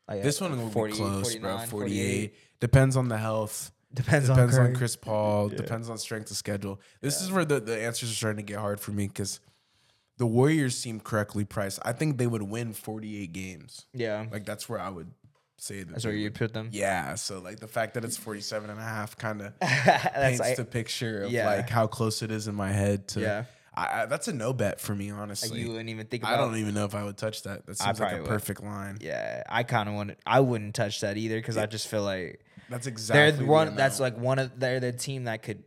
Like This one will 40, be close, bro. 49, 48. Depends on the health. Depends, Depends on on Chris Paul. Depends on strength of schedule. This is where the, the answers are starting to get hard for me because the Warriors seem correctly priced. I think they would win 48 games. Yeah. Like that's where I would say that. That's where you would- put them. Yeah. So like the fact that it's 47 and a half kind of paints like, the picture of yeah. like how close it is in my head to. Yeah. I, I, that's a no bet for me, like honestly. you wouldn't even think about I don't even know if I would touch that. That seems like a would. perfect line. Yeah, I kind of want. I wouldn't touch that either because I just feel like That's they're exactly the the one. That's like one of they're the team that could.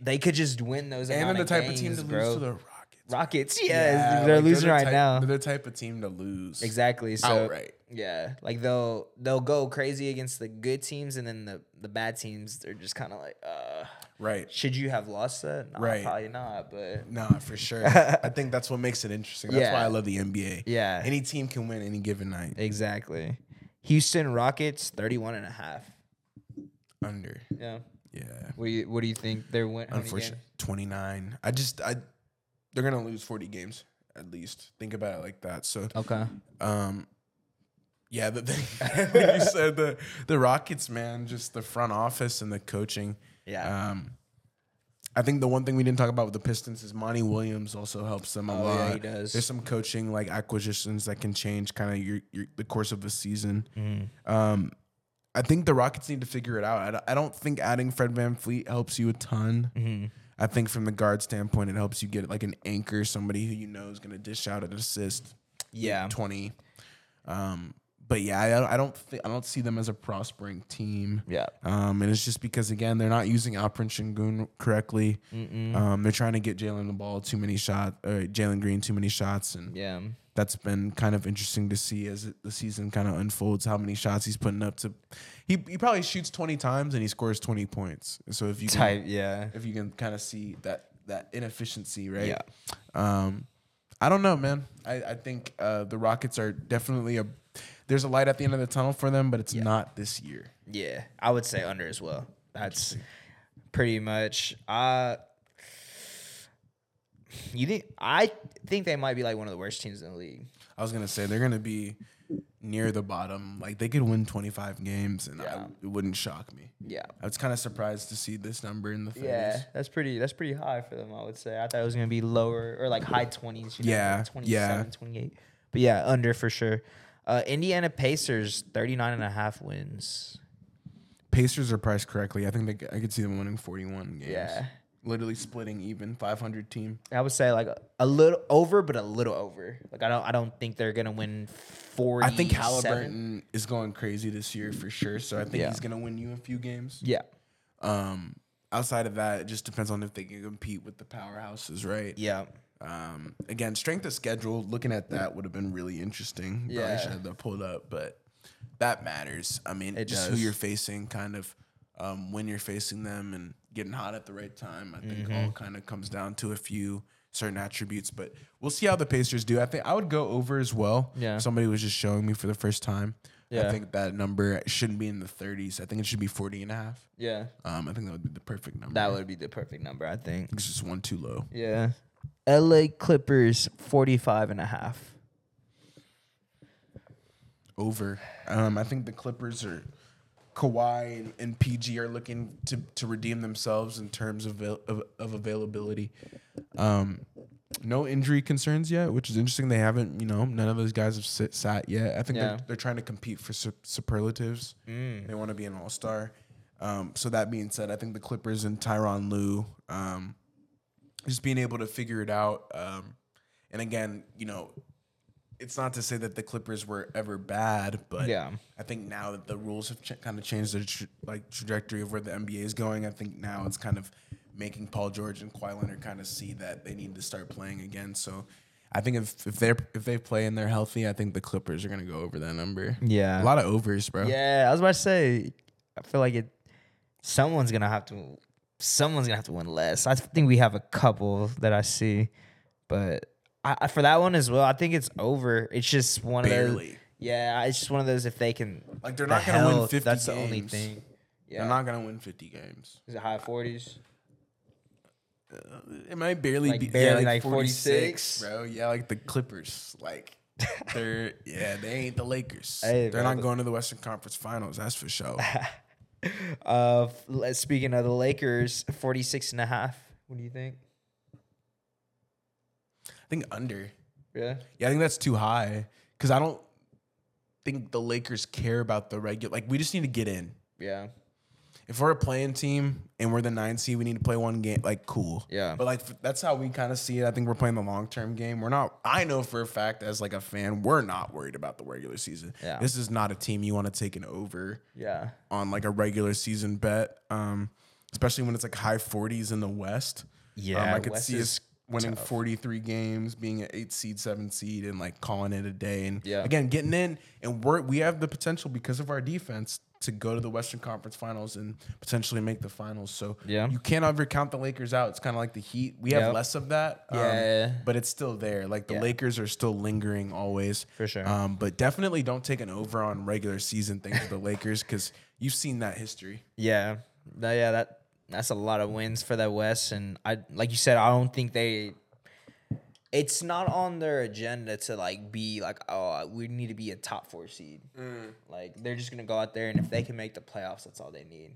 They could just win those. and they're the type games, of team to bro. lose to the Rockets. Rockets. Yeah, Yeah, they're like, losing the right type- now. They're the type of team to lose. Exactly. So Outright. yeah, like they'll they'll go crazy against the good teams, and then the the bad teams they're just kind of like, uh, Right. should you have lost that? No, Right. probably not. But Nah, for sure. I think that's what makes it interesting. That's why I love the NBA. Yeah. Any team can win any given night. exactly. Houston Rockets 31 and a half. Under. Yeah. Yeah. What do you What do you think they're win? Unfortunately, 29. I just I they're gonna lose 40 games at least. Think about it like that. So Okay. um yeah, the thing you said the the Rockets, man, just the front office and the coaching. Yeah. Um I think the one thing we didn't talk about with the Pistons is Monty Williams also helps them a Oh, lot. yeah, he does. There's some coaching like acquisitions that can change kind of your, your the course of the season. Mm-hmm. Um, I think the Rockets need to figure it out. I don't, I don't think adding Fred VanVleet helps you a ton. Mm-hmm. I think from the guard standpoint, it helps you get like an anchor, somebody who you know is going to dish out an assist. Yeah. twenty. Um, but yeah, I, don't- I don't think I don't see them as a prospering team. Yeah. Um, and it's just because again they're not using Alperen Sengun correctly. Um, they're trying to get Jalen the ball too many shots, or Jalen Green too many shots, and Yeah. that's been kind of interesting to see as it, the season kind of unfolds. How many shots he's putting up to? He he probably shoots twenty times and he scores twenty points. So if you can, Type. Yeah. if you can kind of see that that inefficiency, right? Yeah. Um, I don't know, man. I I think uh, the Rockets are definitely a. There's a light at the end of the tunnel for them, but it's not this year. Yeah, I would say under as well. That's pretty much. Uh you think? I think they might be like one of the worst teams in the league. I was gonna say they're gonna be near the bottom. Like they could win 25 games, and I, it wouldn't shock me. Yeah. I was kind of surprised to see this number in the 30s. Yeah, that's pretty. That's pretty high for them. I would say. I thought it was gonna be lower or like high twenties. You know, Yeah, like 27, yeah. 28. But yeah, under for sure. Uh, Indiana Pacers 39 and a half wins. Pacers are priced correctly. I think they, I could see them winning 41 games. Yeah. literally splitting even 500 team. I would say like a, a little over, but a little over. Like I don't. I don't think they're gonna win 40. I think Halliburton is going crazy this year for sure. So I think Yeah. he's gonna win you a few games. Yeah. Um, outside of that, it just depends on if they can compete with the powerhouses, right? Yeah. Um, again, strength of schedule. Looking at that would have been really interesting. Probably Yeah. should have that pulled up, but that matters. I mean, It just who you're facing, kind of um, when you're facing them, and getting hot at the right time. I think Mm-hmm. all kind of comes down to a few certain attributes. But we'll see how the Pacers do. I think I would go over as well. Yeah. Somebody was just showing me for the first time. Yeah. I think that number shouldn't be in the 30s. I think it should be 40 and a half. Yeah. Um, I think that would be the perfect number. That would be the perfect number, I think. It's just one too low. Yeah. LA Clippers 45 and a half. over. Um, I think the Clippers are Kawhi and, and PG are looking to, to redeem themselves in terms of, of, of availability. Um, no injury concerns yet, which is interesting. They haven't, you know, none of those guys have sit, sat yet. I think Yeah. they're, they're trying to compete for su- superlatives. They want to be an all star. Um, so that being said, I think the Clippers and Tyronn Lue, um, just being able to figure it out. Um, and again, you know, it's not to say that the Clippers were ever bad, but Yeah. I think now that the rules have ch- kind of changed the tra- like trajectory of where the NBA is going, I think now it's kind of making Paul George and Kawhi Leonard kind of see that they need to start playing again. So I think if if they're if they play and they're healthy, I think the Clippers are gonna go over that number. Yeah. a lot of overs, bro. Yeah, I was about to say. I feel like it. Someone's gonna have to. Someone's gonna have to win less. I think we have a couple that I see, but I, for that one as well, I think it's over. It's just one of those. Yeah, it's just one of those. If they can, Like, they're the not gonna win 50 That's the only thing. Yeah, They're not gonna win fifty games. Is it high forties? Uh, it might barely Like be barely, yeah, like 46, 46? bro. Yeah, like the Clippers. Like they're yeah, they ain't the Lakers. Hey, they're bro. not going to the Western Conference Finals. That's for sure. Uh, speaking of the Lakers, 46 and a half. What do you think? I think under. Yeah. Yeah, I think that's too high because I don't think the Lakers care about the regular. Like we just need to get in. Yeah. If we're a playing team and we're the nine seed, we need to play one game. Like cool. Yeah. But like that's how we kind of see it. I think we're playing the long term game. We're not. I know for a fact as like a fan, we're not worried about the regular season. Yeah. This is not a team you want to take an over. Yeah. on like a regular season bet, um, especially when it's like high 40s in the West. Yeah, um, I could West see us winning 43 games, being an eight seed, seven seed, and like calling it a day. And Yeah. again, getting in, and we're we have the potential because of our defense to go to the Western Conference Finals and potentially make the finals. So Yeah. you can't ever count the Lakers out. It's kind of like the Heat. We have Yep. less of that, um, Yeah. but it's still there. Like the Yeah. Lakers are still lingering always, For sure. Um, but definitely don't take an over on regular season things with the Lakers because you've seen that history. Yeah, That- yeah, that that's a lot of wins for the West, and I like you said, I don't think they. It's not on their agenda to like be like, oh, we need to be a top four seed. Mm. Like they're just gonna go out there, and if they can make the playoffs, that's all they need.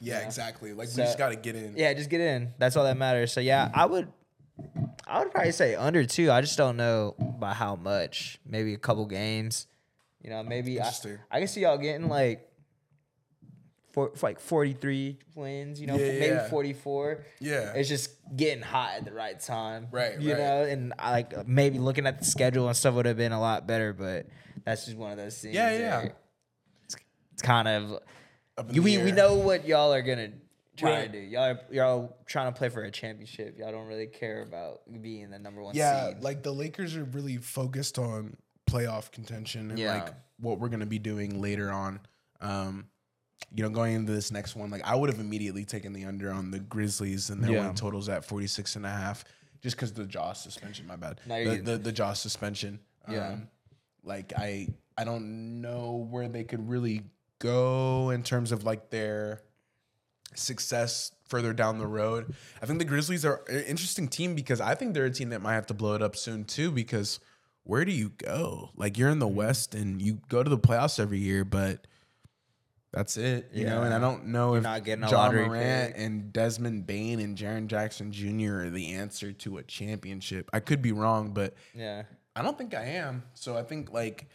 Yeah, exactly. Like So- we just got to get in. Yeah, just get in. That's all that matters. So yeah, I would. I would probably say under two. I just don't know by how much. Maybe a couple games. You know, maybe I, I can see y'all getting like, for, like forty three wins. You know, Yeah, maybe yeah. forty four. Yeah. It's just getting hot at the right time. Right, You right. know, and I like maybe looking at the schedule and stuff would have been a lot better, but that's just one of those things. Yeah, yeah. It's, it's kind of you, we, we know what y'all are gonna try Right. to do. Y'all are, y'all trying to play for a championship. Y'all don't really care about being the number one Yeah, seed. like the Lakers are really focused on playoff contention and Yeah. like what we're gonna be doing later on. Um, you know, going into this next one, like I would have immediately taken the under on the Grizzlies and their Yeah. win totals at 46 and a half just because the Ja suspension, my bad. No, the, the the Ja suspension. Yeah. Um, like I I don't know where they could really go in terms of like their success further down the road. I think the Grizzlies are an interesting team because I think they're a team that might have to blow it up soon too. Because where do you go? Like you're in the West and you go to the playoffs every year, but that's it. You know, and I don't know if not getting a John Morant pick. and Desmond Bane and Jaren Jackson Jr. are the answer to a championship. I could be wrong, but yeah. I don't think I am. So I think like,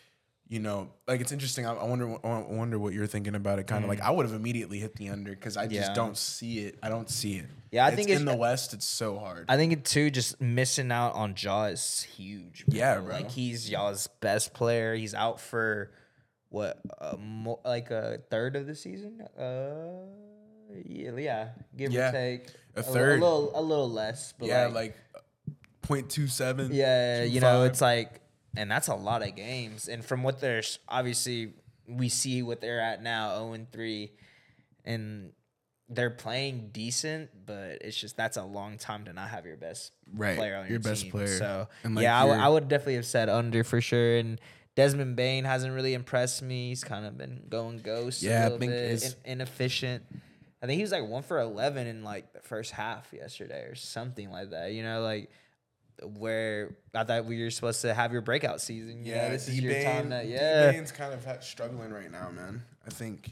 you know, like it's interesting. I, I wonder, I wonder what you're thinking about it. Kind of like I would have immediately hit the under because I just Mm. Yeah. don't see it. I don't see it. Yeah, I It's think in the West, it's so hard. I think it too. Just missing out on Ja is huge. Bro. Yeah, bro. Like he's y'all's best player. He's out for what, a mo- like a third of the season. Uh, yeah, yeah, give Yeah, or take a third. a little, a little less. But yeah, like, like, 0.27. yeah, you know, it's like, and that's a lot of games. And from what there's obviously, we see what they're at now, zero and three, and they're playing decent, but it's just that's a long time to not have your best Right, player on your, your best team. player. So like, yeah, I, w- I would definitely have said under for sure. And Desmond Bane hasn't really impressed me. He's kind of been going ghost. Yeah, I a little think bit, his- in- inefficient. I think he was like one for eleven in like the first half yesterday or something like that. You know, like where I thought we were supposed to have your breakout season. You know, this is your time. Yeah, D-Bane's kind of struggling right now, man. I think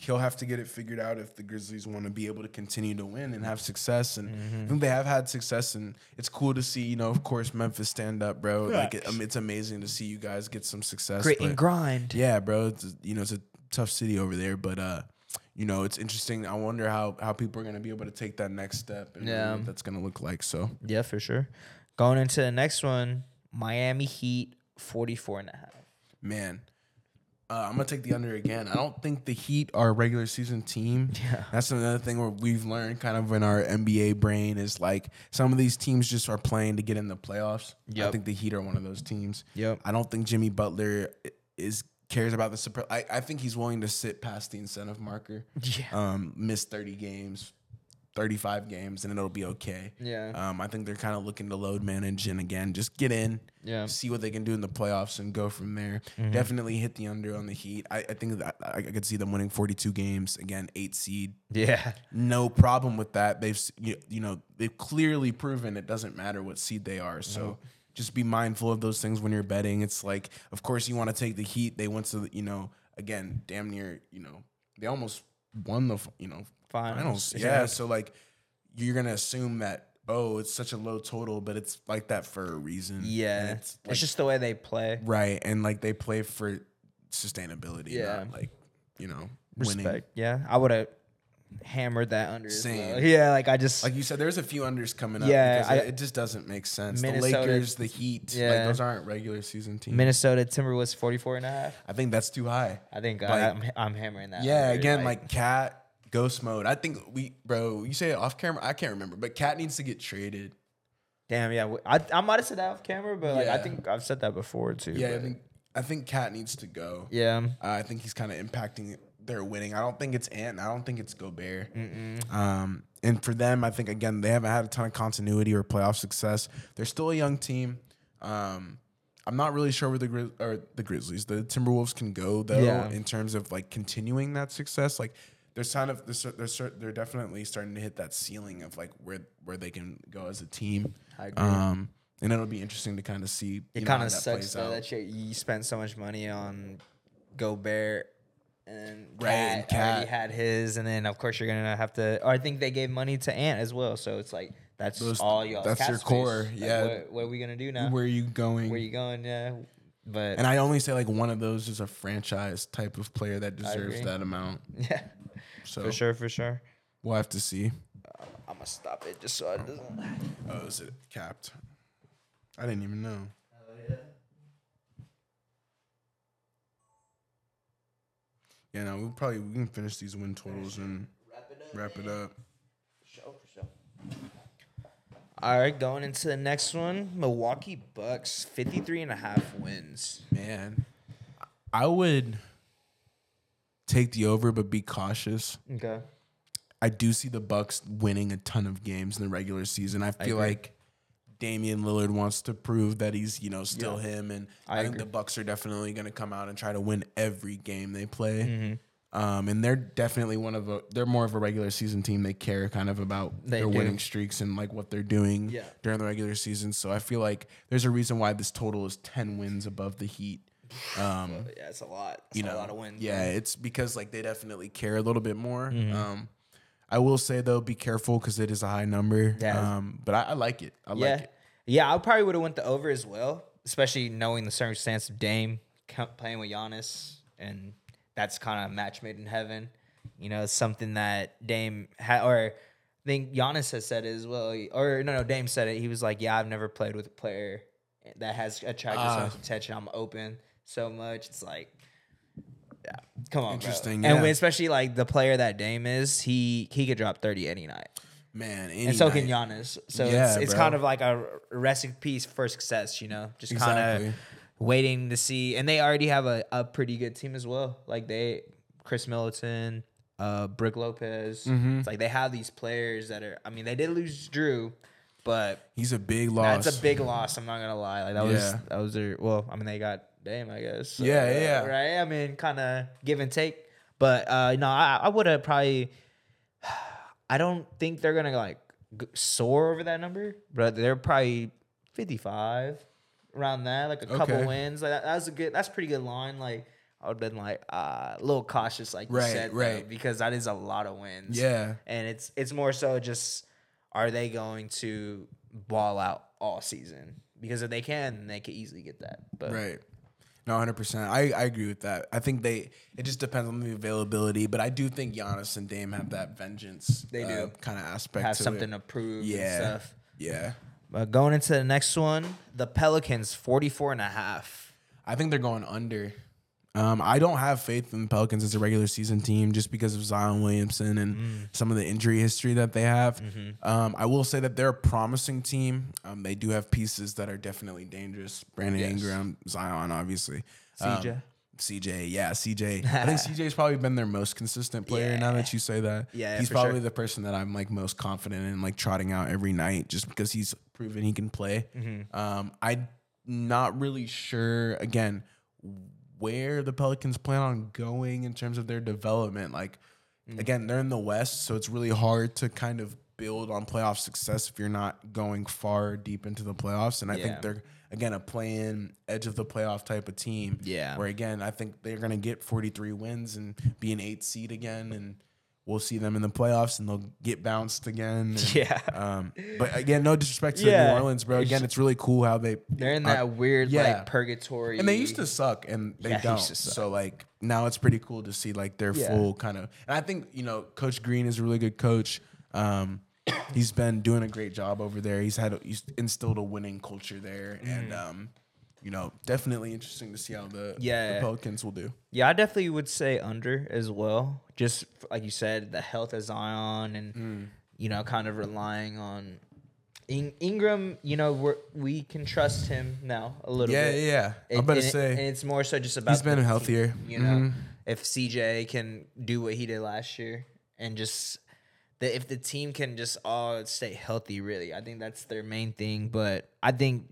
he'll have to get it figured out if the Grizzlies want to be able to continue to win and have success. And Mm-hmm. I think they have had success, and it's cool to see. You know, of course, Memphis stand up, bro. Like, it, mean, it's amazing to see you guys get some success. grit but- and grind. Yeah, bro. It's you know it's a tough city over there, but uh, you know it's interesting. I wonder how how people are gonna be able to take that next step and Yeah. what that's gonna look like. So Yeah, for sure. Going into the next one, Miami Heat 44 and a half. man, uh, I'm gonna take the under again. I don't think the Heat are a regular season team. Yeah. that's another thing where we've learned kind of in our NBA brain is like some of these teams just are playing to get in the playoffs. I think the Heat are one of those teams. Yep. I don't think Jimmy Butler is cares about the super. I, I think he's willing to sit past the incentive marker. Yeah. Um, miss 30 games, 35 games, and it'll be okay. Yeah. Um, I think they're kind of looking to load manage and again just get in. Yeah. See what they can do in the playoffs and go from there. Definitely hit the under on the Heat. I, I think that I, I could see them winning 42 games again, eight seed. Yeah. No problem with that. They've you, you know they've clearly proven it doesn't matter what seed they are. So just be mindful of those things when you're betting. It's like, of course, you want to take the Heat. They went to you know again, damn near you know they almost won the you know Finals. Yeah. Yeah. So like you're gonna assume that oh it's such a low total, but it's like that for a reason. Yeah. It's, it's just the way they play. right and like they play for sustainability. Yeah. Not like you know winning. Yeah. I would have hammered that under. Same. well. Yeah. Like I just. Like you said, there's a few unders coming up. Yeah, I- it, just doesn't make sense. Minnesota- the Lakers, the Heat, Yeah. like those aren't regular season teams. Minnesota Timberwolves 44 and a half. I think that's too high. I think Like- I, I'm, I'm hammering that. Yeah, under, again, like KAT, Ghost Mode. I think we, bro, you say it off camera. I can't remember, but KAT needs to get traded. Damn. Yeah. I, I might have said that off camera, but like I think I've said that before too. Yeah, I think I think KAT needs to go. Yeah. Uh, I think he's kind of impacting they're winning. I don't think it's Ant. I don't think it's Gobert. Um, and for them, I think again they haven't had a ton of continuity or playoff success. They're still a young team. Um, I'm not really sure where the Grizz- or the Grizzlies, the Timberwolves can go though Yeah. in terms of like continuing that success. Like there's kind of there's they're they're definitely starting to hit that ceiling of like where where they can go as a team. I agree. Um, and it'll be interesting to kind of see. It kind of sucks though out. that you, you spent so much money on Gobert and Right, and KAT already had his, and then of course you're gonna have to. Or I think they gave money to Ant as well, so it's like that's Those- all y'all. that's your core, yeah. what, what are we gonna do now? Where are you going? Where are you going? Yeah, but And I only say like one of those is a franchise type of player that deserves that amount. yeah, So for sure, for sure. we'll have to see. Uh, I'm gonna stop it just so it doesn't. Oh, is it capped? I didn't even know. Yeah, Yeah, no, we'll probably we can finish these win totals and wrap it up. All right, going into the next one, Milwaukee Bucks, 53 and a half wins. Man, I would take the over, but be cautious. Okay. I do see the Bucks winning a ton of games in the regular season. I feel agree. like Damian Lillard wants to prove that he's, you know, still Yeah. him and I I, think the Bucks are definitely going to come out and try to win every game they play. Mm-hmm. Um, and they're definitely one of a they're more of a regular season team. They care kind of about They their do. winning streaks and like what they're doing Yeah. during the regular season. So I feel like there's a reason why this total is 10 wins above the Heat. Um, Yeah, it's a lot. It's you a lot of wins. Yeah, man. it's because like they definitely care a little bit more. Mm-hmm. Um, I will say though, be careful because it is a high number. Yeah. Um, but I, I like it. I yeah, like it. yeah. I probably would have went the over as well, especially knowing the circumstance of Dame playing with Giannis, and that's kind of a match made in heaven. You know, something that Dame had, or I think Giannis has said it as well. Or no, no, Dame said it. He was like, "Yeah, I've never played with a player that has attracted so Ah. much attention. I'm open so much. It's like." Yeah, come on, Interesting, Bro. And yeah. when- especially like the player that Dame is, he he could drop thirty any night Man, any and so can. Giannis. So Yeah, it's, it's kind of like a recipe for success, you know, just kind Exactly. of waiting to see. And they already have a, a pretty good team as well. Like they, Khris Middleton, uh, Brook Lopez. Mm-hmm. It's like they have these players that are. I mean, they did lose Jrue, but He's a big loss. that's a big loss. I'm not gonna lie. Like that was that was their. Well, I mean, they got Dame, I guess. So, Yeah, uh, yeah. Right. I mean, kind of give and take. But uh, no, I, I would have probably. I don't think they're gonna like soar over that number, but they're probably 55 around that, like a couple Okay. wins. Like that, that's a good. That's a pretty good line. Like I would have been like uh, a little cautious, like you Right, said, though, right. because that is a lot of wins. Yeah. and it's it's more so just are they going to ball out all season? Because if they can, they could easily get that. But Right. No, hundred percent. I, I agree with that. I think they it just depends on the availability, but I do think Giannis and Dame have that vengeance. They do. Um, kind of aspect. have to something it. to prove Yeah. and stuff. Yeah. But going into the next one, the Pelicans 44 and a half. I think they're going under. Um, I don't have faith in the Pelicans as a regular season team just because of Zion Williamson and Mm. some of the injury history that they have. Mm-hmm. Um, I will say that they're a promising team. Um, they do have pieces that are definitely dangerous. Brandon Yes. Ingram, Zion, obviously. CJ. Um, CJ, yeah, CJ. I think CJ's probably been their most consistent player. Now that you say that, Yeah, he's probably sure. the person that I'm like most confident in, like trotting out every night, just because he's proven he can play. Mm-hmm. Um, I'm not really sure again where the Pelicans plan on going in terms of their development. Like, Mm. again, they're in the West, so it's really hard to kind of build on playoff success if you're not going far deep into the playoffs. And I Yeah. think they're again a play-in edge of the playoff type of team. Yeah. Where again, I think they're gonna get 43 wins and be an eight seed again, and we'll see them in the playoffs, and they'll get bounced again. and, Yeah. Um, but again, no disrespect to Yeah. New Orleans, bro. Again, it's really cool how they They're in uh, that weird yeah. like purgatory. and they used to suck and they Yeah, don't. suck. So like now it's pretty cool to see like their full kind of. And I think you know Coach Green is a really good coach. Um, he's been doing a great job over there. He's had he's instilled a winning culture there, and um, you know definitely interesting to see how the, Yeah. the Pelicans will do. Yeah, I definitely would say under as well. Just like you said, the health of Zion and Mm. you know, kind of relying on In- Ingram. You know, we're, we can trust him now a little Yeah, bit. yeah. yeah. I'm about to and say and it's more so just about he's been the team, healthier. you know, Mhm. if CJ can do what he did last year and just that if the team can just all stay healthy, really, I think that's their main thing. But I think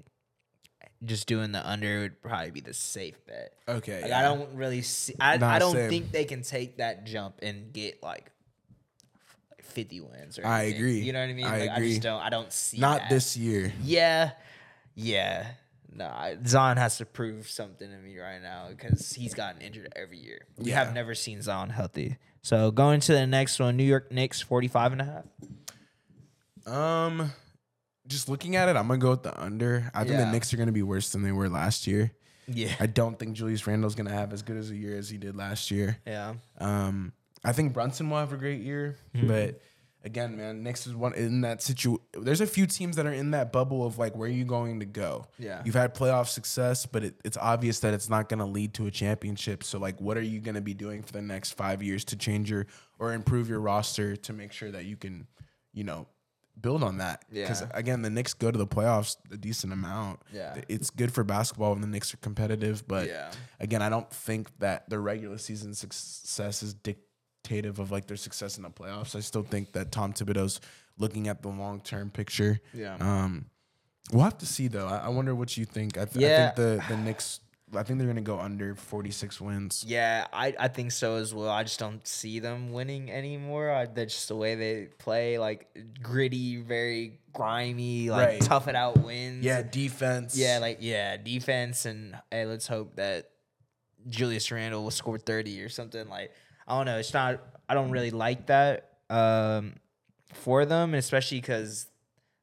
just doing the under would probably be the safe bet. Okay, Like yeah. I don't really see. I, Nah, I don't same. think they can take that jump and get like fifty wins. Or I anything. agree. You know what I mean? I Like, I agree. just don't. I don't see Not that. this year. Yeah, yeah. No, I- Zion has to prove something to me right now because he's gotten injured every year. We Yeah. have never seen Zion healthy. So going to the next one, New York Knicks 45 and a half. Um, just looking at it, I'm gonna go with the under. I think Yeah. the Knicks are gonna be worse than they were last year. Yeah. I don't think Julius Randle's gonna have as good as a year as he did last year. Yeah. Um, I think Brunson will have a great year, Mm-hmm. but again, man, Knicks is one in that situ. There's a few teams that are in that bubble of like, where are you going to go? Yeah. you've had playoff success, but it, it's obvious that it's not going to lead to a championship. So, like, what are you going to be doing for the next five years to change your or improve your roster to make sure that you can, you know, build on that? Because Yeah. again, the Knicks go to the playoffs a decent amount. Yeah. it's good for basketball when the Knicks are competitive, but Yeah. again, I don't think that their regular season success is dictative of like their success in the playoffs. I still think that Tom Thibodeau's looking at the long term picture. Yeah. Um, we'll have to see though. I, I wonder what you think. I, th- Yeah. I think the the Knicks. I think they're gonna go under forty six wins. Yeah, I, I think so as well. I just don't see them winning anymore. I, that's just the way they play, like gritty, very grimy, like Right. tough it out wins. Yeah, defense. Yeah, like yeah, defense and hey, let's hope that Julius Randle will score thirty or something. Like I don't know, it's not. I don't really like that um, for them, especially because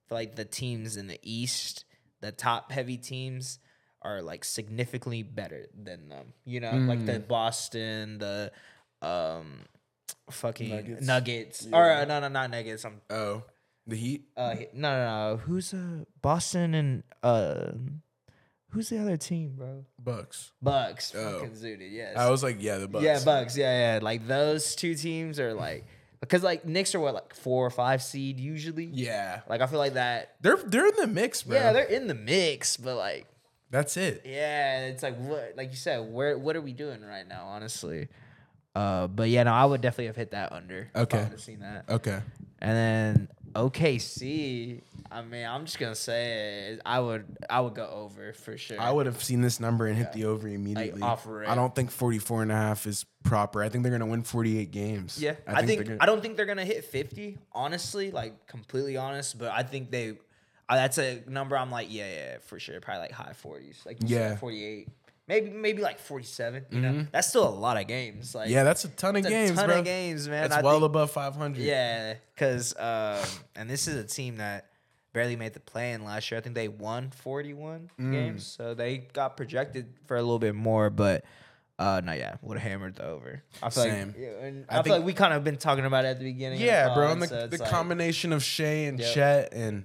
like the teams in the East, the top heavy teams are like significantly better than them. You know, like the Boston, the um, fucking Nuggets? Nuggets, or uh, no, no, not Nuggets. I'm oh, the Heat. uh, no, no, no. Who's uh Boston and uh who's the other team, bro? Bucks. Bucks. Oh. Fucking zooted. Yes. I was like, yeah, the Bucks. Yeah, Bucks. Yeah, yeah. Like those two teams are like because like Knicks are what like four or five seed usually. Yeah, Like I feel like that. they're they're in the mix, bro. Yeah, they're in the mix, but like That's it. yeah, it's like what like you said, where what are we doing right now? Honestly. Uh, but yeah, no, I would definitely have hit that under. if I Okay. would have seen that. Okay. And then OKC, I mean, I'm just gonna say it, I would I would go over for sure. I would have seen this number and hit the over immediately. off rip. I don't think 44 and a half is proper. I think they're going to win 48 games. Yeah, I, think, they're gonna- I don't think they're gonna hit 50. Honestly, like completely honest, but I think they. Uh, that's a number I'm like, yeah, yeah, for sure. Probably like high 40s, like Yeah. 48, maybe maybe like 47. You know, that's still a lot of games. Like Yeah, that's a ton of that's a games, ton bro. of games, man. That's I well think- above 500. Yeah, because um, and this is a team that barely made the play in last year. I think they won 41 Mm. games, so they got projected for a little bit more, but. Uh no, yeah, would have hammered the over. I feel Same. like, yeah, and I I, feel think- like we kind of been talking about it at the beginning. of the Yeah, bro. And the, so the like- combination of Shai and Yep. Chet and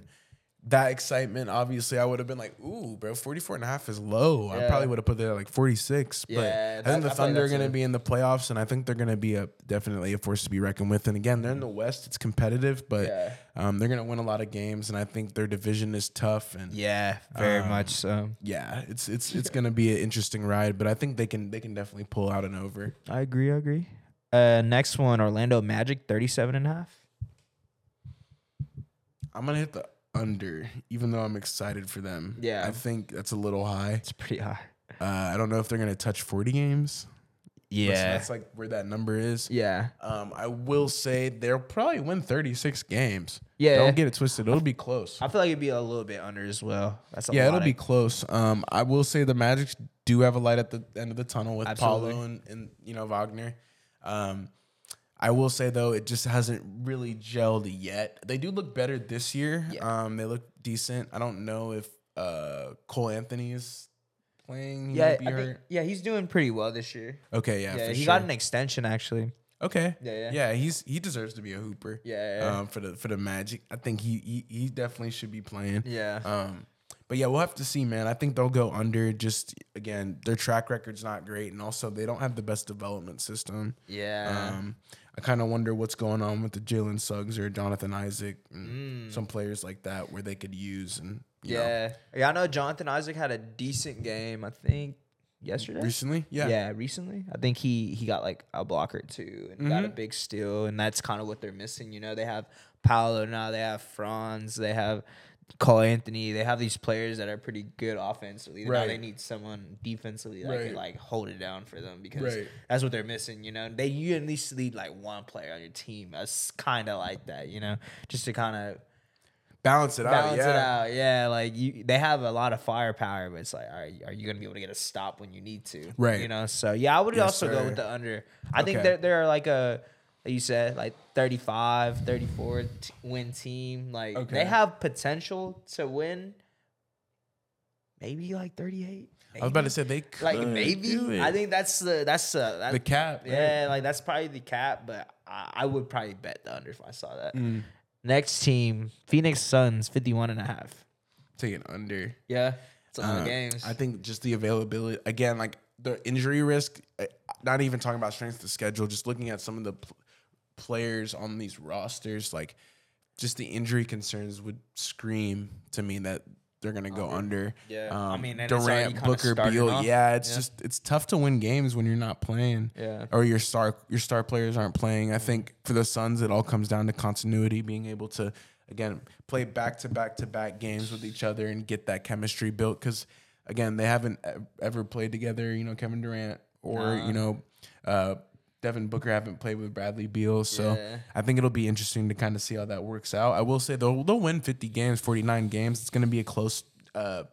that excitement, obviously, I would have been like, ooh, bro, 44 and a half is low. I probably would have put that at like 46. But Yeah, I think the like Thunder are going to be in the playoffs, and I think they're going to be a definitely a force to be reckoned with. And again, they're in the West. It's competitive, but Yeah. um, they're going to win a lot of games, and I think their division is tough. And Yeah, very Um, much so. yeah, it's it's it's going to be an interesting ride, but I think they can they can definitely pull out an over. I agree. I agree. Uh, next one, Orlando Magic, 37 and a half. I'm gonna hit the under, even though I'm excited for them. Yeah. I think that's a little high. It's pretty high. Uh, I don't know if they're gonna touch 40 games. Yeah. that's like where that number is. yeah. Um, I will say they'll probably win 36 games. Yeah. Don't get it twisted. It'll be close. I feel like it'd be a little bit under as well. That's a Yeah, it'll be close. Um, I will say the Magic do have a light at the end of the tunnel with Absolutely. Paolo and, and you know Wagner. Um, I will say though, it just hasn't really gelled yet. They do look better this year. Yeah. Um, they look decent. I don't know if uh, Cole Anthony is playing. He Yeah, think, yeah, he's doing pretty well this year. Okay, yeah, Yeah, he sure. got an extension actually. okay, Yeah, yeah. yeah. He's he deserves to be a hooper. Yeah, yeah. Um, for the for the Magic, I think he he, he definitely should be playing. Yeah. Um, but yeah, we'll have to see, man. I think they'll go under. Just again, their track record's not great, and also they don't have the best development system. Yeah. Um, I kind of wonder what's going on with the Jalen Suggs or Jonathan Isaac, and some players like that where they could use and you know. Mm. yeah. Yeah, I know Jonathan Isaac had a decent game. I think yesterday. recently. Yeah. Yeah, recently. I think he he got like a blocker too and got a Mhm. big steal, and that's kind of what they're missing. You know, they have Paolo now, they have Franz, they have Cole Anthony. They have these players that are pretty good offensively. Now Right. they need someone defensively that Right. can like hold it down for them because Right. that's what they're missing. You know, they you at least need like one player on your team that's kind of like that. You know, just to kind of Balance it out. balance yeah. it out. Yeah, like you, they have a lot of firepower, but it's like, are you, are you gonna be able to get a stop when you need to? Right. You know. So yeah, I would Yes, also go with the under. I think Okay. they're they're like a. like You said like 35, 34 t- win team. Like Okay. they have potential to win. Maybe like 38. I was about to say they could like maybe. do it. I think that's the that's the that, the cap. right? yeah, like that's probably the cap, but I, I would probably bet the under if I saw that. Mm. Next team, Phoenix Suns, 51 and a half. Take it under. Yeah. It's a lot Uh, of games. I think just the availability again, like the injury risk. uh, Not even talking about strength of schedule, just looking at some of the pl- players on these rosters, like just the injury concerns would scream to me that they're gonna go under. Yeah. um, I mean, and Durant, Booker, Beal. Yeah, it's Yeah. just it's tough to win games when you're not playing. Yeah. or your star your star players aren't playing. I think for the Suns, it all comes down to continuity, being able to again play back to back to back games with each other and get that chemistry built. Because again, they haven't ever played together. You know, Kevin Durant or Nah. you know, uh, Devin Booker haven't played with Bradley Beal. So Yeah. I think it'll be interesting to kind of see how that works out. I will say they'll they'll win fifty games, forty nine games. It's going to be a close uh,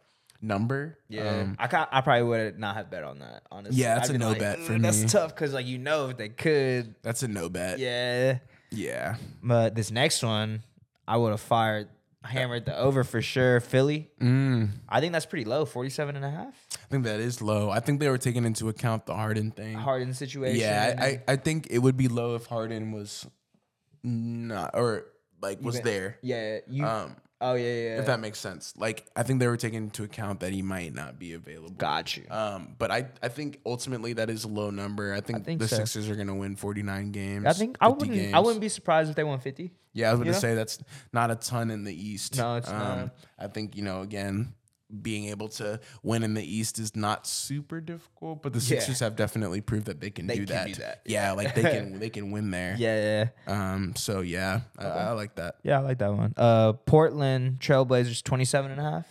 number. yeah. Um, I ca- I probably would not have bet on that, honestly. Yeah, that's I'd a no like, bet for That's me." tough because, like, you know, if they could. that's a no bet. Yeah. Yeah. But this next one, I would have fired, hammered the over for sure. Philly. Mm. I think that's pretty low, 47 and a half. I think that is low. I think they were taking into account the Harden thing. Harden situation. yeah, I, I, I think it would be low if Harden was not or like was Even- there. yeah. You, Um, oh, yeah, yeah. if that makes sense. Like I think they were taking into account that he might not be available. Got you. Um, but I, I think ultimately that is a low number. I think, think the so. Sixers are going to win 49 games. I think I 50 wouldn't. I wouldn't be surprised if they won 50. Yeah, I was going to say that's not a ton in the East. No, it's um, not. I think you know again. Being able to win in the East is not super difficult, but the Yeah. Sixers have definitely proved that they can, They do, can that. do that, Yeah, like they can they can win there. Yeah, yeah. Um. So yeah, I, I like that. Yeah, I like that one. Uh, Portland Trailblazers 27 and a half.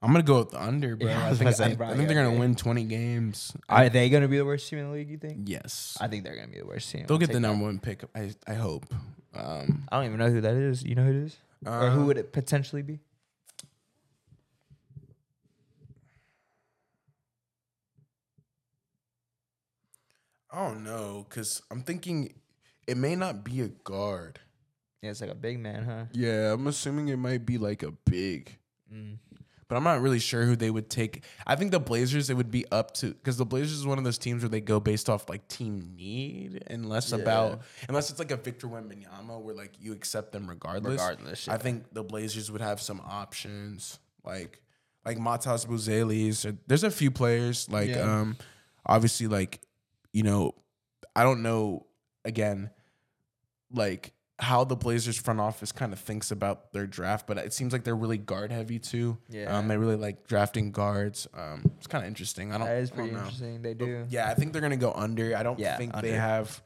I'm gonna go with the under, bro. Yeah, I I think about to say, I, I think they're gonna under. win 20 games. Are they going to be the worst team in the league, you think? yes, I think they're going to be the worst team. they'll I'll get take the that. number one pick. I I hope. Um. I don't even know who that is. You know who it is? or who uh, would it potentially be? I don't know, cause I'm thinking it may not be a guard. Yeah, it's like a big man, huh? Yeah, I'm assuming it might be like a big. Mm. But I'm not really sure who they would take. I think the Blazers it would be up to because the Blazers is one of those teams where they go based off like team need and less Yeah. about unless it's like a Victor Wembanyama where like you accept them regardless. Regardless, I think the Blazers would have some options like like Matas Buzelis. There's a few players like Yeah. um obviously like you know I don't know again like how the Blazers front office kind of thinks about their draft, but it seems like they're really guard heavy too. Yeah. Um, they really like drafting guards. Um, it's kind of interesting. I don't. That is pretty know. interesting. They But do. yeah, I think they're gonna go under. I don't Yeah, think under. they have,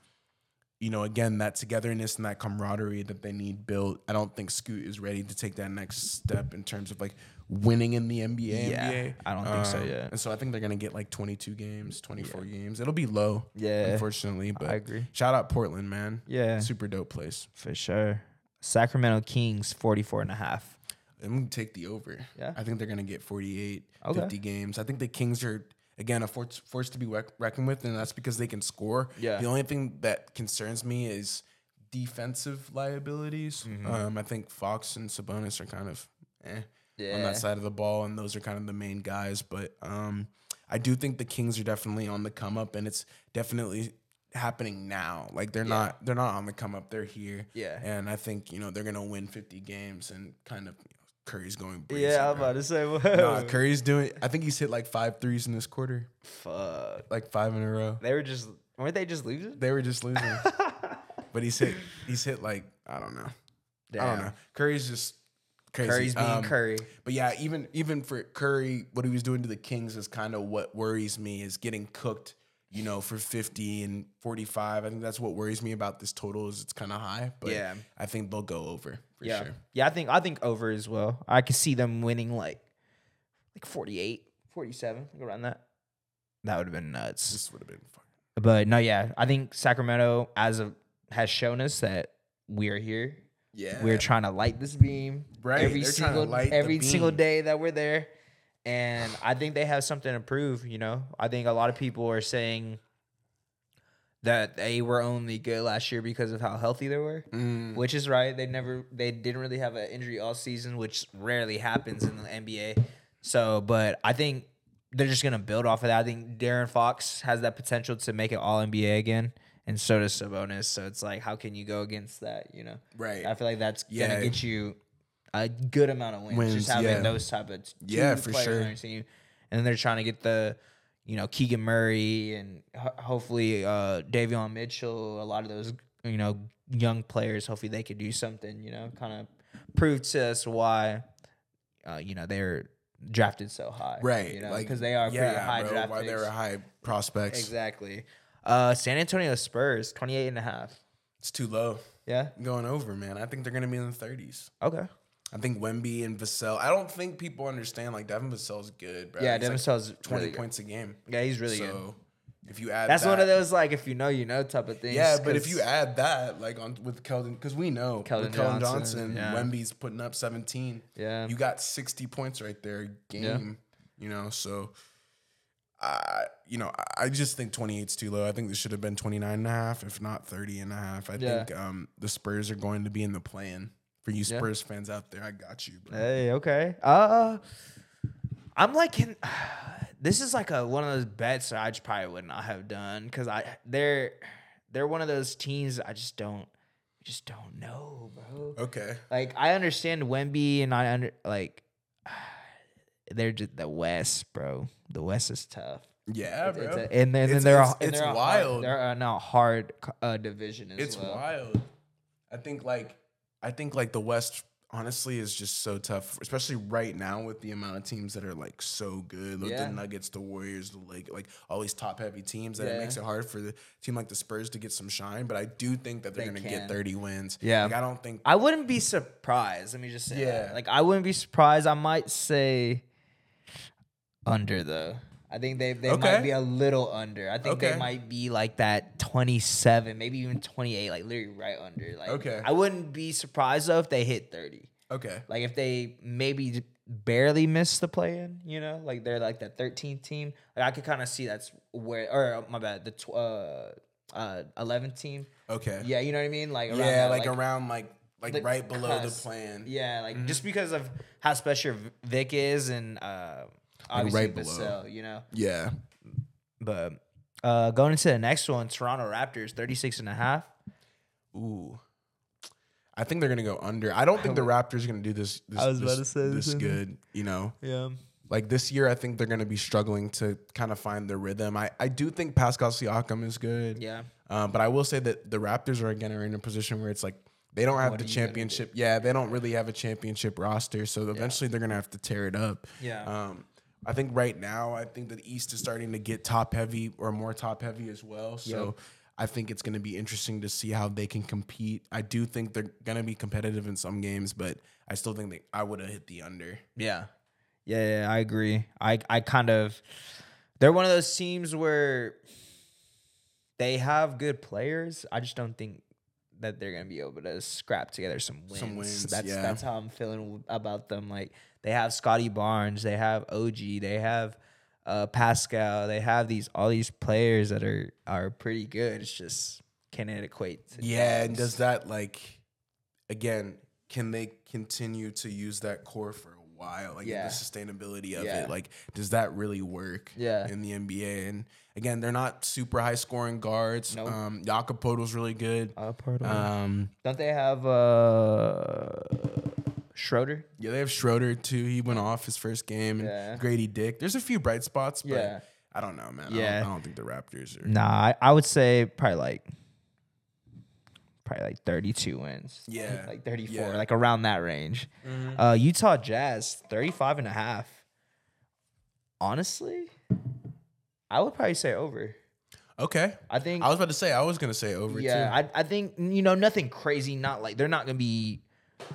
you know, again that togetherness and that camaraderie that they need built. I don't think Scoot is ready to take that next step in terms of like winning in the NBA. Yeah, NBA. I don't think so, Um, yeah. And so I think they're gonna get like 22 games, 24 games. It'll be low. Yeah. unfortunately, but I agree. Shout out Portland, man. Yeah, Super dope place. for sure. Sacramento Kings 44 and a half. I'm gonna take the over. Yeah? I think they're gonna get 48, Okay. 50 games. I think the Kings are again a force, force to be rec- reckoned with, and that's because they can score. Yeah. The only thing that concerns me is defensive liabilities. Mm-hmm. Um, I think Fox and Sabonis are kind of eh, on that side of the ball, and those are kind of the main guys. But um, I do think the Kings are definitely on the come up, and it's definitely happening now. Like they're not they're not on the come up. They're here. Yeah. And I think you know they're gonna win 50 games, and kind of you know, Curry's going. Brazy, Yeah, I'm about to say what. Nah, Curry's doing. I think he's hit like five threes in this quarter, Fuck. like five in a row. They were just weren't they just losing? They were just losing, but he's hit. He's hit like I don't know. I don't know. Curry's just crazy. Curry's being Um, Curry. But yeah, even even for Curry, what he was doing to the Kings is kind of what worries me is getting cooked, you know, for 50 and 45. I think that's what worries me about this total is it's kind of high, but Yeah. I think they'll go over for yeah. sure. Yeah, I think I think over as well. I could see them winning like like 48, 47, like around that. That would have been nuts. This would have been fun. But no, yeah, I think Sacramento as of has shown us that we are here. Yeah. We're trying to light this beam Right, every they're single every single day that we're there. And I think they have something to prove, you know. I think a lot of people are saying that they were only good last year because of how healthy they were, Mm. which is right. They never they didn't really have an injury all season, which rarely happens in the NBA. So, but I think they're just gonna build off of that. I think De'Aaron Fox has that potential to make it all NBA again, and so does Sabonis. So it's like, how can you go against that? You know, Right. I feel like that's Yeah. gonna get you a good amount of wins, Wins, just having yeah. those type of Yeah, for sure. on your team. And then they're trying to get the, you know, Keegan Murray and ho- hopefully uh, Davion Mitchell. A lot of those, you know, young players. Hopefully they could do something. You know, kind of prove to us why, uh, you know, they're drafted so high. Right. You know, like because they are pretty yeah, high bro, draft Why they're high prospects. Exactly. Uh, San Antonio Spurs, 28 and a half. It's too low. Yeah. Going over, man. I think they're gonna be in the 30s. Okay. I think Wemby and Vassell. I don't think people understand like Devin Vassell's good, bro. Yeah, He's, Devin like, Vassell's 20 really points a game. Yeah, he's really so good. if you add That's that, one of those like if you know you know type of things. Yeah, but if you add that, like on with Keldon, because we know Keldon with Keldon Johnson, Johnson, yeah. Wemby's putting up 17. Yeah. you got 60 points right there a game. You know, so I, you know, I- just think 28 is too low. I think this should have been 29 and a half, if not 30 and a half. I Yeah. think um, the Spurs are going to be in the plan. For you Spurs fans out there, I got you, bro. Hey, okay. Uh, I'm like, can, this is like a one of those bets that I just probably would not have done because I they're they're one of those teams I just don't just don't know, bro. Okay. Like I understand Wemby and I under like they're just the West, bro. The West is tough. Yeah, It's bro. a- and then, It's- then they're it's- a, and it's they're wild. Hard, they're in a hard uh, division as it's well. wild. I think like I think like the West honestly is just so tough, especially right now with the amount of teams that are like so good. Like Yeah. the Nuggets, the Warriors, the like like all these top heavy teams that Yeah. it makes it hard for the team like the Spurs to get some shine. But I do think that they're They gonna can. get 30 wins. Yeah. Like I don't think I wouldn't be surprised. Let me just say, Yeah. that. like I wouldn't be surprised. I might say under though. I think they they Okay. might be a little under. I think they might be like that twenty seven, maybe even twenty eight, like literally right under. Like Okay. I wouldn't be surprised though if they hit thirty. okay. Like if they maybe barely miss the play in, you know, like they're like the thirteenth team. Like I could kind of see that's where, or uh, my bad, the tw- uh, uh, eleventh team. Okay. Yeah, you know what I mean. Like around Yeah, that, like, around like like the right below the plan. Yeah, like Mm-hmm. just because of how special Vic is and uh obviously right below. Vassell, you know. Yeah. But uh going into the next one, Toronto Raptors 36 and a half. Ooh. I think they're gonna go under. I don't think the Raptors are gonna do this. this I was about to say this same good. You know, Yeah. like this year, I think they're gonna be struggling to kind of find their rhythm. I, I do think Pascal Siakam is good. Yeah. Um, but I will say that the Raptors are again are in a position where it's like they don't have What the are you gonna championship. Yeah, they don't really have a championship roster. So eventually they're gonna have to tear it up. Yeah. Um, I think right now, I think that the East is starting to get top heavy or more top heavy as well. So I think it's going to be interesting to see how they can compete. I do think they're going to be competitive in some games, but I still think that I would have hit the under. Yeah. Yeah, yeah, I agree. I I kind of they're one of those teams where they have good players. I just don't think that they're gonna be able to scrap together some wins. Some wins, That's yeah. that's how I'm feeling about them. Like they have Scottie Barnes, they have OG, they have uh, Pascal, they have these all these players that are are pretty good. It's just can it equate? To Yeah, and does that like again? Can they continue to use that core for a while? Like Yeah. the sustainability of Yeah. it. Like, does that really work? Yeah. in the NBA. And again, they're not super high scoring guards. Nope. Um, Jakob Poeltl's really good. Uh, part of it. Um, Don't they have uh Schroeder? yeah, they have Schroeder too. He went off his first game. And Yeah. Gradey Dick. There's a few bright spots, but Yeah. I don't know, man. I, Yeah. don't, I don't think the Raptors are. Nah, I, I would say probably like probably like 32 wins. Yeah. like 34, Yeah. Mm-hmm. like around that range. Uh, Utah Jazz 35 and a half. Honestly, I would probably say over. Okay. I think I was about to say I was gonna say over yeah, too. I, I think you know nothing crazy. Not like they're not gonna be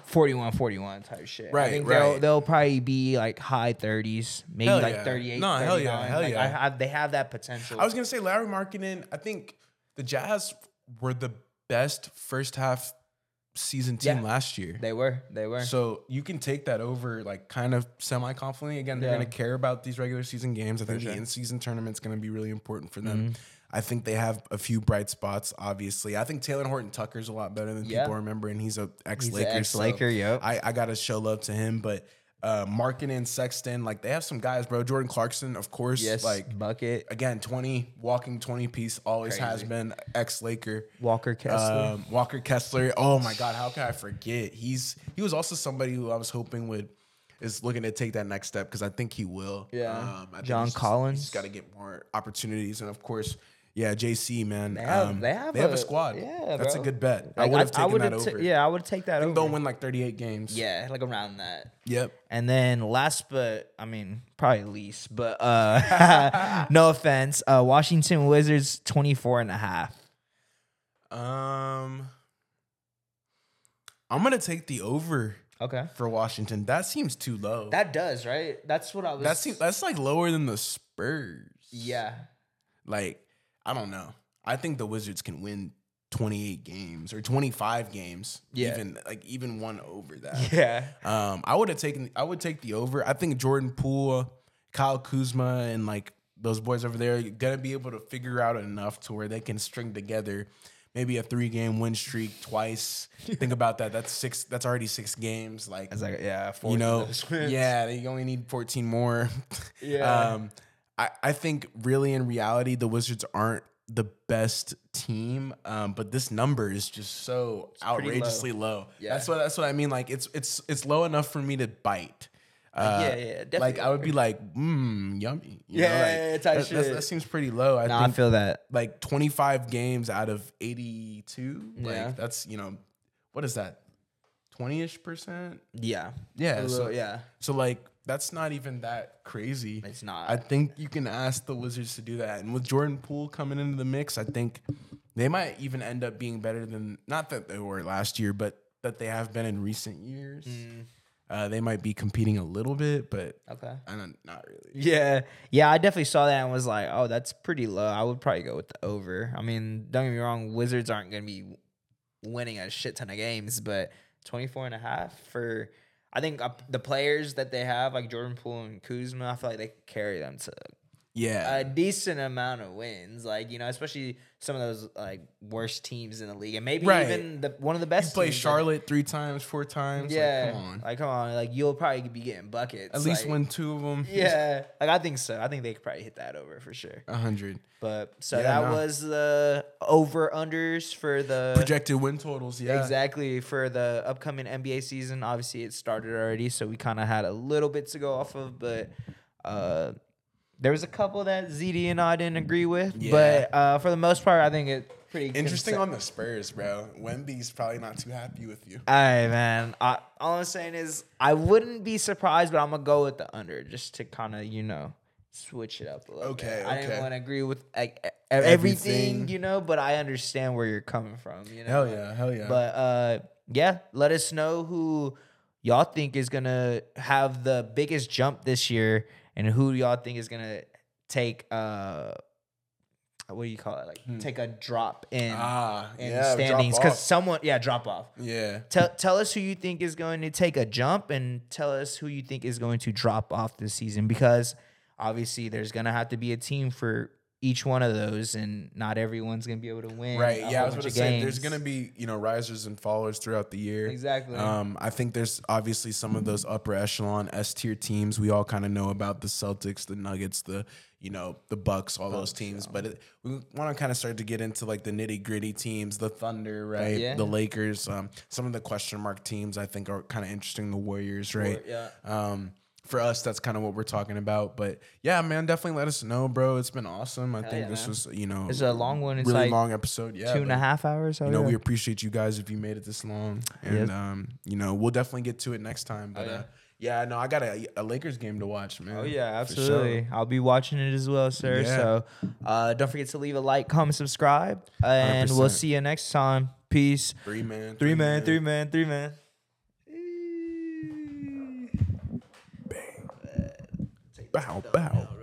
41 41 type shit. I Right, think they'll right. they'll probably be like high 30s, maybe Hell like yeah. 38. No, hell yeah, hell Like, yeah. I have, they have that potential. I was gonna say Lauri Markkanen. I think the Jazz were the best first half season team Yeah. last year. they were, they were. So you can take that over like kind of semi confidently. Again, they're Yeah. going to care about these regular season games. I think sure. the in season tournament's going to be really important for them. Mm-hmm. I think they have a few bright spots. Obviously, I think Talen Horton Tucker's a lot better than Yeah. people remember, and he's a ex Laker. an ex-Laker, yep. I, I got to show love to him, but. Uh, and Sexton, like they have some guys, bro. Jordan Clarkson, of course. yes, Like bucket again, twenty walking twenty piece always has been ex Laker. Walker Kessler. Um, Walker Kessler. Oh my God, how can I forget? He's he was also somebody who I was hoping would is looking to take that next step because I think he will. Yeah. Um, I think John Collins. He's got to get more opportunities, and of course, yeah, JC man. They have- um, they have a, a- squad. yeah, that's bro. a good bet. I would have taken that over. yeah, I would take that I over. they'll win like thirty eight games. Yeah, like around that. Yep. And then last but I mean probably least, but uh no offense, uh Washington Wizards 24 and a half. Um, I'm gonna take the over Okay. for Washington. That seems too low. That does, right? That's what I was that seems that's like lower than the Spurs. Yeah. Like, I don't know. I think the Wizards can win 28 games or 25 games. Yeah. Even like even one over that. Yeah. Um, I would have taken I would take the over. I think Jordan Poole, Kyle Kuzma, and like those boys over there are gonna be able to figure out enough to where they can string together maybe a three game win streak twice. Think about that. That's six that's already six games. Like It's like yeah, you know, yeah. yeah, you only need 14 more. Yeah. Um, I, I think really in reality, the Wizards aren't the best team, um, but this number is just so pretty low. outrageously low. Yeah. That's what that's what I mean. Like it's it's it's low enough for me to bite. Uh, yeah, yeah, Like I would be like, mmm, yummy. You know, Yeah, like, yeah, yeah, type that, that seems pretty low. I No, I feel that. like 25 games out of 82. Yeah. Like that's you know, what is that? 20ish percent. Yeah. Yeah, A so- yeah. So like that's not even that crazy. It's not. I think you can ask the Wizards to do that. And with Jordan Poole coming into the mix, I think they might even end up being better than not that they were last year, but that they have been in recent years. Mm. Uh, they might be competing a little bit, but Okay. I don't, not really. Yeah, yeah, I definitely saw that and was like, oh, that's pretty low. I would probably go with the over. I mean, don't get me wrong, Wizards aren't going to be winning a shit ton of games, but 24 and a half for, I think uh, the players that they have, like Jordan Poole and Kuzma, I feel like they carry them to Yeah. a decent amount of wins. Like, you know, especially some of those like worst teams in the league. And maybe Right. even the one of the you best play teams, like- Charlotte three times, four times. yeah. Like, come on. Like, come on. Like, you'll probably be getting buckets. At least like- win two of them. Yeah, like I think so. I think they could probably hit that over for sure. A hundred. But so Yeah, that was the over unders for the Projected win totals. Yeah. exactly for the upcoming NBA season. Obviously, it started already, so we kind of had a little bit to go off of. But uh, there was a couple that ZD and I didn't agree with. Yeah. But uh, for the most part, I think it pretty Interesting on the Spurs, bro. Wemby's probably not too happy with you. All right, man. I, all I'm saying is I wouldn't be surprised, but I'm gonna go with the under just to kind of you know switch it up a little. Okay, bit. I didn't want to agree with like everything, Everything. you know, but I understand where you're coming from. You know. Hell yeah, hell yeah. But uh, yeah, let us know who y'all think is gonna have the biggest jump this year, and who y'all think is gonna take uh, what do you call it? Like take a drop in Hmm. Ah, in yeah, standings because someone yeah drop off. yeah. Tell tell us who you think is going to take a jump, and tell us who you think is going to drop off this season. Because obviously, there's gonna have to be a team for each one of those, and not everyone's gonna be able to win. Right. Yeah, I was to say there's going to be, you know, risers and fallers throughout the year. Exactly. Um, I think there's obviously some of those upper echelon S tier teams. We all kind of know about the Celtics, the Nuggets, the you know the Bucks, all those teams. But it, we want to kind of start to get into like the nitty gritty teams, the Thunder, right? Yeah. The Lakers. Um, some of the question mark teams I think are kind of interesting. The Warriors, right? yeah. Um, for us, that's kind of what we're talking about. But yeah, man, definitely let us know, bro. It's been awesome. I think yeah, this man. was, you know, It's a long one. It's really like long episode. Yeah, two and a half hours. Oh, You know, yeah. we appreciate you guys if you made it this long, and Yes. um, you know, we'll definitely get to it next time. But Oh, yeah. uh, yeah, no, I got a, a Lakers game to watch, man. Oh yeah, for sure. absolutely. I'll be watching it as well, sir. Yeah. So uh, don't forget to leave a like, comment, subscribe, and we will see you next time. Peace. Three man, Three man, three man, three man. Bow, bow.